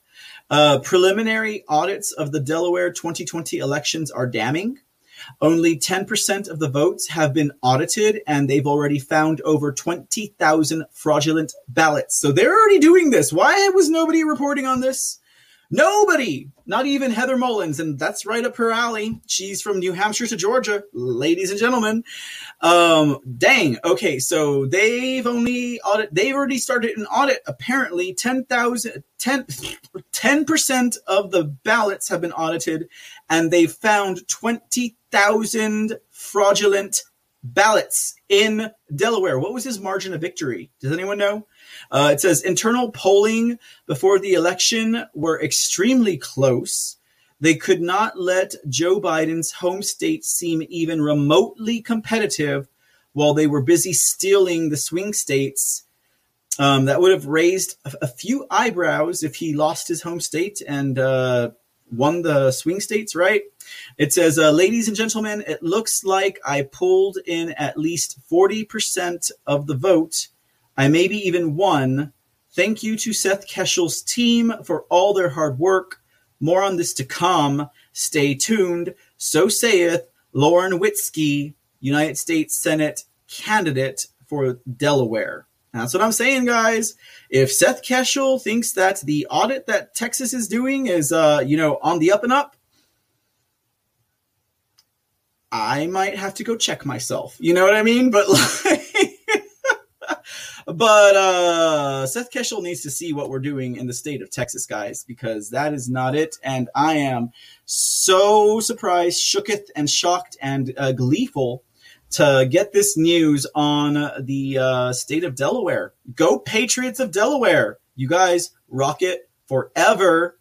uh, preliminary audits of the Delaware 2020 elections are damning. Only 10% of the votes have been audited, and they've already found over 20,000 fraudulent ballots. So they're already doing this. Why was nobody reporting on this? Nobody, not even Heather Mullins, and that's right up her alley. She's from New Hampshire to Georgia, ladies and gentlemen. Um, dang. Okay, so they've only audit. They've already started an audit. Apparently, 10,000, 10 percent of the ballots have been audited, and they've found twenty thousand fraudulent ballots in Delaware. What was his margin of victory? Does anyone know? Uh, it says internal polling before the election were extremely close. They could not let Joe Biden's home state seem even remotely competitive while they were busy stealing the swing states. Um, that would have raised a, a, few eyebrows if he lost his home state and uh, won the swing states, right? It says, uh, ladies and gentlemen, it looks like I pulled in at least 40% of the vote I maybe even won. Thank you to Seth Keshel's team for all their hard work. More on this to come. Stay tuned. So saith Lauren Witzke, United States Senate candidate for Delaware. That's what I'm saying, guys. If Seth Keshel thinks that the audit that Texas is doing is, uh, you know, on the up and up, I might have to go check myself. You know what I mean? But like, but uh, Seth Keshel needs to see what we're doing in the state of Texas, guys, because that is not it. And I am so surprised, shooketh, and shocked and uh, gleeful to get this news on the uh, state of Delaware. Go Patriots of Delaware! You guys rock it forever.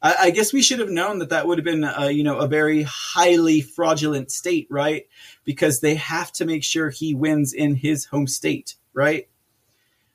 I, I guess we should have known that that would have been, uh, you know, a very highly fraudulent state, right? Because they have to make sure he wins in his home state, right?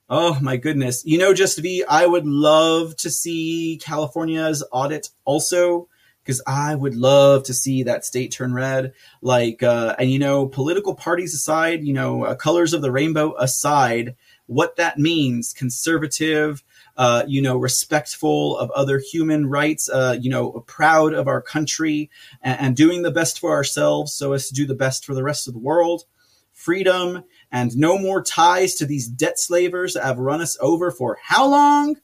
Oh my goodness. You know, just V, I would love to see California's audit also because I would love to see that state turn red. Like, uh, and you know, political parties aside, you know, uh, colors of the rainbow aside, what that means, conservative, uh, you know, respectful of other human rights, uh, you know, proud of our country and, and doing the best for ourselves so as to do the best for the rest of the world. Freedom and no more ties to these debt slavers that have run us over for how long?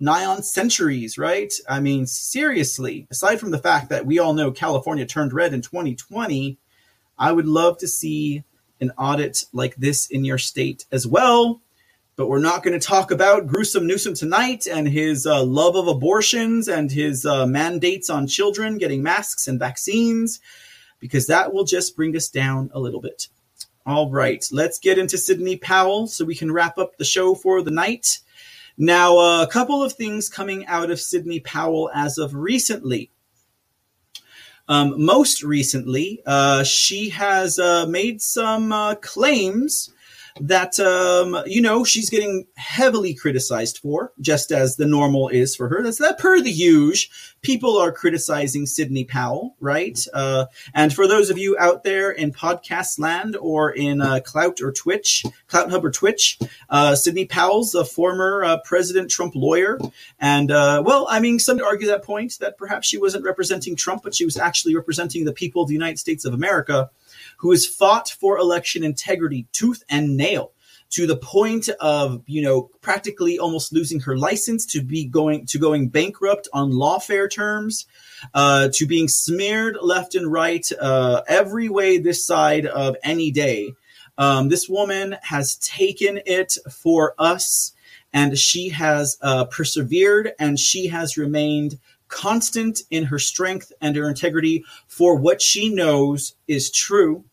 Nigh on centuries, right? I mean, seriously, aside from the fact that we all know California turned red in 2020, I would love to see an audit like this in your state as well. But we're not going to talk about Gruesome Newsom tonight and his uh, love of abortions and his uh, mandates on children getting masks and vaccines, because that will just bring us down a little bit. All right, let's get into Sidney Powell so we can wrap up the show for the night. Now, uh, a couple of things coming out of Sidney Powell as of recently. Um, most recently, uh, she has uh, made some uh, claims that um, you know she's getting heavily criticized for, just as the normal is for her. That's that per the huge. People are criticizing Sidney Powell, right? Uh, and for those of you out there in podcast land or in uh, Clout or Twitch, Clout Hub or Twitch, uh, Sidney Powell's a former uh, President Trump lawyer, and uh, well, I mean, some argue that point that perhaps she wasn't representing Trump, but she was actually representing the people of the United States of America who has fought for election integrity tooth and nail to the point of you know practically almost losing her license to be going to going bankrupt on lawfare terms uh, to being smeared left and right uh, every way this side of any day. Um, this woman has taken it for us and she has uh, persevered and she has remained constant in her strength and her integrity for what she knows is true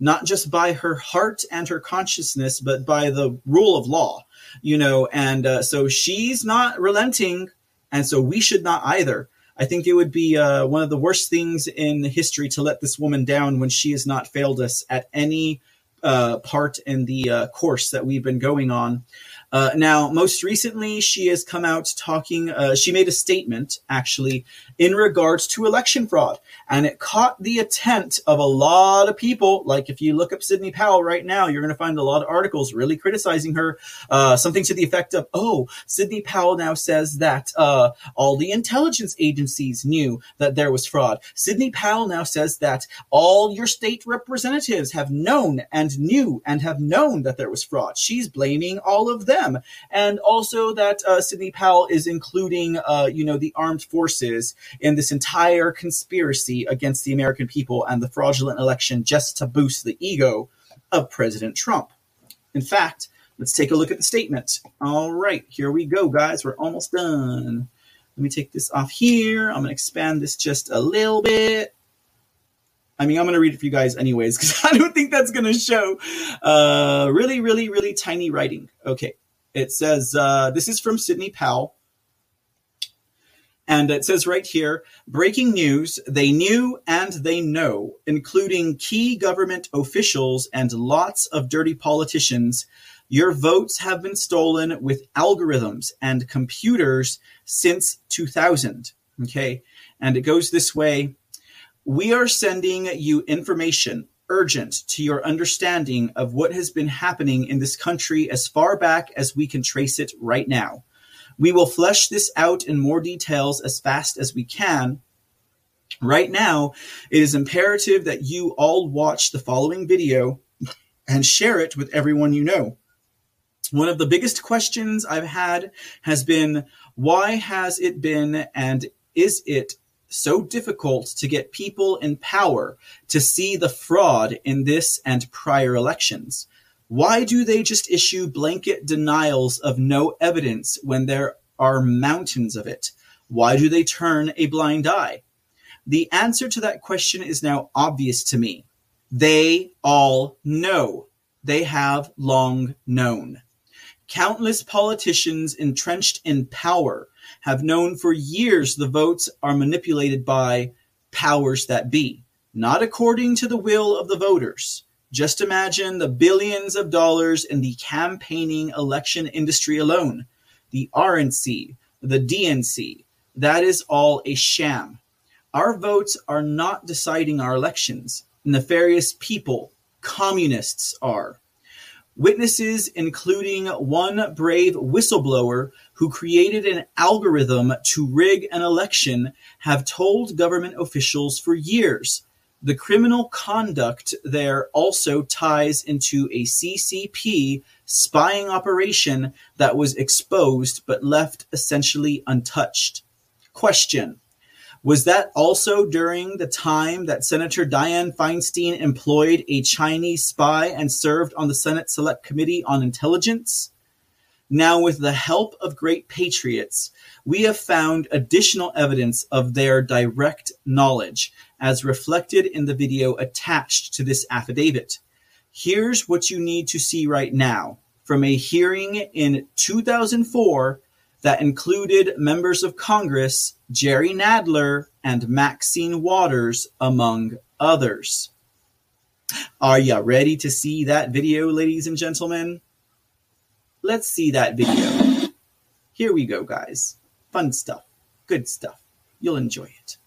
not just by her heart and her consciousness, but by the rule of law, you know. And uh, so she's not relenting, and so we should not either. I think it would be uh, one of the worst things in history to let this woman down when she has not failed us at any uh, part in the uh, course that we've been going on. Uh, now, most recently, she has come out talking. Uh, she made a statement actually in regards to election fraud. And it caught the attent of a lot of people. Like if you look up Sidney Powell right now, you're going to find a lot of articles really criticizing her. Uh, something to the effect of, oh, Sidney Powell now says that uh, all the intelligence agencies knew that there was fraud. Sidney Powell now says that all your state representatives have known and knew and have known that there was fraud. She's blaming all of them. And also that uh, Sidney Powell is including, uh, you know, the armed forces in this entire conspiracy against the American people and the fraudulent election just to boost the ego of President Trump. In fact, let's take a look at the statement. All right, here we go, guys. We're almost done. Let me take this off here. I'm going to expand this just a little bit. I mean, I'm going to read it for you guys anyways, because I don't think that's going to show. Uh, really, really, really tiny writing. Okay. It says, uh, this is from Sidney Powell. And it says right here breaking news, they knew and they know, including key government officials and lots of dirty politicians. Your votes have been stolen with algorithms and computers since 2000. Okay. And it goes this way We are sending you information urgent to your understanding of what has been happening in this country as far back as we can trace it right now. We will flesh this out in more details as fast as we can. Right now, it is imperative that you all watch the following video and share it with everyone you know. One of the biggest questions I've had has been why has it been and is it so difficult to get people in power to see the fraud in this and prior elections? Why do they just issue blanket denials of no evidence when there are mountains of it? Why do they turn a blind eye? The answer to that question is now obvious to me. They all know. They have long known. Countless politicians entrenched in power have known for years the votes are manipulated by powers that be, not according to the will of the voters. Just imagine the billions of dollars in the campaigning election industry alone. The RNC, the DNC, that is all a sham. Our votes are not deciding our elections. Nefarious people, communists are. Witnesses, including one brave whistleblower who created an algorithm to rig an election, have told government officials for years the criminal conduct there also ties into a CCP spying operation that was exposed but left essentially untouched. Question Was that also during the time that Senator Dianne Feinstein employed a Chinese spy and served on the Senate Select Committee on Intelligence? Now, with the help of great patriots, we have found additional evidence of their direct knowledge, as reflected in the video attached to this affidavit. Here's what you need to see right now from a hearing in 2004 that included members of Congress Jerry Nadler and Maxine Waters, among others. Are you ready to see that video, ladies and gentlemen? Let's see that video. Here we go, guys. Fun stuff. Good stuff. You'll enjoy it.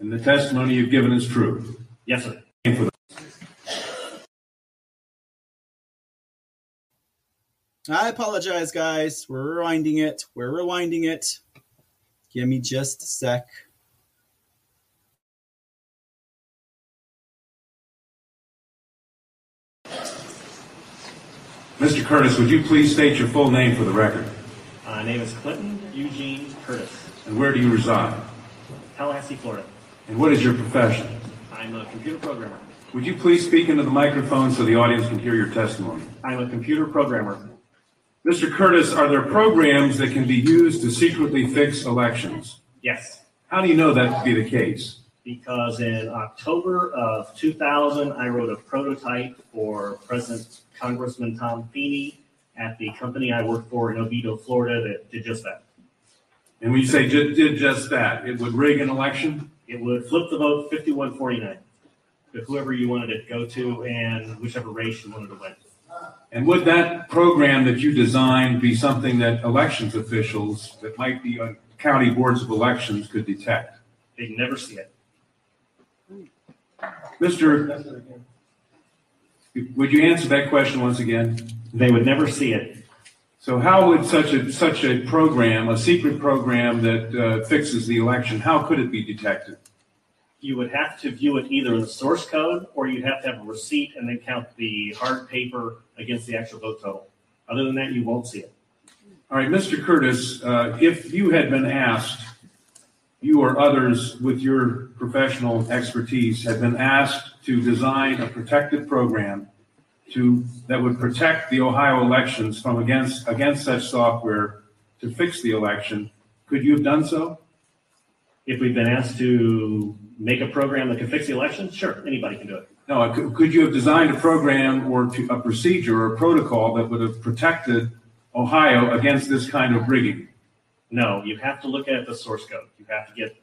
And the testimony you've given is true. Yes, sir. I apologize, guys. We're rewinding it. We're rewinding it. Give me just a sec. Mr. Curtis, would you please state your full name for the record? My name is Clinton Eugene Curtis, And where do you reside? Tallahassee, Florida. And what is your profession? I'm a computer programmer. Would you please speak into the microphone so the audience can hear your testimony? I'm a computer programmer. Mr. Curtis, are there programs that can be used to secretly fix elections? Yes, How do you know that to be the case? because in October of 2000, I wrote a prototype for President Congressman Tom Feeney at the company I work for in Oviedo, Florida, that did just that. And when you say did just that, it would rig an election? It would flip the vote 51-49 to whoever you wanted it to go to and whichever race you wanted to win. And would that program that you designed be something that elections officials that might be on county boards of elections could detect? They'd never see it. Mr. Would you answer that question once again? They would never see it. So how would such a, such a program, a secret program that uh, fixes the election, how could it be detected? You would have to view it either in the source code or you'd have to have a receipt and then count the hard paper against the actual vote total. Other than that, you won't see it. All right, Mr. Curtis, uh, if you had been asked, you or others with your professional expertise had been asked to design a protective program to, that would protect the Ohio elections from against, against such software to fix the election, could you have done so? If we've been asked to make a program that can fix the election, sure, anybody can do it. No, uh, could, could you have designed a program or to, a procedure or a protocol that would have protected Ohio against this kind of rigging? No, you have to look at the source code. You have to get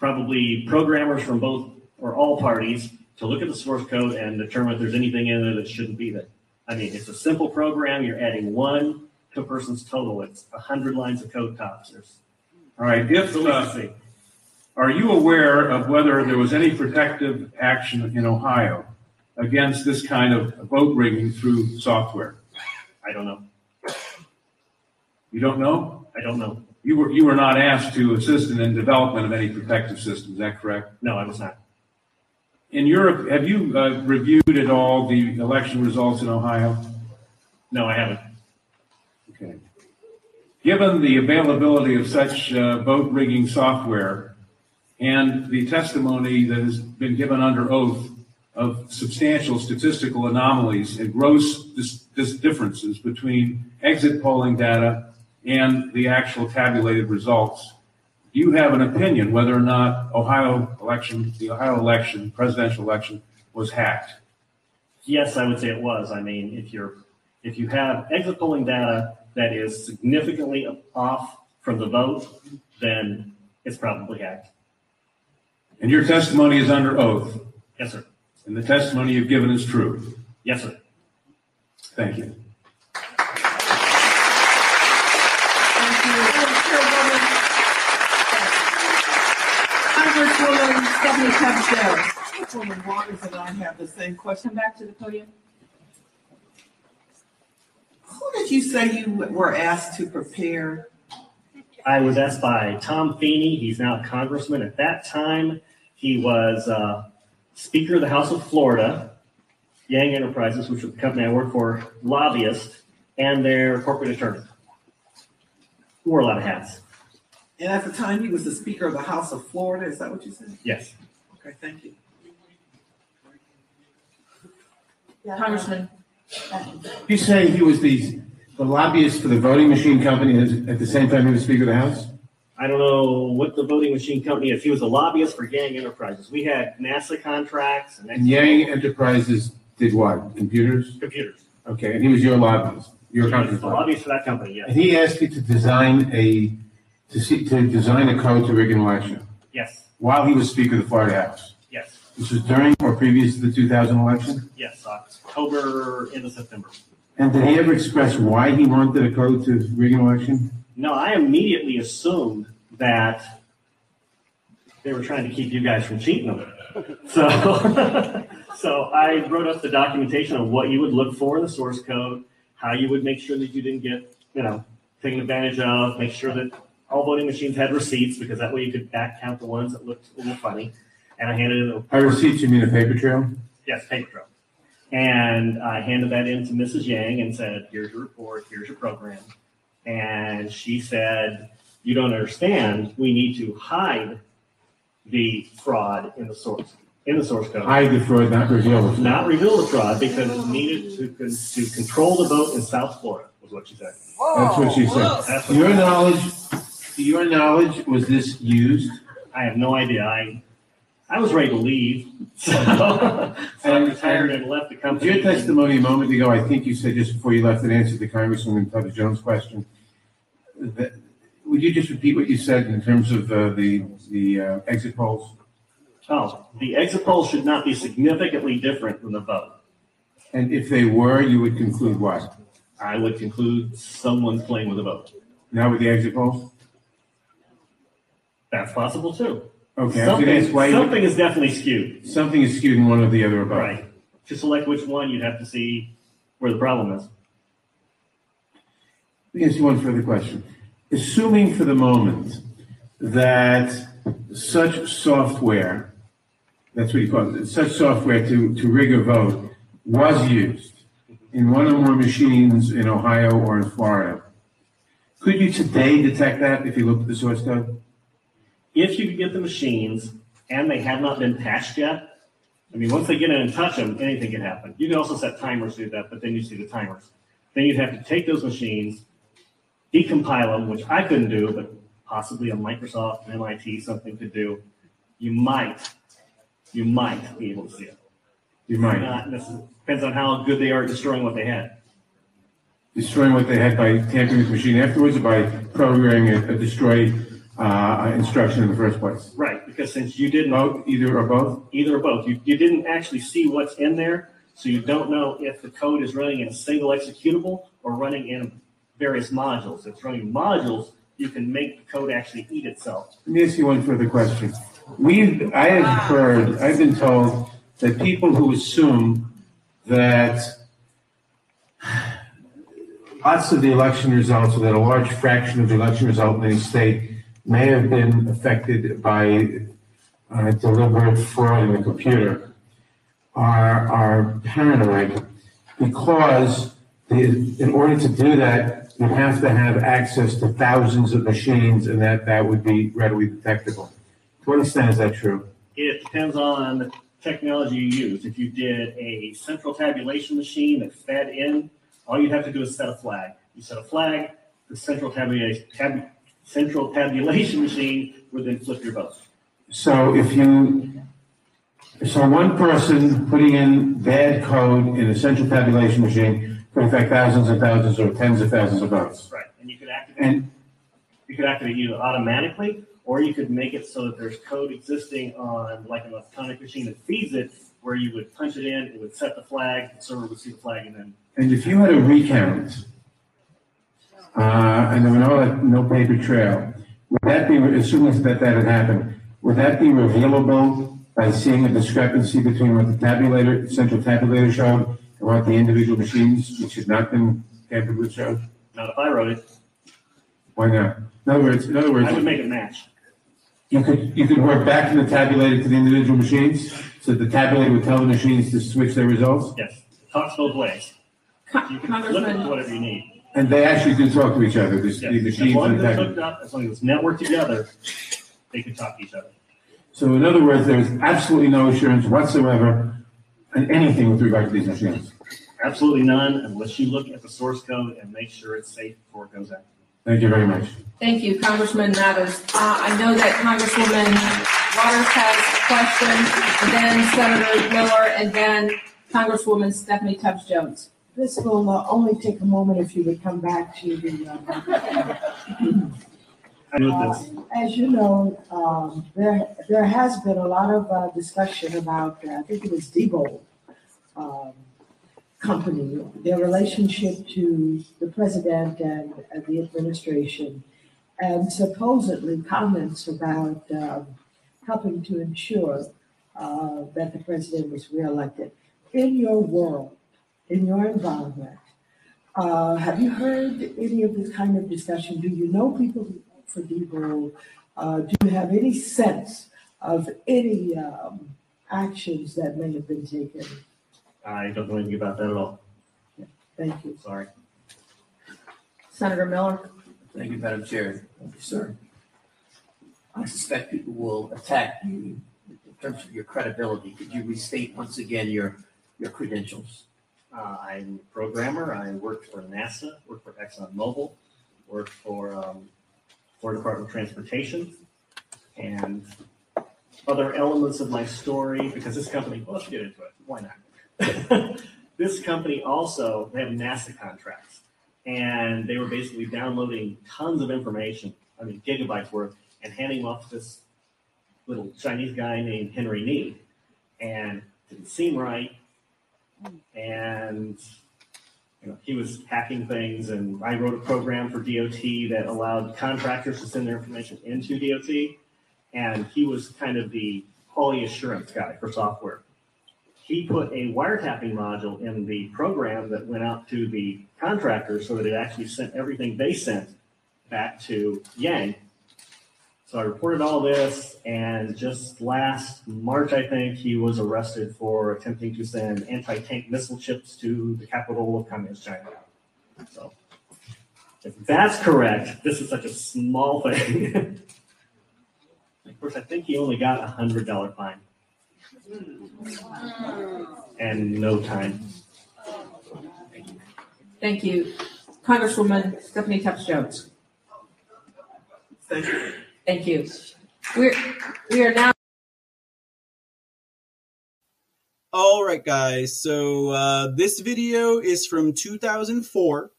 probably programmers from both or all parties to look at the source code and determine if there's anything in there that shouldn't be there. I mean, it's a simple program. You're adding one to a person's total. It's a hundred lines of code tops. There's All right, if, uh, are you aware of whether there was any protective action in Ohio against this kind of vote rigging through software? I don't know. You don't know? I don't know. You were, you were not asked to assist in the development of any protective system, is that correct? No, I was not. In Europe, have you uh, reviewed at all the election results in Ohio? No, I haven't. Okay. Given the availability of such uh, vote rigging software and the testimony that has been given under oath of substantial statistical anomalies and gross dis- dis- differences between exit polling data and the actual tabulated results, you have an opinion whether or not Ohio election, the Ohio election, presidential election, was hacked? Yes, I would say it was. I mean, if you're, if you have exit polling data that is significantly off from the vote, then it's probably hacked. And your testimony is under oath, Yes, sir. and the testimony you've given is true. Yes, sir. Thank you. Congresswoman Stephanie Cavazos. Councilwoman Waters and I have the same question. Back to the podium. Who did you say you were asked to prepare? I was asked by Tom Feeney. He's now a congressman. At that time, he was uh, Speaker of the House of Florida, Yang Enterprises, which was the company I work for, lobbyist, and their corporate attorney. Wore a lot of hats. And at the time, he was the Speaker of the House of Florida. Is that what you said? Yes. Okay, thank you. Congressman, you saying he was the, the lobbyist for the voting machine company and at the same time he was Speaker of the House? I don't know what the voting machine company, if he was a lobbyist for Yang Enterprises. We had NASA contracts and And Yang Enterprises did what? Computers? computers. Okay, and he was your lobbyist, your He was company's the lobbyist. lobbyist for that company, yes. And he asked you to design a, to see, to design a code to rig an election Yes, while he was Speaker of the Florida House. yes, This was during or previous to the 2000 election? yes, uh, October into September. And did he ever express why he wanted a code to rig an election? No, I immediately assumed that they were trying to keep you guys from cheating them. So, so I wrote up the documentation of what you would look for in the source code, how you would make sure that you didn't get, you know, taken advantage of, make sure that all voting machines had receipts because that way you could back count the ones that looked a little funny. And I handed it. By receipts, you mean a paper trail? Yes, paper trail. And I handed that in to Mrs. Yang and said, here's your report, here's your program. And she said, you don't understand, we need to hide the fraud in the source, in the source code. Hide the fraud, not reveal the fraud. Not reveal the fraud because it's needed to, to control the vote in South Florida, was what she said. That's what she said. Your knowledge, to your knowledge, was this used? I have no idea. I, I was ready to leave. So so I retired and left the company. Your testimony a moment ago, I think you said just before you left, in answer to Congresswoman Tubbs Jones' question. that- Would you just repeat what you said in terms of uh, the, the uh, exit polls? Oh, the exit polls should not be significantly different than the vote. And if they were, you would conclude what? I would conclude someone's playing with the vote. Not with the exit polls? That's possible too. Okay, I was gonna Something, why something is definitely skewed. Something is skewed in one or the other about. Right. To select which one, you'd have to see where the problem is. Let me ask you one further question. Assuming for the moment that such software, that's what you call it, such software to, to rig a vote was used in one or more machines in Ohio or in Florida, could you today detect that if you looked at the source code? If you could get the machines and they have not been patched yet, I mean, once they get in and touch them, anything can happen. You can also set timers to do that, but then you see the timers. Then you'd have to take those machines, decompile them, which I couldn't do, but possibly a Microsoft, an MIT, something could do. You might, you might be able to see it. You might. Not necessarily, depends on how good they are at destroying what they had. Destroying what they had by tampering with the machine afterwards or by programming a, a uh, destroy, uh, instruction in the first place? Right, because since you didn't. Both, either or both? Either or both. You, you didn't actually see what's in there, so you don't know if the code is running in a single executable or running in various modules. If it's running modules, you can make the code actually eat itself. Let me ask you one further question. We've, I have heard, I've been told that people who assume that lots of the election results, or that a large fraction of the election result in any state may have been affected by uh, deliberate fraud in the computer, are, are paranoid because the, in order to do that, you have to have access to thousands of machines and that, that would be readily detectable. To what extent is that true? It depends on the technology you use. If you did a central tabulation machine that fed in, all you'd have to do is set a flag. You set a flag, the central tabulation, tab, central tabulation machine would then flip your vote. So if you, so one person putting in bad code in a central tabulation machine could affect thousands and thousands or tens of thousands of votes. Right, and you could activate, And you could activate either automatically, or you could make it so that there's code existing on like an electronic machine that feeds it, where you would punch it in, it would set the flag, the server would see the flag, and then And if you had a recount, uh, and there were no, no paper trail, would that be, assuming that that had happened, would that be revealable by seeing a discrepancy between what the tabulator, central tabulator showed and what the individual machines, which had not been tampered with showed? not if I wrote it, Why not? In other words, in other words. I would make it match. You could, you could work back from the tabulator to the individual machines, so the tabulator would tell the machines to switch their results? Yes, talks both ways. You can flip it Congressman- whatever you need. And they actually do talk to each other, this- the Yes, As machines long and as the it's tabulator. hooked up, as long as it's networked together, they can talk to each other. So in other words, there is absolutely no assurance whatsoever on anything with regard to these machines. Absolutely none unless you look at the source code and make sure it's safe before it goes out. Thank you very much. Thank you, Congressman Mathers. Uh, I know that Congresswoman Waters has a question, and then Senator Miller, and then Congresswoman Stephanie Tubbs Jones. This will uh, only take a moment if you would come back to the, um, this. as you know, um, there, there has been a lot of uh, discussion about, uh, I think it was Diebold um, Company, their relationship to the president and uh, the administration, and supposedly comments about um, helping to ensure uh, that the president was reelected. In your world, in your environment, uh, have you heard any of this kind of discussion? Do you know people who vote for Diebold? Uh, do you have any sense of any um, actions that may have been taken? I don't know anything about that at all. Thank you. Sorry. Senator Miller? Thank you, Madam Chair. Thank you, sir. I suspect people will attack you in terms of your credibility. Could you restate once again your, your credentials? Uh, I'm a programmer. I worked for NASA, worked for ExxonMobil, worked for um, Florida Department of Transportation, and other elements of my story because this company. Well, let's get into it. Why not? this company also they have NASA contracts, and they were basically downloading tons of information. I mean, gigabytes worth, and handing off to this little Chinese guy named Henry Nee, and didn't seem right and you know, he was hacking things, and I wrote a program for DOT that allowed contractors to send their information into DOT, and he was kind of the quality assurance guy for software. He put a wiretapping module in the program that went out to the contractors so that it actually sent everything they sent back to Yang so I reported all this, and just last March, I think, he was arrested for attempting to send anti-tank missile chips to the capital of Communist China. So if that's correct, this is such a small thing. of course, I think he only got a hundred dollar fine and no time. Thank you. Congresswoman Stephanie Tubbs Jones. Thank you. Thank you. We're, we are now. All right, guys. So uh, this video is from 2004,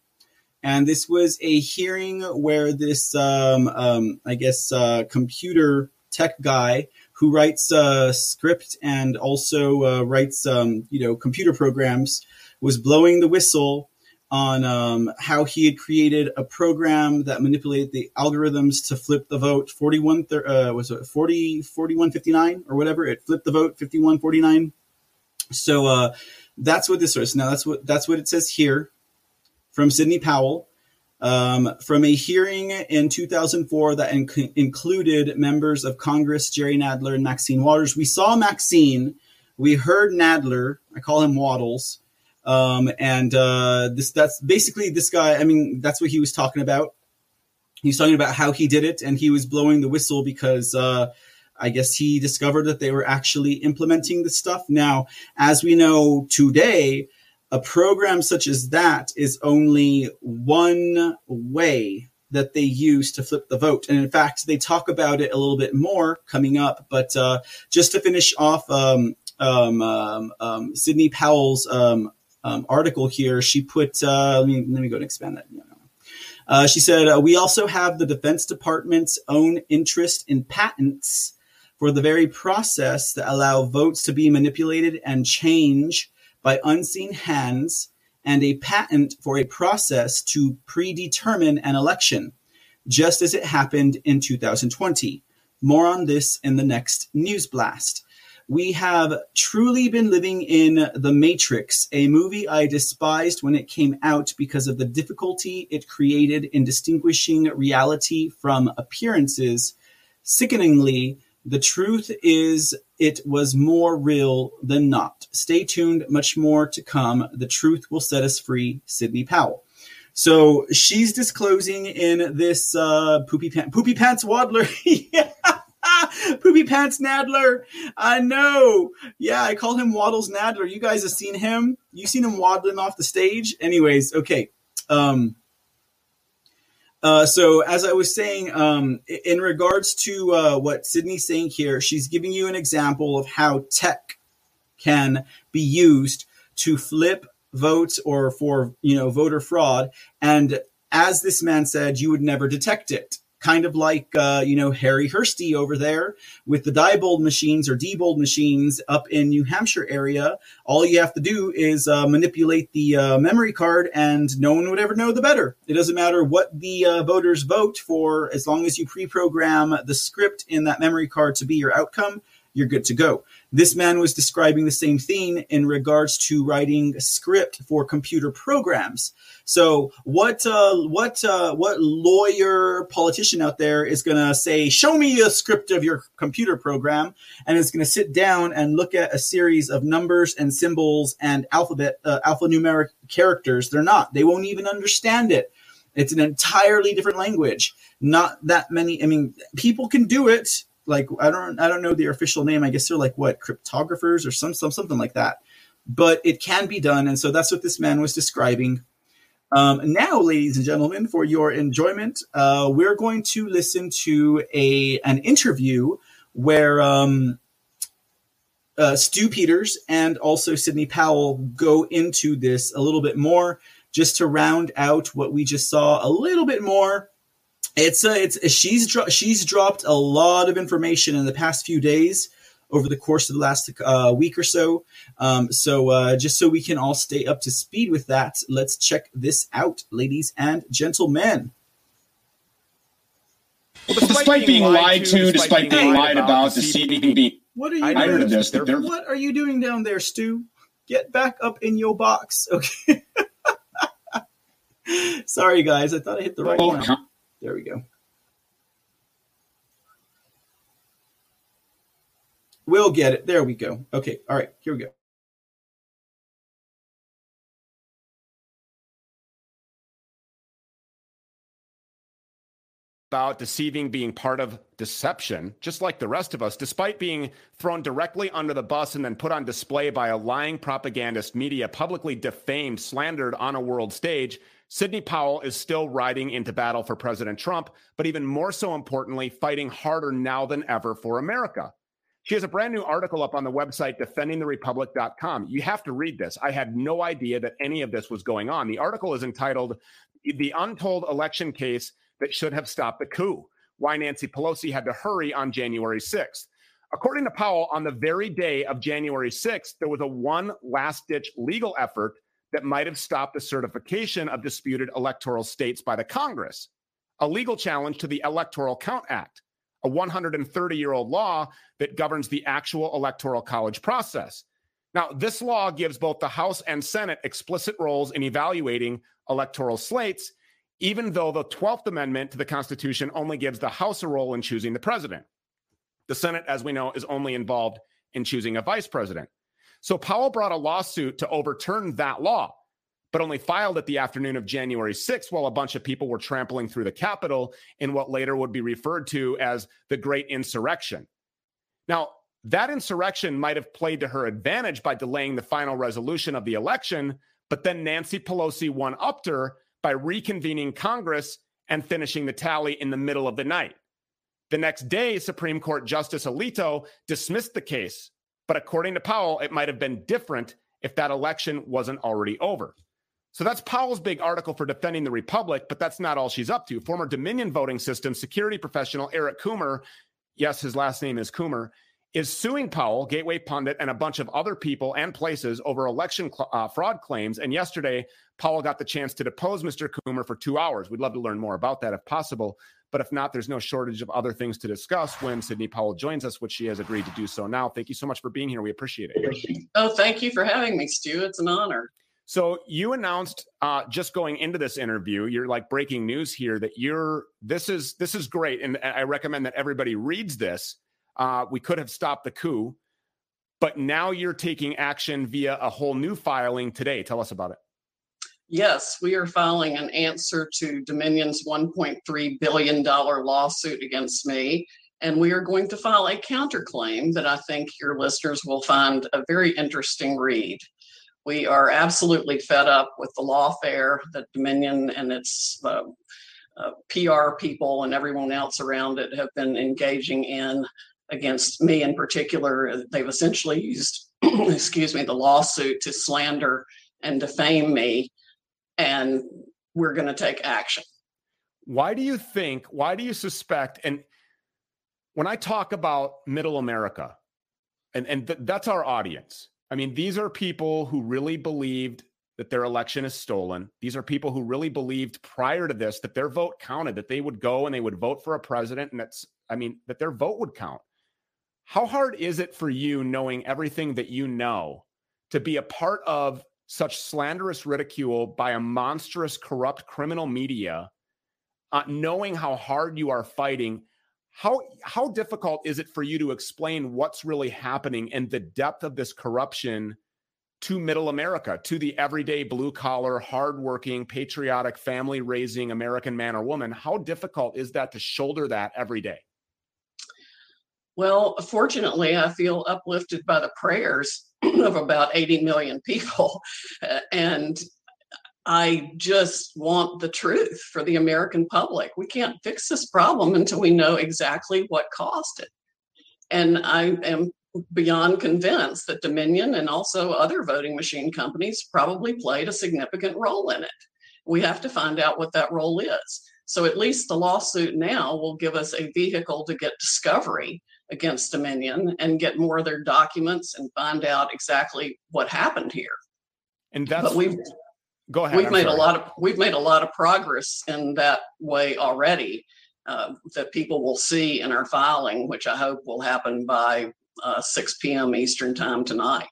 and this was a hearing where this, um, um, I guess, uh, computer tech guy who writes uh, script and also uh, writes, um, you know, computer programs was blowing the whistle on um, how he had created a program that manipulated the algorithms to flip the vote 41 uh, was it 40 4159 or whatever? It flipped the vote 5149 so uh, that's what this was. Now that's what that's what it says here from sidney powell um, from a hearing in 2004 that inc- included members of congress jerry nadler and maxine waters. We saw maxine. We heard nadler i call him waddles um, and uh, this that's basically this guy. I mean, that's what he was talking about. He was talking about how he did it, and he was blowing the whistle because uh, I guess he discovered that they were actually implementing the stuff. Now, as we know today, a program such as that is only one way that they use to flip the vote. And in fact, they talk about it a little bit more coming up. But uh, just to finish off um, um, um, um Sidney Powell's um, article here, she put, uh, let, me, let me go and expand that. Uh, she said, uh, We also have the Defense Department's own interest in patents for the very process that allow votes to be manipulated and change by unseen hands, and a patent for a process to predetermine an election, just as it happened in 2020. More on this in the next news blast we have truly been living in The Matrix, a movie I despised when it came out because of the difficulty it created in distinguishing reality from appearances. Sickeningly, the truth is it was more real than not. Stay tuned, much more to come. The truth will set us free, Sidney Powell. So she's disclosing in this uh, poopy, pants, poopy pants waddler. yeah. Poopy Pants Nadler. I know. Yeah, I call him Waddles Nadler. You guys have seen him. You seen him waddling off the stage. Anyways, okay. Um, uh, so as I was saying, um, in regards to uh, what Sidney's saying here, she's giving you an example of how tech can be used to flip votes or for you know voter fraud. And as this man said, you would never detect it kind of like uh, you know Harri Hursti over there with the Diebold machines or Diebold machines up in New Hampshire area. All you have to do is uh, manipulate the uh, memory card, and no one would ever know the better. It doesn't matter what the uh, voters vote for, as long as you pre-program the script in that memory card to be your outcome. You're good to go. This man was describing the same thing in regards to writing script for computer programs. So what uh, what uh, what lawyer politician out there is going to say, "Show me a script of your computer program," and is going to sit down and look at a series of numbers and symbols and alphabet uh, alphanumeric characters? They're not. They won't even understand it. It's an entirely different language. Not that many. I mean, people can do it like I don't I don't know the official name. I guess they're like what cryptographers or some, some something like that. But it can be done, and so that's what this man was describing. Um, now, ladies and gentlemen, for your enjoyment, uh, we're going to listen to a an interview where um, uh, Stu Peters and also Sidney Powell go into this a little bit more, just to round out what we just saw a little bit more. It's a, it's she's dro- she's dropped a lot of information in the past few days over the course of the last uh, week or so. Um, so uh, just so we can all stay up to speed with that, let's check this out, ladies and gentlemen. Well, despite, despite, being, lied to, despite being lied about, the being. What are you? I heard of this. What are you doing down there, Stu? Get back up in your box, okay? Sorry, guys. I thought I hit the right oh, one. There we go. We'll get it. There we go. Okay. All right. Here we go. about deceiving being part of deception, just like the rest of us, despite being thrown directly under the bus and then put on display by a lying propagandist media, publicly defamed, slandered on a world stage. Sidney Powell is still riding into battle for President Trump, but even more so importantly, fighting harder now than ever for America. She has a brand new article up on the website defendingtherepublic.com. You have to read this. I had no idea that any of this was going on. The article is entitled The Untold Election Case That Should Have Stopped the Coup Why Nancy Pelosi Had to Hurry on January 6th. According to Powell, on the very day of January 6th, there was a one last ditch legal effort that might have stopped the certification of disputed electoral states by the Congress, a legal challenge to the Electoral Count Act, a 130 year old law that governs the actual electoral college process. Now, this law gives both the House and Senate explicit roles in evaluating electoral slates, even though the 12th Amendment to the Constitution only gives the House a role in choosing the president. The Senate, as we know, is only involved in choosing a vice president. So Powell brought a lawsuit to overturn that law, but only filed it the afternoon of January 6th while a bunch of people were trampling through the Capitol in what later would be referred to as the Great Insurrection. Now, that insurrection might have played to her advantage by delaying the final resolution of the election, but then Nancy Pelosi won upped her by reconvening Congress and finishing the tally in the middle of the night. The next day, Supreme Court Justice Alito dismissed the case but according to Powell, it might have been different if that election wasn't already over. So that's Powell's big article for defending the Republic, but that's not all she's up to. Former Dominion voting system security professional Eric Coomer, yes, his last name is Coomer, is suing Powell, Gateway Pundit, and a bunch of other people and places over election cl- uh, fraud claims. And yesterday, Powell got the chance to depose Mr. Coomer for two hours. We'd love to learn more about that if possible. But if not, there's no shortage of other things to discuss when Sidney Powell joins us, which she has agreed to do so now. Thank you so much for being here. We appreciate it. Oh, thank you for having me, Stu. It's an honor. So you announced uh, just going into this interview, you're like breaking news here that you're this is this is great, and I recommend that everybody reads this. Uh, we could have stopped the coup, but now you're taking action via a whole new filing today. Tell us about it. Yes, we are filing an answer to Dominion's $1.3 billion lawsuit against me. And we are going to file a counterclaim that I think your listeners will find a very interesting read. We are absolutely fed up with the lawfare that Dominion and its uh, uh, PR people and everyone else around it have been engaging in against me in particular. They've essentially used, excuse me, the lawsuit to slander and defame me and we're going to take action. Why do you think, why do you suspect? And when I talk about middle America, and, and th- that's our audience. I mean, these are people who really believed that their election is stolen. These are people who really believed prior to this that their vote counted, that they would go and they would vote for a president, and that's, I mean, that their vote would count. How hard is it for you, knowing everything that you know, to be a part of such slanderous ridicule by a monstrous, corrupt criminal media, uh, knowing how hard you are fighting? How how difficult is it for you to explain what's really happening and the depth of this corruption to middle America, to the everyday blue collar, hardworking, patriotic, family raising American man or woman? How difficult is that to shoulder that every day? Well, fortunately, I feel uplifted by the prayers of about 80 million people. Uh, and I just want the truth for the American public. We can't fix this problem until we know exactly what caused it. And I am beyond convinced that Dominion and also other voting machine companies probably played a significant role in it. We have to find out what that role is. So at least the lawsuit now will give us a vehicle to get discovery against Dominion and get more of their documents and find out exactly what happened here. And that's but we've go ahead. We've I'm made sorry. a lot of we've made a lot of progress in that way already. Uh, that people will see in our filing, which I hope will happen by uh, 6 p.m. Eastern time tonight.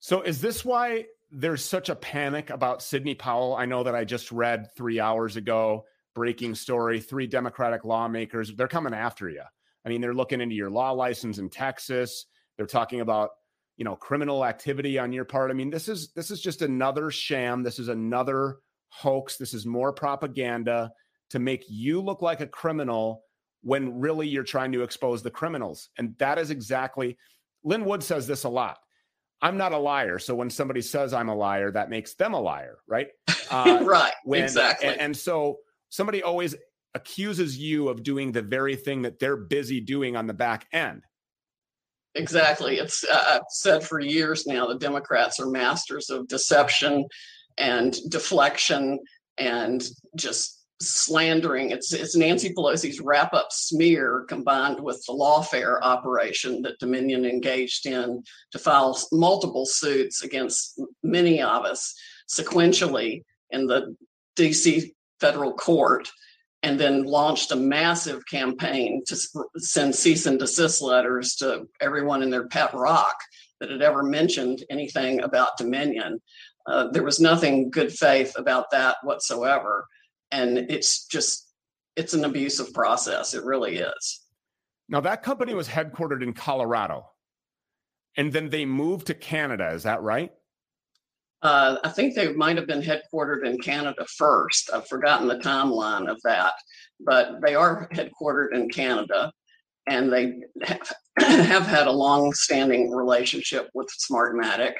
So is this why there's such a panic about Sidney Powell? I know that I just read three hours ago, breaking story, three Democratic lawmakers, they're coming after you. I mean, they're looking into your law license in Texas. They're talking about, you know, criminal activity on your part. I mean, this is this is just another sham. This is another hoax. This is more propaganda to make you look like a criminal when really you're trying to expose the criminals. And that is exactly Lin Wood says this a lot. I'm not a liar. So when somebody says I'm a liar, that makes them a liar, right? Uh, right. when- exactly. And, and so somebody always accuses you of doing the very thing that they're busy doing on the back end. Exactly. It's uh, I've said for years now the Democrats are masters of deception and deflection and just slandering. It's it's Nancy Pelosi's wrap up smear combined with the lawfare operation that Dominion engaged in to file multiple suits against many of us sequentially in the DC federal court and then launched a massive campaign to send cease and desist letters to everyone in their pet rock that had ever mentioned anything about Dominion. Uh, there was nothing good faith about that whatsoever. And it's just, it's an abusive process. It really is. Now, that company was headquartered in Colorado and then they moved to Canada. Is that right? Uh, I think they might have been headquartered in Canada first. I've forgotten the timeline of that, but they are headquartered in Canada and they have, have had a long-standing relationship with Smartmatic.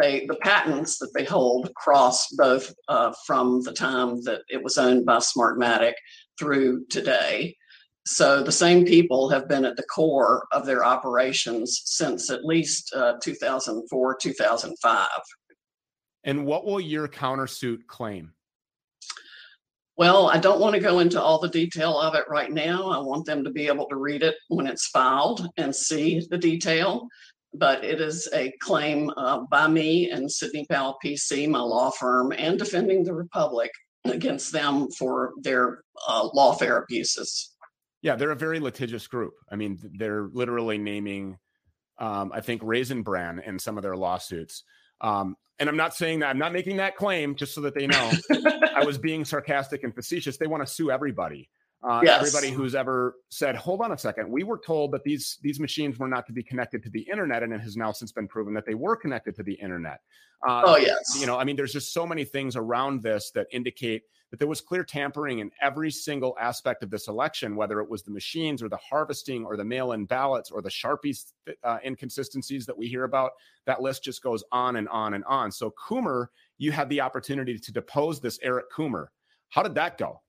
They the patents that they hold cross both uh, from the time that it was owned by Smartmatic through today. So the same people have been at the core of their operations since at least uh, 2004, 2005. And what will your countersuit claim? Well, I don't want to go into all the detail of it right now. I want them to be able to read it when it's filed and see the detail. But it is a claim uh, by me and Sidney Powell PC, my law firm, and Defending the Republic against them for their uh, lawfare abuses. Yeah, they're a very litigious group. I mean, they're literally naming, um, I think, Raisin Bran in some of their lawsuits. Um, and I'm not saying that I'm not making that claim just so that they know I was being sarcastic and facetious. They want to sue everybody. Uh, Yes. Everybody who's ever said, "Hold on a second, we were told that these these machines were not to be connected to the internet," and it has now since been proven that they were connected to the internet. Uh, Oh, yes. You know, I mean, there's just so many things around this that indicate that there was clear tampering in every single aspect of this election, whether it was the machines or the harvesting or the mail-in ballots or the Sharpies uh, inconsistencies that we hear about. That list just goes on and on and on. So Coomer, you had the opportunity to depose this Eric Coomer. How did that go?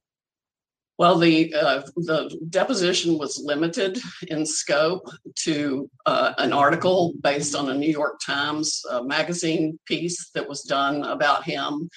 Well, the uh, the deposition was limited in scope to uh, an article based on a New York Times uh, magazine piece that was done about him,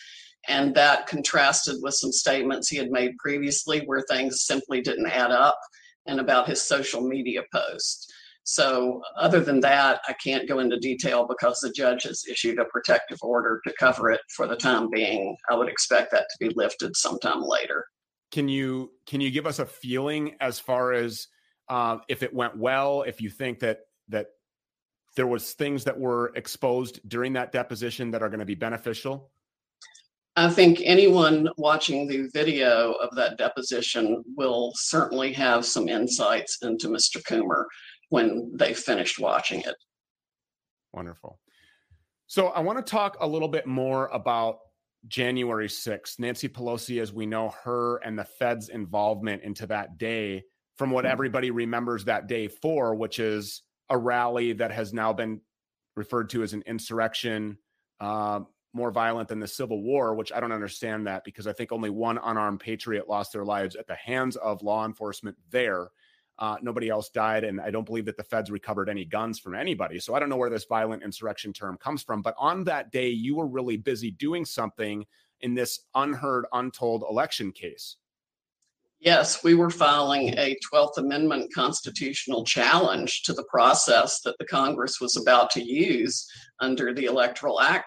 And that contrasted with some statements he had made previously where things simply didn't add up and about his social media posts. So, other than that, I can't go into detail because the judge has issued a protective order to cover it for the time being. I would expect that to be lifted sometime later. Can you can you give us a feeling as far as uh, if it went well? If you think that that there was things that were exposed during that deposition that are going to be beneficial? I think anyone watching the video of that deposition will certainly have some insights into Mr. Coomer when they finished watching it. Wonderful. So I want to talk a little bit more about January 6th. Nancy Pelosi, as we know, her and the Fed's involvement into that day, from what everybody remembers that day for, which is a rally that has now been referred to as an insurrection, uh, more violent than the Civil War, which I don't understand that because I think only one unarmed patriot lost their lives at the hands of law enforcement there. Uh, nobody else died, and I don't believe that the feds recovered any guns from anybody. So I don't know where this violent insurrection term comes from. But on that day, you were really busy doing something in this unheard, untold election case. Yes, we were filing a 12th Amendment constitutional challenge to the process that the Congress was about to use under the Electoral Act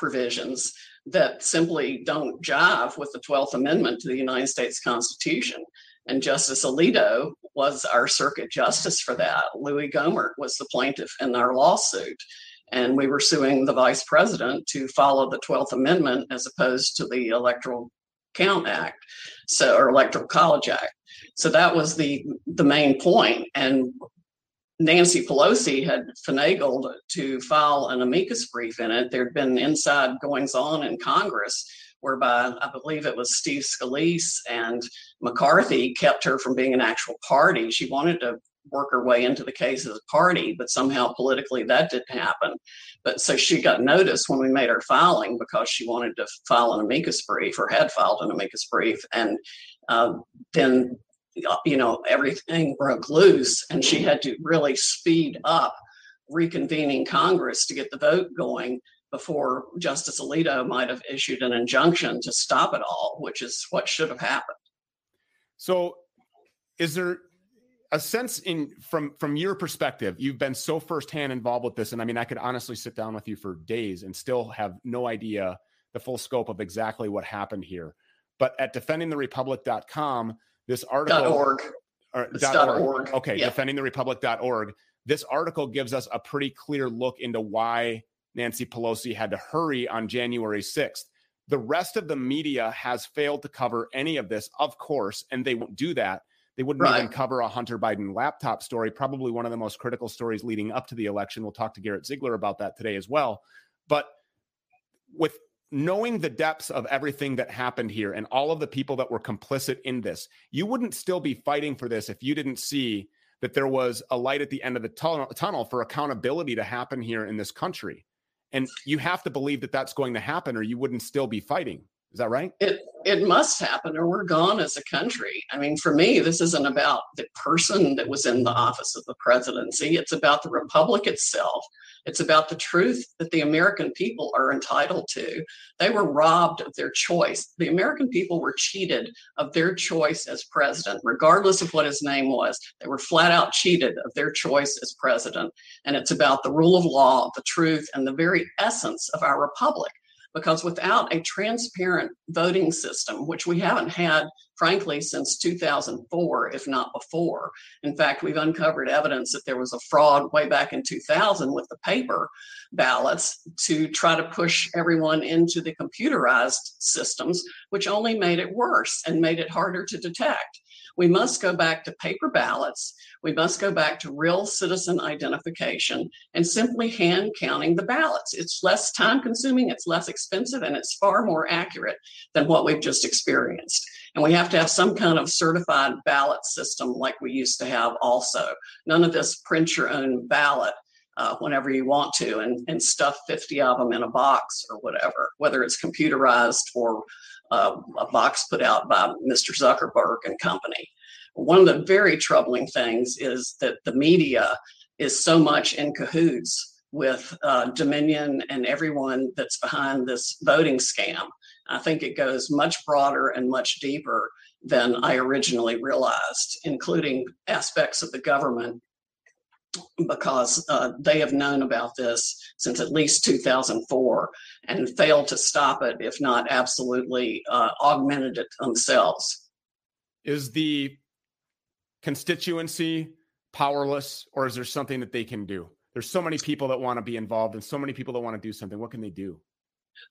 provisions that simply don't jive with the 12th Amendment to the United States Constitution. And Justice Alito was our circuit justice for that. Louie Gohmert was the plaintiff in our lawsuit. And we were suing the vice president to follow the 12th Amendment as opposed to the Electoral Count Act, so or Electoral College Act. So that was the the main point. And Nancy Pelosi had finagled to file an amicus brief in it. There'd been inside goings on in Congress whereby I believe it was Steve Scalise and McCarthy kept her from being an actual party. She wanted to work her way into the case as a party, but somehow politically that didn't happen. But so she got notice when we made her filing because she wanted to file an amicus brief or had filed an amicus brief. And uh, then, Uh, you know, everything broke loose and she had to really speed up reconvening Congress to get the vote going before Justice Alito might have issued an injunction to stop it all, which is what should have happened. So, is there a sense in from from your perspective? You've been so firsthand involved with this, and I mean, I could honestly sit down with you for days and still have no idea the full scope of exactly what happened here. But at defendingtherepublic.com, this article .org. Or, dot org. .org. Okay, Yeah. defendingtherepublic.org. This article gives us a pretty clear look into why Nancy Pelosi had to hurry on January 6th. The rest of the media has failed to cover any of this, of course, and they won't do that. They wouldn't even cover a Hunter Biden laptop story, probably one of the most critical stories leading up to the election. We'll talk to Garrett Ziegler about that today as well. But with knowing the depths of everything that happened here and all of the people that were complicit in this, you wouldn't still be fighting for this if you didn't see that there was a light at the end of the tunnel, tunnel for accountability to happen here in this country. And you have to believe that that's going to happen, or you wouldn't still be fighting. Is that right? It it must happen or we're gone as a country. I mean, for me, this isn't about the person that was in the office of the presidency. It's about the republic itself. It's about the truth that the American people are entitled to. They were robbed of their choice. The American people were cheated of their choice as president, regardless of what his name was. They were flat out cheated of their choice as president. And it's about the rule of law, the truth, and the very essence of our republic because without a transparent voting system, which we haven't had, frankly, since 2004, if not before, in fact, we've uncovered evidence that there was a fraud way back in 2000 with the paper ballots to try to push everyone into the computerized systems, which only made it worse and made it harder to detect. We must go back to paper ballots. We must go back to real citizen identification and simply hand counting the ballots. It's less time consuming, it's less expensive, and it's far more accurate than what we've just experienced. And we have to have some kind of certified ballot system like we used to have also. None of this print your own ballot uh, whenever you want to and, and stuff 50 of them in a box or whatever, whether it's computerized or uh, a box put out by Mr. Zuckerberg and company. One of the very troubling things is that the media is so much in cahoots with uh, Dominion and everyone that's behind this voting scam. I think it goes much broader and much deeper than I originally realized, including aspects of the government, because uh, they have known about this since at least 2004 and failed to stop it, if not absolutely uh, augmented it themselves. Is the constituency powerless, or is there something that they can do? There's so many people that want to be involved and so many people that want to do something. What can they do?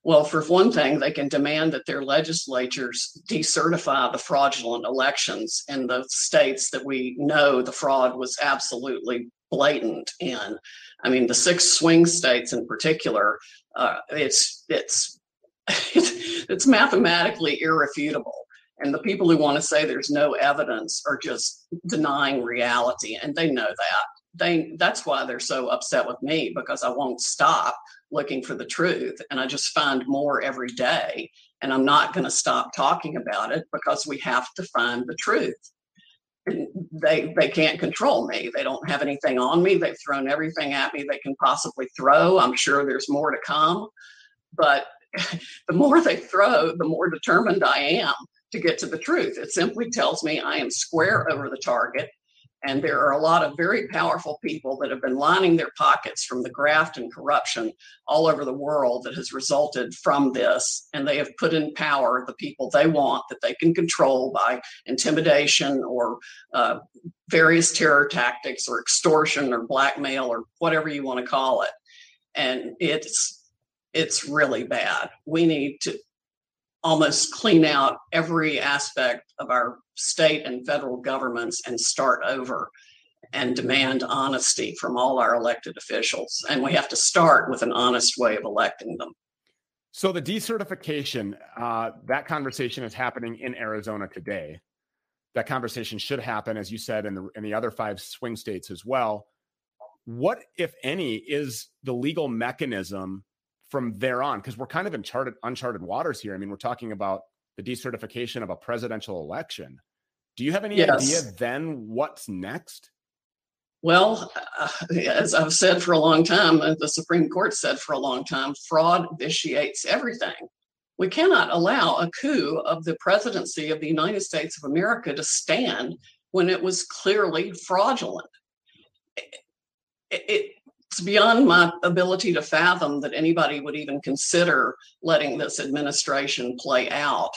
Well, for one thing, they can demand that their legislatures decertify the fraudulent elections in the states that we know the fraud was absolutely blatant in. I mean, the six swing states in particular, uh, it's it's it's mathematically irrefutable. And the people who want to say there's no evidence are just denying reality, and they know that. They that's why they're so upset with me because I won't stop looking for the truth, and I just find more every day. And I'm not going to stop talking about it because we have to find the truth. They they can't control me. They don't have anything on me. They've thrown everything at me they can possibly throw. I'm sure there's more to come, but the more they throw, the more determined I am to get to the truth. It simply tells me I am square over the target. And there are a lot of very powerful people that have been lining their pockets from the graft and corruption all over the world that has resulted from this. And they have put in power the people they want that they can control by intimidation or uh, various terror tactics or extortion or blackmail or whatever you want to call it. And it's it's really bad. We need to almost clean out every aspect of our state and federal governments and start over and demand honesty from all our elected officials. And we have to start with an honest way of electing them. So the decertification, uh, that conversation is happening in Arizona today. That conversation should happen, as you said, in the in the other five swing states as well. What, if any, is the legal mechanism from there on because we're kind of in charted, uncharted waters here. I mean, we're talking about the decertification of a presidential election. Do you have any yes. idea then what's next? Well, uh, as I've said for a long time, uh, the Supreme Court said for a long time, fraud vitiates everything. We cannot allow a coup of the presidency of the United States of America to stand when it was clearly fraudulent. It, it, it's beyond my ability to fathom that anybody would even consider letting this administration play out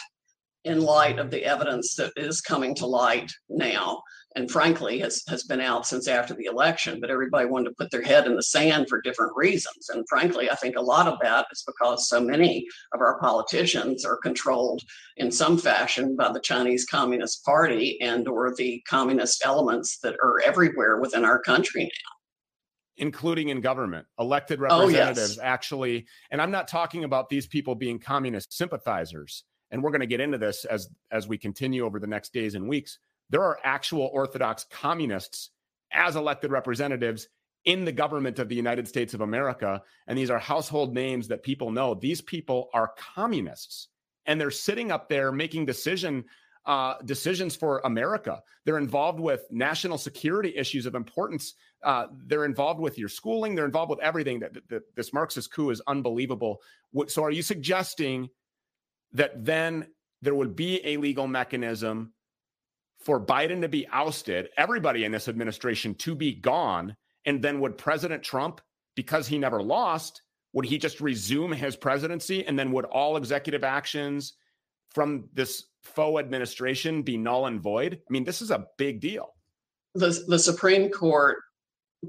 in light of the evidence that is coming to light now. And frankly has, has been out since after the election but everybody wanted to put their head in the sand for different reasons. And frankly i think a lot of that is because so many of our politicians are controlled in some fashion by the chinese communist party and or the communist elements that are everywhere within our country now including in government, elected representatives oh, yes. actually. And I'm not talking about these people being communist sympathizers. And we're going to get into this as as we continue over the next days and weeks. There are actual orthodox communists as elected representatives in the government of the United States of America. And these are household names that people know. These people are communists and they're sitting up there making decision uh, decisions for America. They're involved with national security issues of importance. Uh, they're involved with your schooling. They're involved with everything. That, that, that this Marxist coup is unbelievable. So, are you suggesting that then there would be a legal mechanism for Biden to be ousted, everybody in this administration to be gone, and then would President Trump, because he never lost, would he just resume his presidency, and then would all executive actions from this faux administration be null and void? I mean, this is a big deal. The, the Supreme Court,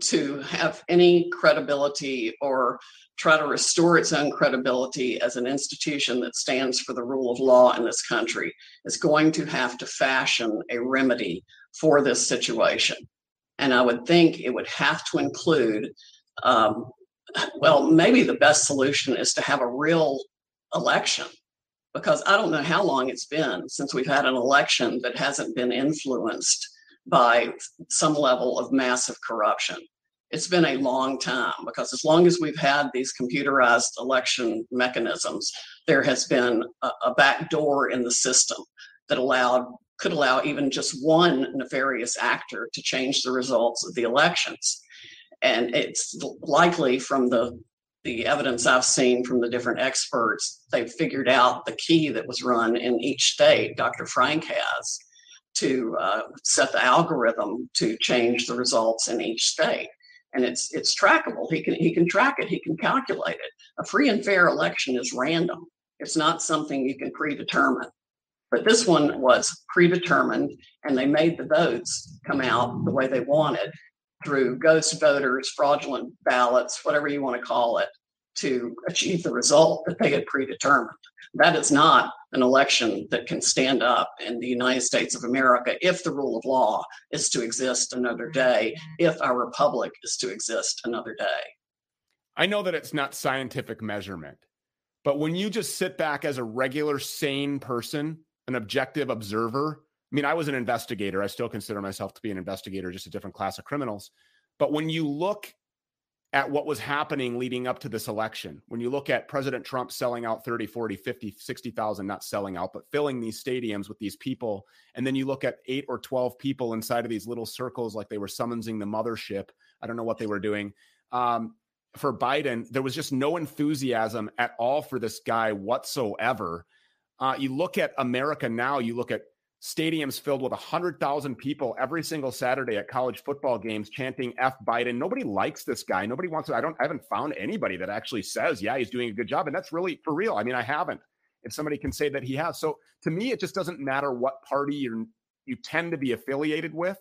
to have any credibility or try to restore its own credibility as an institution that stands for the rule of law in this country, is going to have to fashion a remedy for this situation. And I would think it would have to include, um, well, maybe the best solution is to have a real election because I don't know how long it's been since we've had an election that hasn't been influenced by some level of massive corruption. It's been a long time because as long as we've had these computerized election mechanisms, there has been a, a back door in the system that allowed could allow even just one nefarious actor to change the results of the elections. And it's likely from the the evidence I've seen from the different experts, they've figured out the key that was run in each state. Dr. Frank has to uh, set the algorithm to change the results in each state. And it's it's trackable. He can he can track it. He can calculate it. A free and fair election is random. It's not something you can predetermine. But this one was predetermined and they made the votes come out the way they wanted through ghost voters fraudulent ballots whatever you want to call it to achieve the result that they had predetermined that is not an election that can stand up in the United States of America if the rule of law is to exist another day, if our republic is to exist another day. I know that it's not scientific measurement, but when you just sit back as a regular, sane person, an objective observer, I mean, I was an investigator. I still consider myself to be an investigator, just a different class of criminals. But when you look at what was happening leading up to this election. When you look at President Trump selling out 30, 40, 50, 60,000, not selling out, but filling these stadiums with these people. And then you look at eight or 12 people inside of these little circles, like they were summoning the mothership. I don't know what they were doing. Um, for Biden, there was just no enthusiasm at all for this guy whatsoever. Uh, you look at America now, you look at stadiums filled with 100,000 people every single Saturday at college football games chanting F Biden. Nobody likes this guy. Nobody wants to. I don't, I haven't found anybody that actually says, yeah, he's doing a good job. And that's really for real. I mean, I haven't. If somebody can say that he has. So to me, it just doesn't matter what party you you tend to be affiliated with.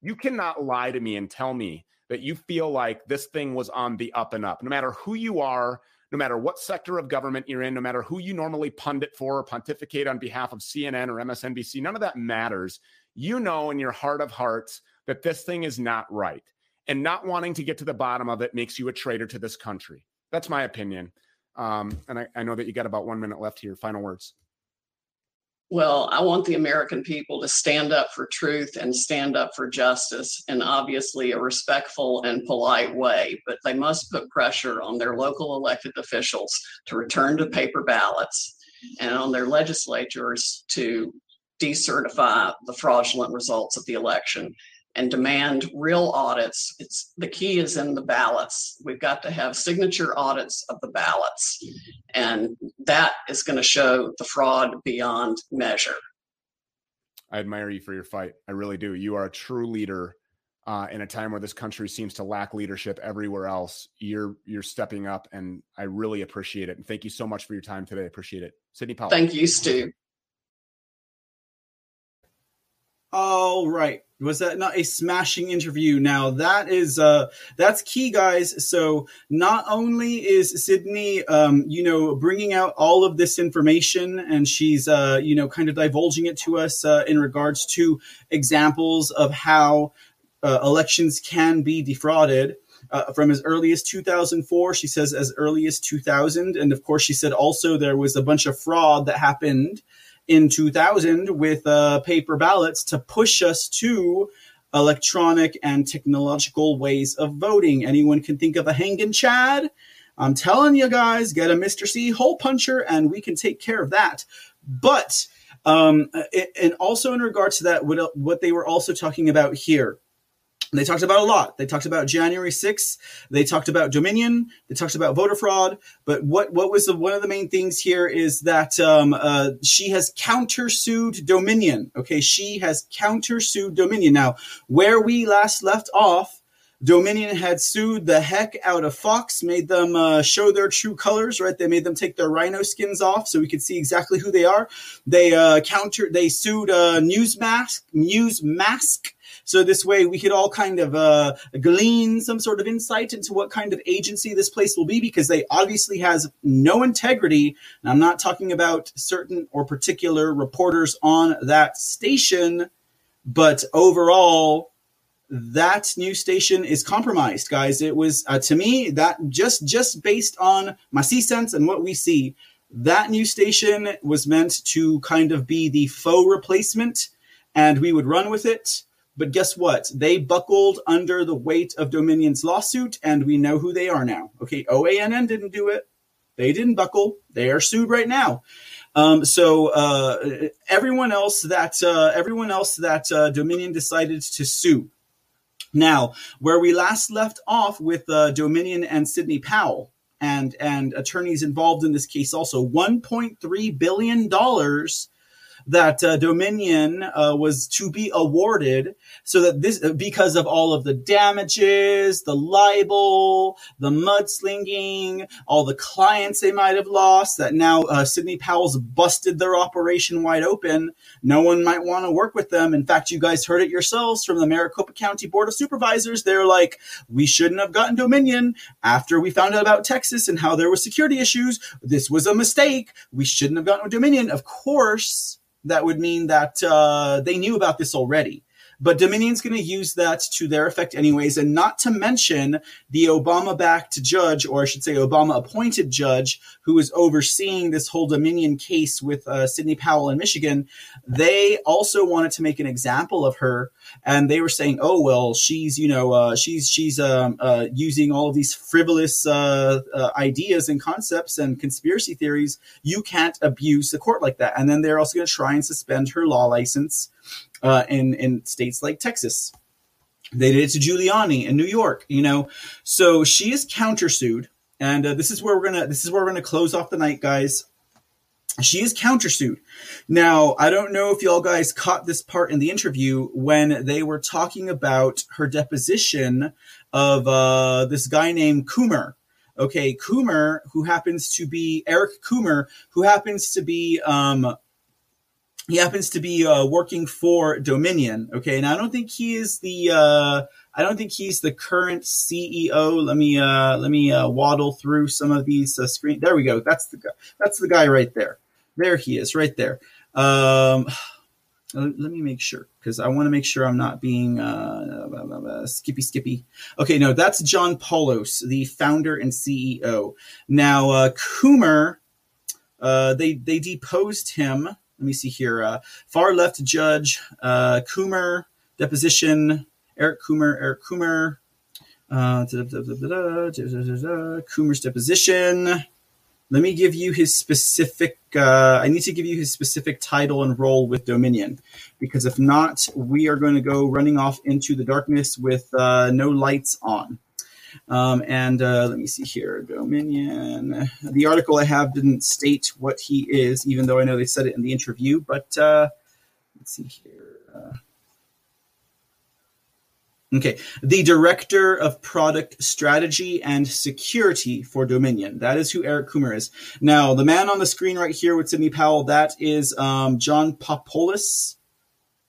You cannot lie to me and tell me that you feel like this thing was on the up and up. No matter who you are, no matter what sector of government you're in, no matter who you normally pundit for or pontificate on behalf of CNN or MSNBC, none of that matters. You know in your heart of hearts that this thing is not right. And not wanting to get to the bottom of it makes you a traitor to this country. That's my opinion. Um, and I, I know that you got about one minute left here. Final words. Well, I want the American people to stand up for truth and stand up for justice in obviously a respectful and polite way, but they must put pressure on their local elected officials to return to paper ballots and on their legislatures to decertify the fraudulent results of the election and demand real audits. It's the key is in the ballots. We've got to have signature audits of the ballots, and that is going to show the fraud beyond measure. I admire you for your fight. I really do. You are a true leader. Uh, in a time where this country seems to lack leadership everywhere else, you're you're stepping up, and I really appreciate it. And thank you so much for your time today. I appreciate it, Sidney Powell. Thank you, Stu. All right. Was that not a smashing interview? Now that is uh that's key, guys. So not only is Sidney, um, you know, bringing out all of this information, and she's uh, you know, kind of divulging it to us uh, in regards to examples of how uh, elections can be defrauded. Uh, from as early as 2004. She says as early as 2000. And of course, she said also there was a bunch of fraud that happened in 2000 with uh, paper ballots to push us to electronic and technological ways of voting. Anyone can think of a hanging Chad? I'm telling you guys, get a Mr. C hole puncher and we can take care of that. But, um, and also in regards to that, what, what they were also talking about here they talked about a lot. They talked about January 6th. They talked about Dominion. They talked about voter fraud. But what, what was the, one of the main things here is that um, uh, she has countersued Dominion. Okay, she has countersued Dominion. Now, where we last left off, Dominion had sued the heck out of Fox, made them uh, show their true colors, right? They made them take their rhino skins off so we could see exactly who they are. They uh, counter, they sued uh, Newsmax, Newsmax so this way we could all kind of uh, glean some sort of insight into what kind of agency this place will be because they obviously has no integrity. And I'm not talking about certain or particular reporters on that station, but overall, that new station is compromised, guys. It was uh, to me that just just based on my see sense and what we see, that new station was meant to kind of be the faux replacement, and we would run with it. But guess what? They buckled under the weight of Dominion's lawsuit, and we know who they are now. Okay, OANN didn't do it. They didn't buckle. They are sued right now. Um, so uh, everyone else that uh, everyone else that uh, Dominion decided to sue, Now, where we last left off with uh, Dominion and Sidney Powell and and attorneys involved in this case, also 1.3 billion dollars that uh, Dominion uh, was to be awarded, so that this because of all of the damages, the libel, the mudslinging, all the clients they might have lost. That now uh, Powell's busted their operation wide open. No one might want to work with them. In fact, you guys heard it yourselves from the Maricopa County Board of Supervisors. They're like, we shouldn't have gotten Dominion after we found out about Texas and how there were security issues. This was a mistake. We shouldn't have gotten Dominion. Of course that would mean that uh, they knew about this already. But Dominion's going to use that to their effect, anyways, and not to mention the Obama backed judge, or I should say, Obama appointed judge, who is overseeing this whole Dominion case with uh, Sidney Powell in Michigan. They also wanted to make an example of her, and they were saying, oh, well, she's, you know, uh, she's, she's um, uh, using all these frivolous uh, uh, ideas and concepts and conspiracy theories. You can't abuse the court like that. And then they're also going to try and suspend her law license uh, in in states like Texas. They did it to Giuliani in New York, you know. So she is countersued, and uh, this is where we're gonna this is where we're gonna close off the night, guys. She is countersued. Now, I don't know if y'all guys caught this part in the interview when they were talking about her deposition of uh, this guy named Coomer. Okay, Coomer, who happens to be Eric Coomer, who happens to be um, he happens to be uh, working for Dominion. Okay, and I don't think he is the. Uh, I don't think he's the current CEO. Let me uh, let me uh, waddle through some of these uh, screen. There we go. That's the guy. That's the guy right there. There he is, right there. Um, let me make sure because I want to make sure I'm not being uh, skippy skippy. Okay, no, that's John Poulos, the founder and CEO. Now, uh, Coomer, uh, they they deposed him let me see here. Uh, far left judge uh, Coomer deposition. Eric Coomer. Eric Coomer. Coomer's deposition. Let me give you his specific. Uh, I need to give you his specific title and role with Dominion, because if not, we are going to go running off into the darkness with uh, no lights on. Um, and uh, let me see here Dominion. The article I have didn't state what he is, even though I know they said it in the interview. But uh, let's see here. Uh, okay. The Director of Product Strategy and Security for Dominion. That is who Eric Coomer is. Now, the man on the screen right here with Sidney Powell, that is um, John Papolis.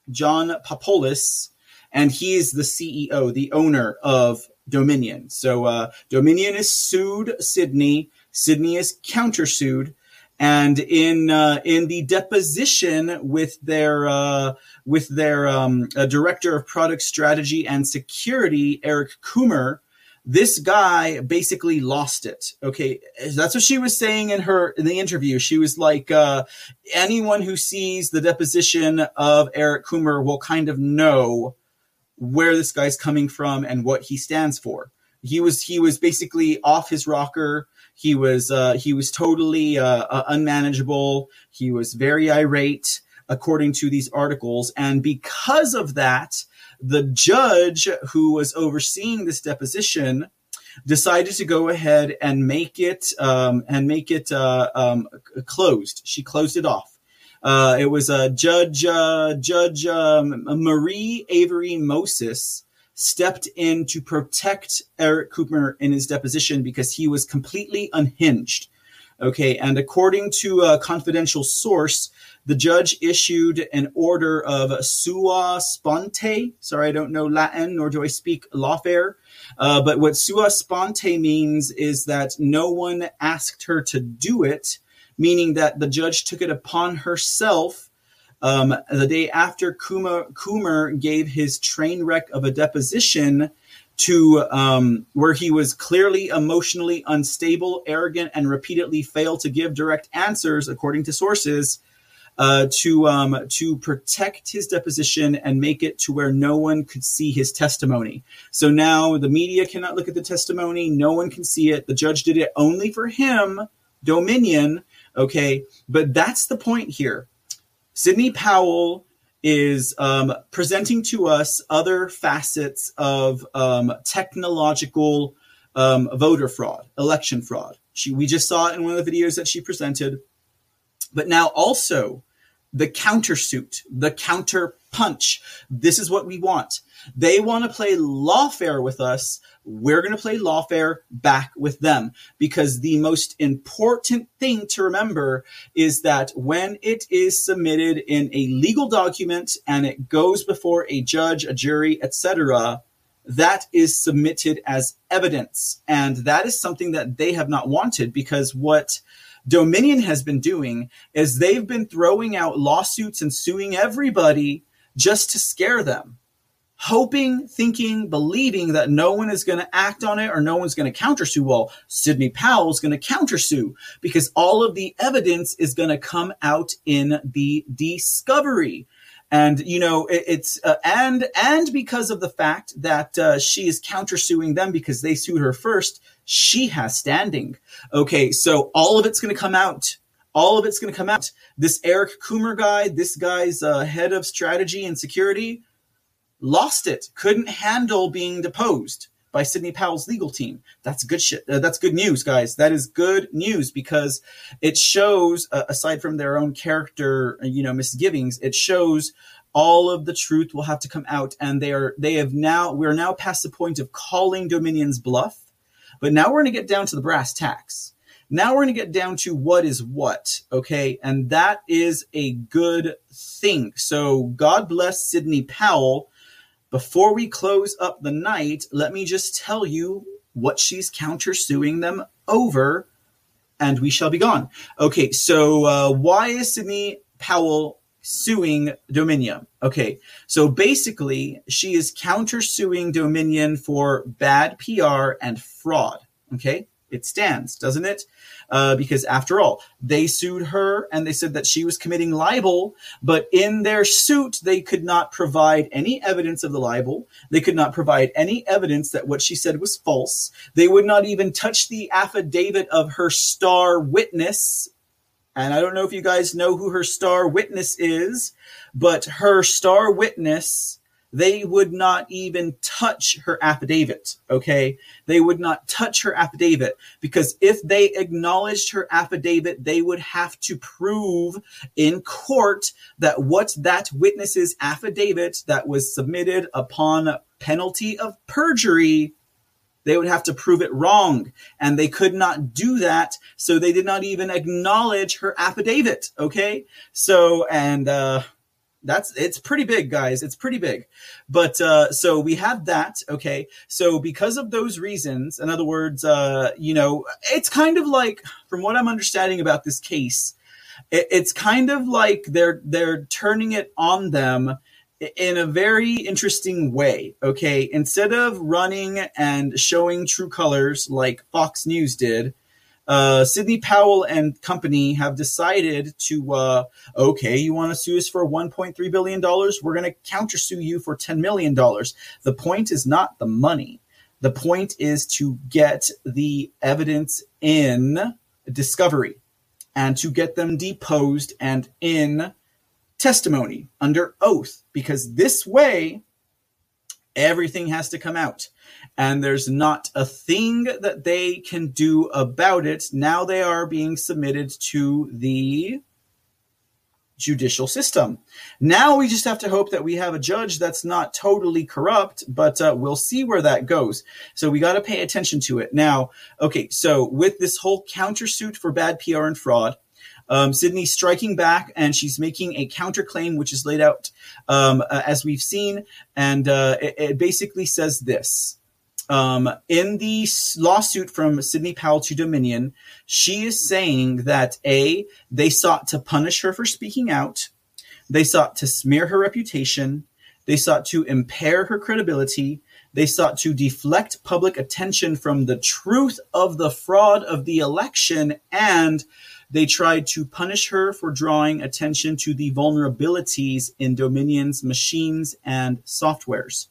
John Papolis. And he is the CEO, the owner of Dominion. So uh, Dominion is sued Sidney. Sidney is countersued, and in uh, in the deposition with their uh, with their um, director of product strategy and security, Eric Coomer, this guy basically lost it. Okay, that's what she was saying in her in the interview. She was like, uh, anyone who sees the deposition of Eric Coomer will kind of know where this guy's coming from and what he stands for. He was he was basically off his rocker. He was uh, he was totally uh, uh, unmanageable. He was very irate, according to these articles, and because of that, the judge who was overseeing this deposition decided to go ahead and make it um, and make it uh, um, closed. She closed it off. Uh, it was uh, Judge uh, Judge um, Marie Avery Moses stepped in to protect Eric Coomer in his deposition because he was completely unhinged. Okay, and according to a confidential source, the judge issued an order of sua sponte. Sorry, I don't know Latin, nor do I speak lawfare. Uh, but what sua sponte means is that no one asked her to do it meaning that the judge took it upon herself um, the day after Coomer, Coomer gave his train wreck of a deposition to um, where he was clearly emotionally unstable, arrogant, and repeatedly failed to give direct answers, according to sources, uh, to um, to protect his deposition and make it to where no one could see his testimony. So now the media cannot look at the testimony; no one can see it. The judge did it only for him, Dominion, Okay. But that's the point here. Sidney Powell is um, presenting to us other facets of um, technological um, voter fraud, election fraud. She, we just saw it in one of the videos that she presented, but now also the countersuit, the counter punch. This is what we want. They want to play lawfare with us. We're going to play lawfare back with them because the most important thing to remember is that when it is submitted in a legal document and it goes before a judge, a jury, etc., that is submitted as evidence. And that is something that they have not wanted because what Dominion has been doing is they've been throwing out lawsuits and suing everybody just to scare them, hoping, thinking, believing that no one is going to act on it or no one's going to countersue. Well, Sidney Powell is going to countersue because all of the evidence is going to come out in the discovery. And you know it, it's uh, and and because of the fact that uh, she is countersuing them because they sued her first she has standing. Okay so all of it's going to come out. All of it's going to come out. This eric coomer guy this guy's uh, head of strategy and security lost it couldn't handle being deposed by Sidney Powell's legal team. That's good shit. Uh, that's good news, guys. That is good news because it shows, uh, aside from their own character, uh, you know, misgivings, it shows all of the truth will have to come out, and they are they have now we're now past the point of calling Dominion's bluff, but now we're going to get down to the brass tacks. Now we're going to get down to what is what, okay? And that is a good thing. So God bless Sidney Powell before we close up the night, let me just tell you what she's countersuing them over, and we shall be gone. Okay, so uh, why is Sidney Powell suing Dominion? Okay, so basically, she is countersuing Dominion for bad PR and fraud. Okay, it stands, doesn't it? Uh, because after all, they sued her and they said that she was committing libel, but in their suit, they could not provide any evidence of the libel. They could not provide any evidence that what she said was false. They would not even touch the affidavit of her star witness. And I don't know if you guys know who her star witness is, but her star witness they would not even touch her affidavit. Okay. They would not touch her affidavit because if they acknowledged her affidavit, they would have to prove in court that what that witness's affidavit that was submitted upon penalty of perjury they would have to prove it wrong and they could not do that so they did not even acknowledge her affidavit okay so and uh that's it's pretty big guys. It's pretty big. But uh so we have that okay? So because of those reasons in other words uh you know it's kind of like from what i'm understanding about this case it, it's kind of like they're they're turning it on them in a very interesting way okay? Instead of running and showing true colors like fox news did uh, Sidney Powell and company have decided to, uh, okay, you want to sue us for $1.3 billion? We're going to countersue you for $10 million. The point is not the money. The point is to get the evidence in discovery and to get them deposed and in testimony under oath, because this way, everything has to come out and there's not a thing that they can do about it. Now they are being submitted to the judicial system. Now we just have to hope that we have a judge that's not totally corrupt, but uh, we'll see where that goes. So we got to pay attention to it. Now, okay, so with this whole countersuit for bad PR and fraud, um, Sidney's striking back and she's making a counterclaim, which is laid out um, uh, as we've seen. And uh, it, it basically says this. Um, in the lawsuit from Sidney Powell to Dominion, she is saying that A, they sought to punish her for speaking out, they sought to smear her reputation, they sought to impair her credibility, they sought to deflect public attention from the truth of the fraud of the election, and they tried to punish her for drawing attention to the vulnerabilities in Dominion's machines and softwares.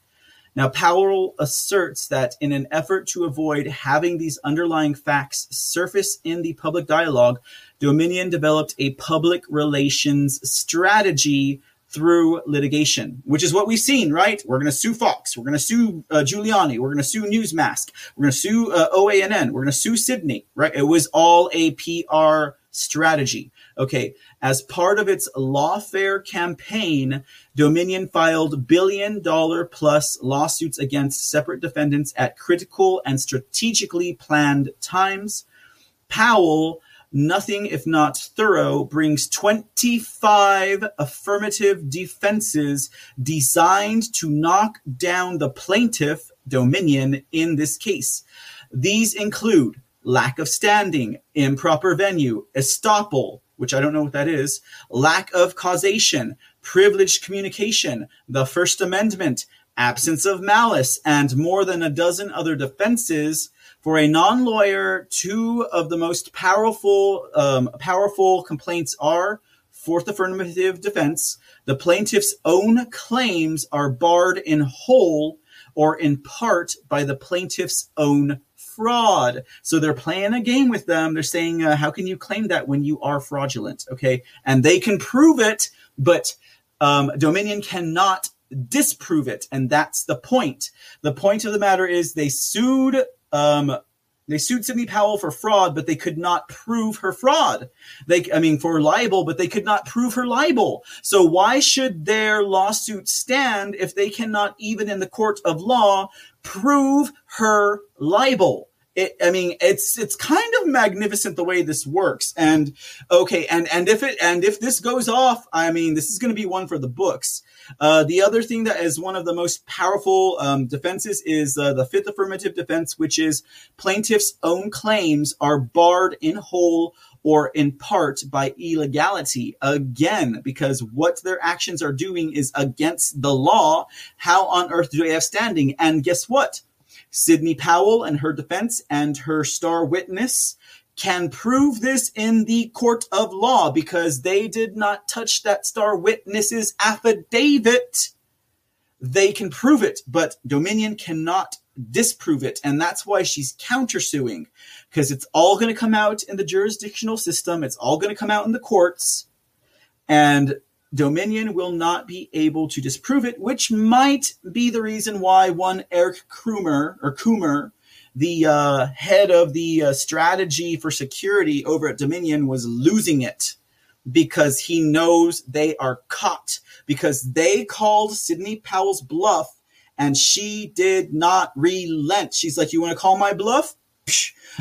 Now, Powell asserts that in an effort to avoid having these underlying facts surface in the public dialogue, Dominion developed a public relations strategy through litigation, which is what we've seen, right? We're going to sue Fox. We're going to sue uh, Giuliani. We're going to sue Newsmax. We're going to sue uh, OANN. We're going to sue Sidney, right? It was all a PR strategy. Okay. As part of its lawfare campaign, Dominion filed billion dollar plus lawsuits against separate defendants at critical and strategically planned times. Powell nothing if not thorough, brings 25 affirmative defenses designed to knock down the plaintiff, Dominion, in this case. These include lack of standing, improper venue, estoppel, which I don't know what that is, lack of causation, privileged communication, the First Amendment, absence of malice, and more than a dozen other defenses for a non-lawyer, two of the most powerful um, powerful complaints are fourth affirmative defense. The plaintiff's own claims are barred in whole or in part by the plaintiff's own fraud. So they're playing a game with them. They're saying, uh, "How can you claim that when you are fraudulent?" Okay, and they can prove it, but um, Dominion cannot disprove it, and that's the point. The point of the matter is they sued um, they sued Sidney Powell for fraud, but they could not prove her fraud. They, I mean, for libel, but they could not prove her libel. So why should their lawsuit stand if they cannot even in the court of law prove her libel? It, I mean, it's it's kind of magnificent the way this works. And okay, and and if it and if this goes off, I mean, this is going to be one for the books. Uh, the other thing that is one of the most powerful um, defenses is uh, the fifth affirmative defense, which is plaintiff's own claims are barred in whole or in part by illegality. Again, because what their actions are doing is against the law. How on earth do they have standing? And guess what? Sidney Powell and her defense and her star witness can prove this in the court of law because they did not touch that star witness's affidavit. They can prove it, but Dominion cannot disprove it. And that's why she's countersuing because it's all going to come out in the jurisdictional system. It's all going to come out in the courts. And Dominion will not be able to disprove it, which might be the reason why one Eric Krumer or Coomer the uh, head of the uh, strategy for security over at Dominion was losing it because he knows they are caught because they called Sidney Powell's bluff and she did not relent. She's like, You want to call my bluff?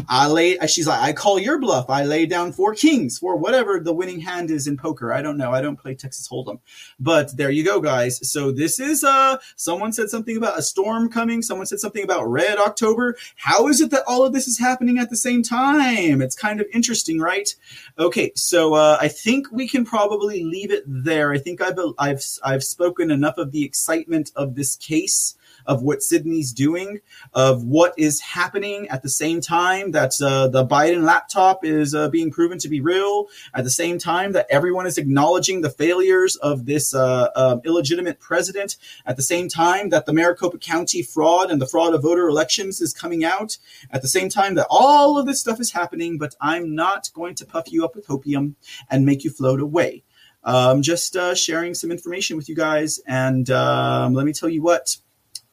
I lay. She's like, I call your bluff. I lay down four kings for whatever the winning hand is in poker. I don't know. I don't play Texas Hold'em, but there you go, guys. So this is uh, someone said something about a storm coming. Someone said something about red October. How is it that all of this is happening at the same time? It's kind of interesting, right? Okay, so uh, I think we can probably leave it there. I think I've I've I've spoken enough of the excitement of this case of what Sidney's doing, of what is happening at the same time that uh, the Biden laptop is uh, being proven to be real, at the same time that everyone is acknowledging the failures of this uh, um, illegitimate president, at the same time that the Maricopa County fraud and the fraud of voter elections is coming out, at the same time that all of this stuff is happening, but I'm not going to puff you up with hopium and make you float away. Um, just uh, sharing some information with you guys. And um, let me tell you what,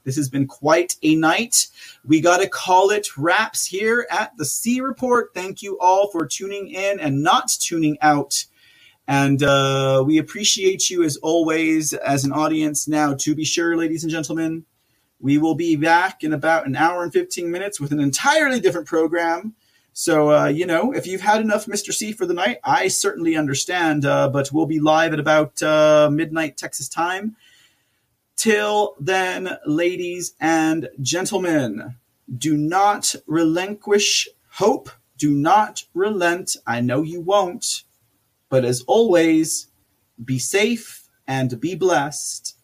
this has been quite a night. We got to call it wraps here at the C Report. Thank you all for tuning in and not tuning out. And uh, we appreciate you as always as an audience. Now, to be sure, ladies and gentlemen, we will be back in about an hour and 15 minutes with an entirely different program. So, uh, you know, if you've had enough Mr. C for the night, I certainly understand. Uh, but we'll be live at about uh, midnight Texas time. Till then, ladies and gentlemen, do not relinquish hope. Do not relent. I know you won't. But as always, be safe and be blessed.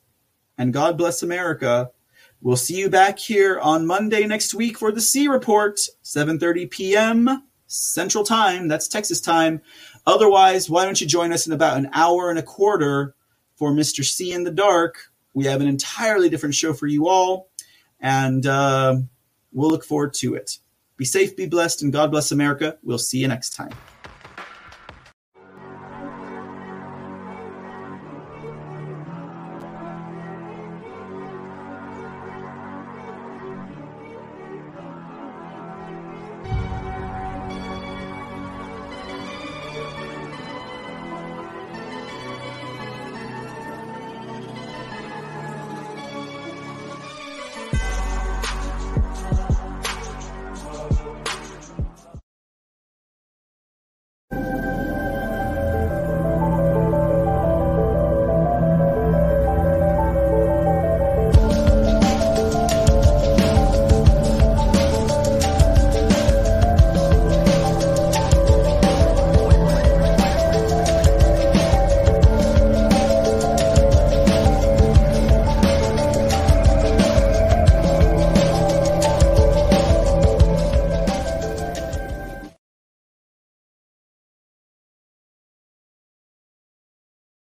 And God bless America. We'll see you back here on Monday next week for the C Report, 7:30 p.m. Central Time. That's Texas time. Otherwise, why don't you join us in about an hour and a quarter for Mr. C in the Dark? We have an entirely different show for you all, and uh, we'll look forward to it. Be safe, be blessed, and God bless America. We'll see you next time.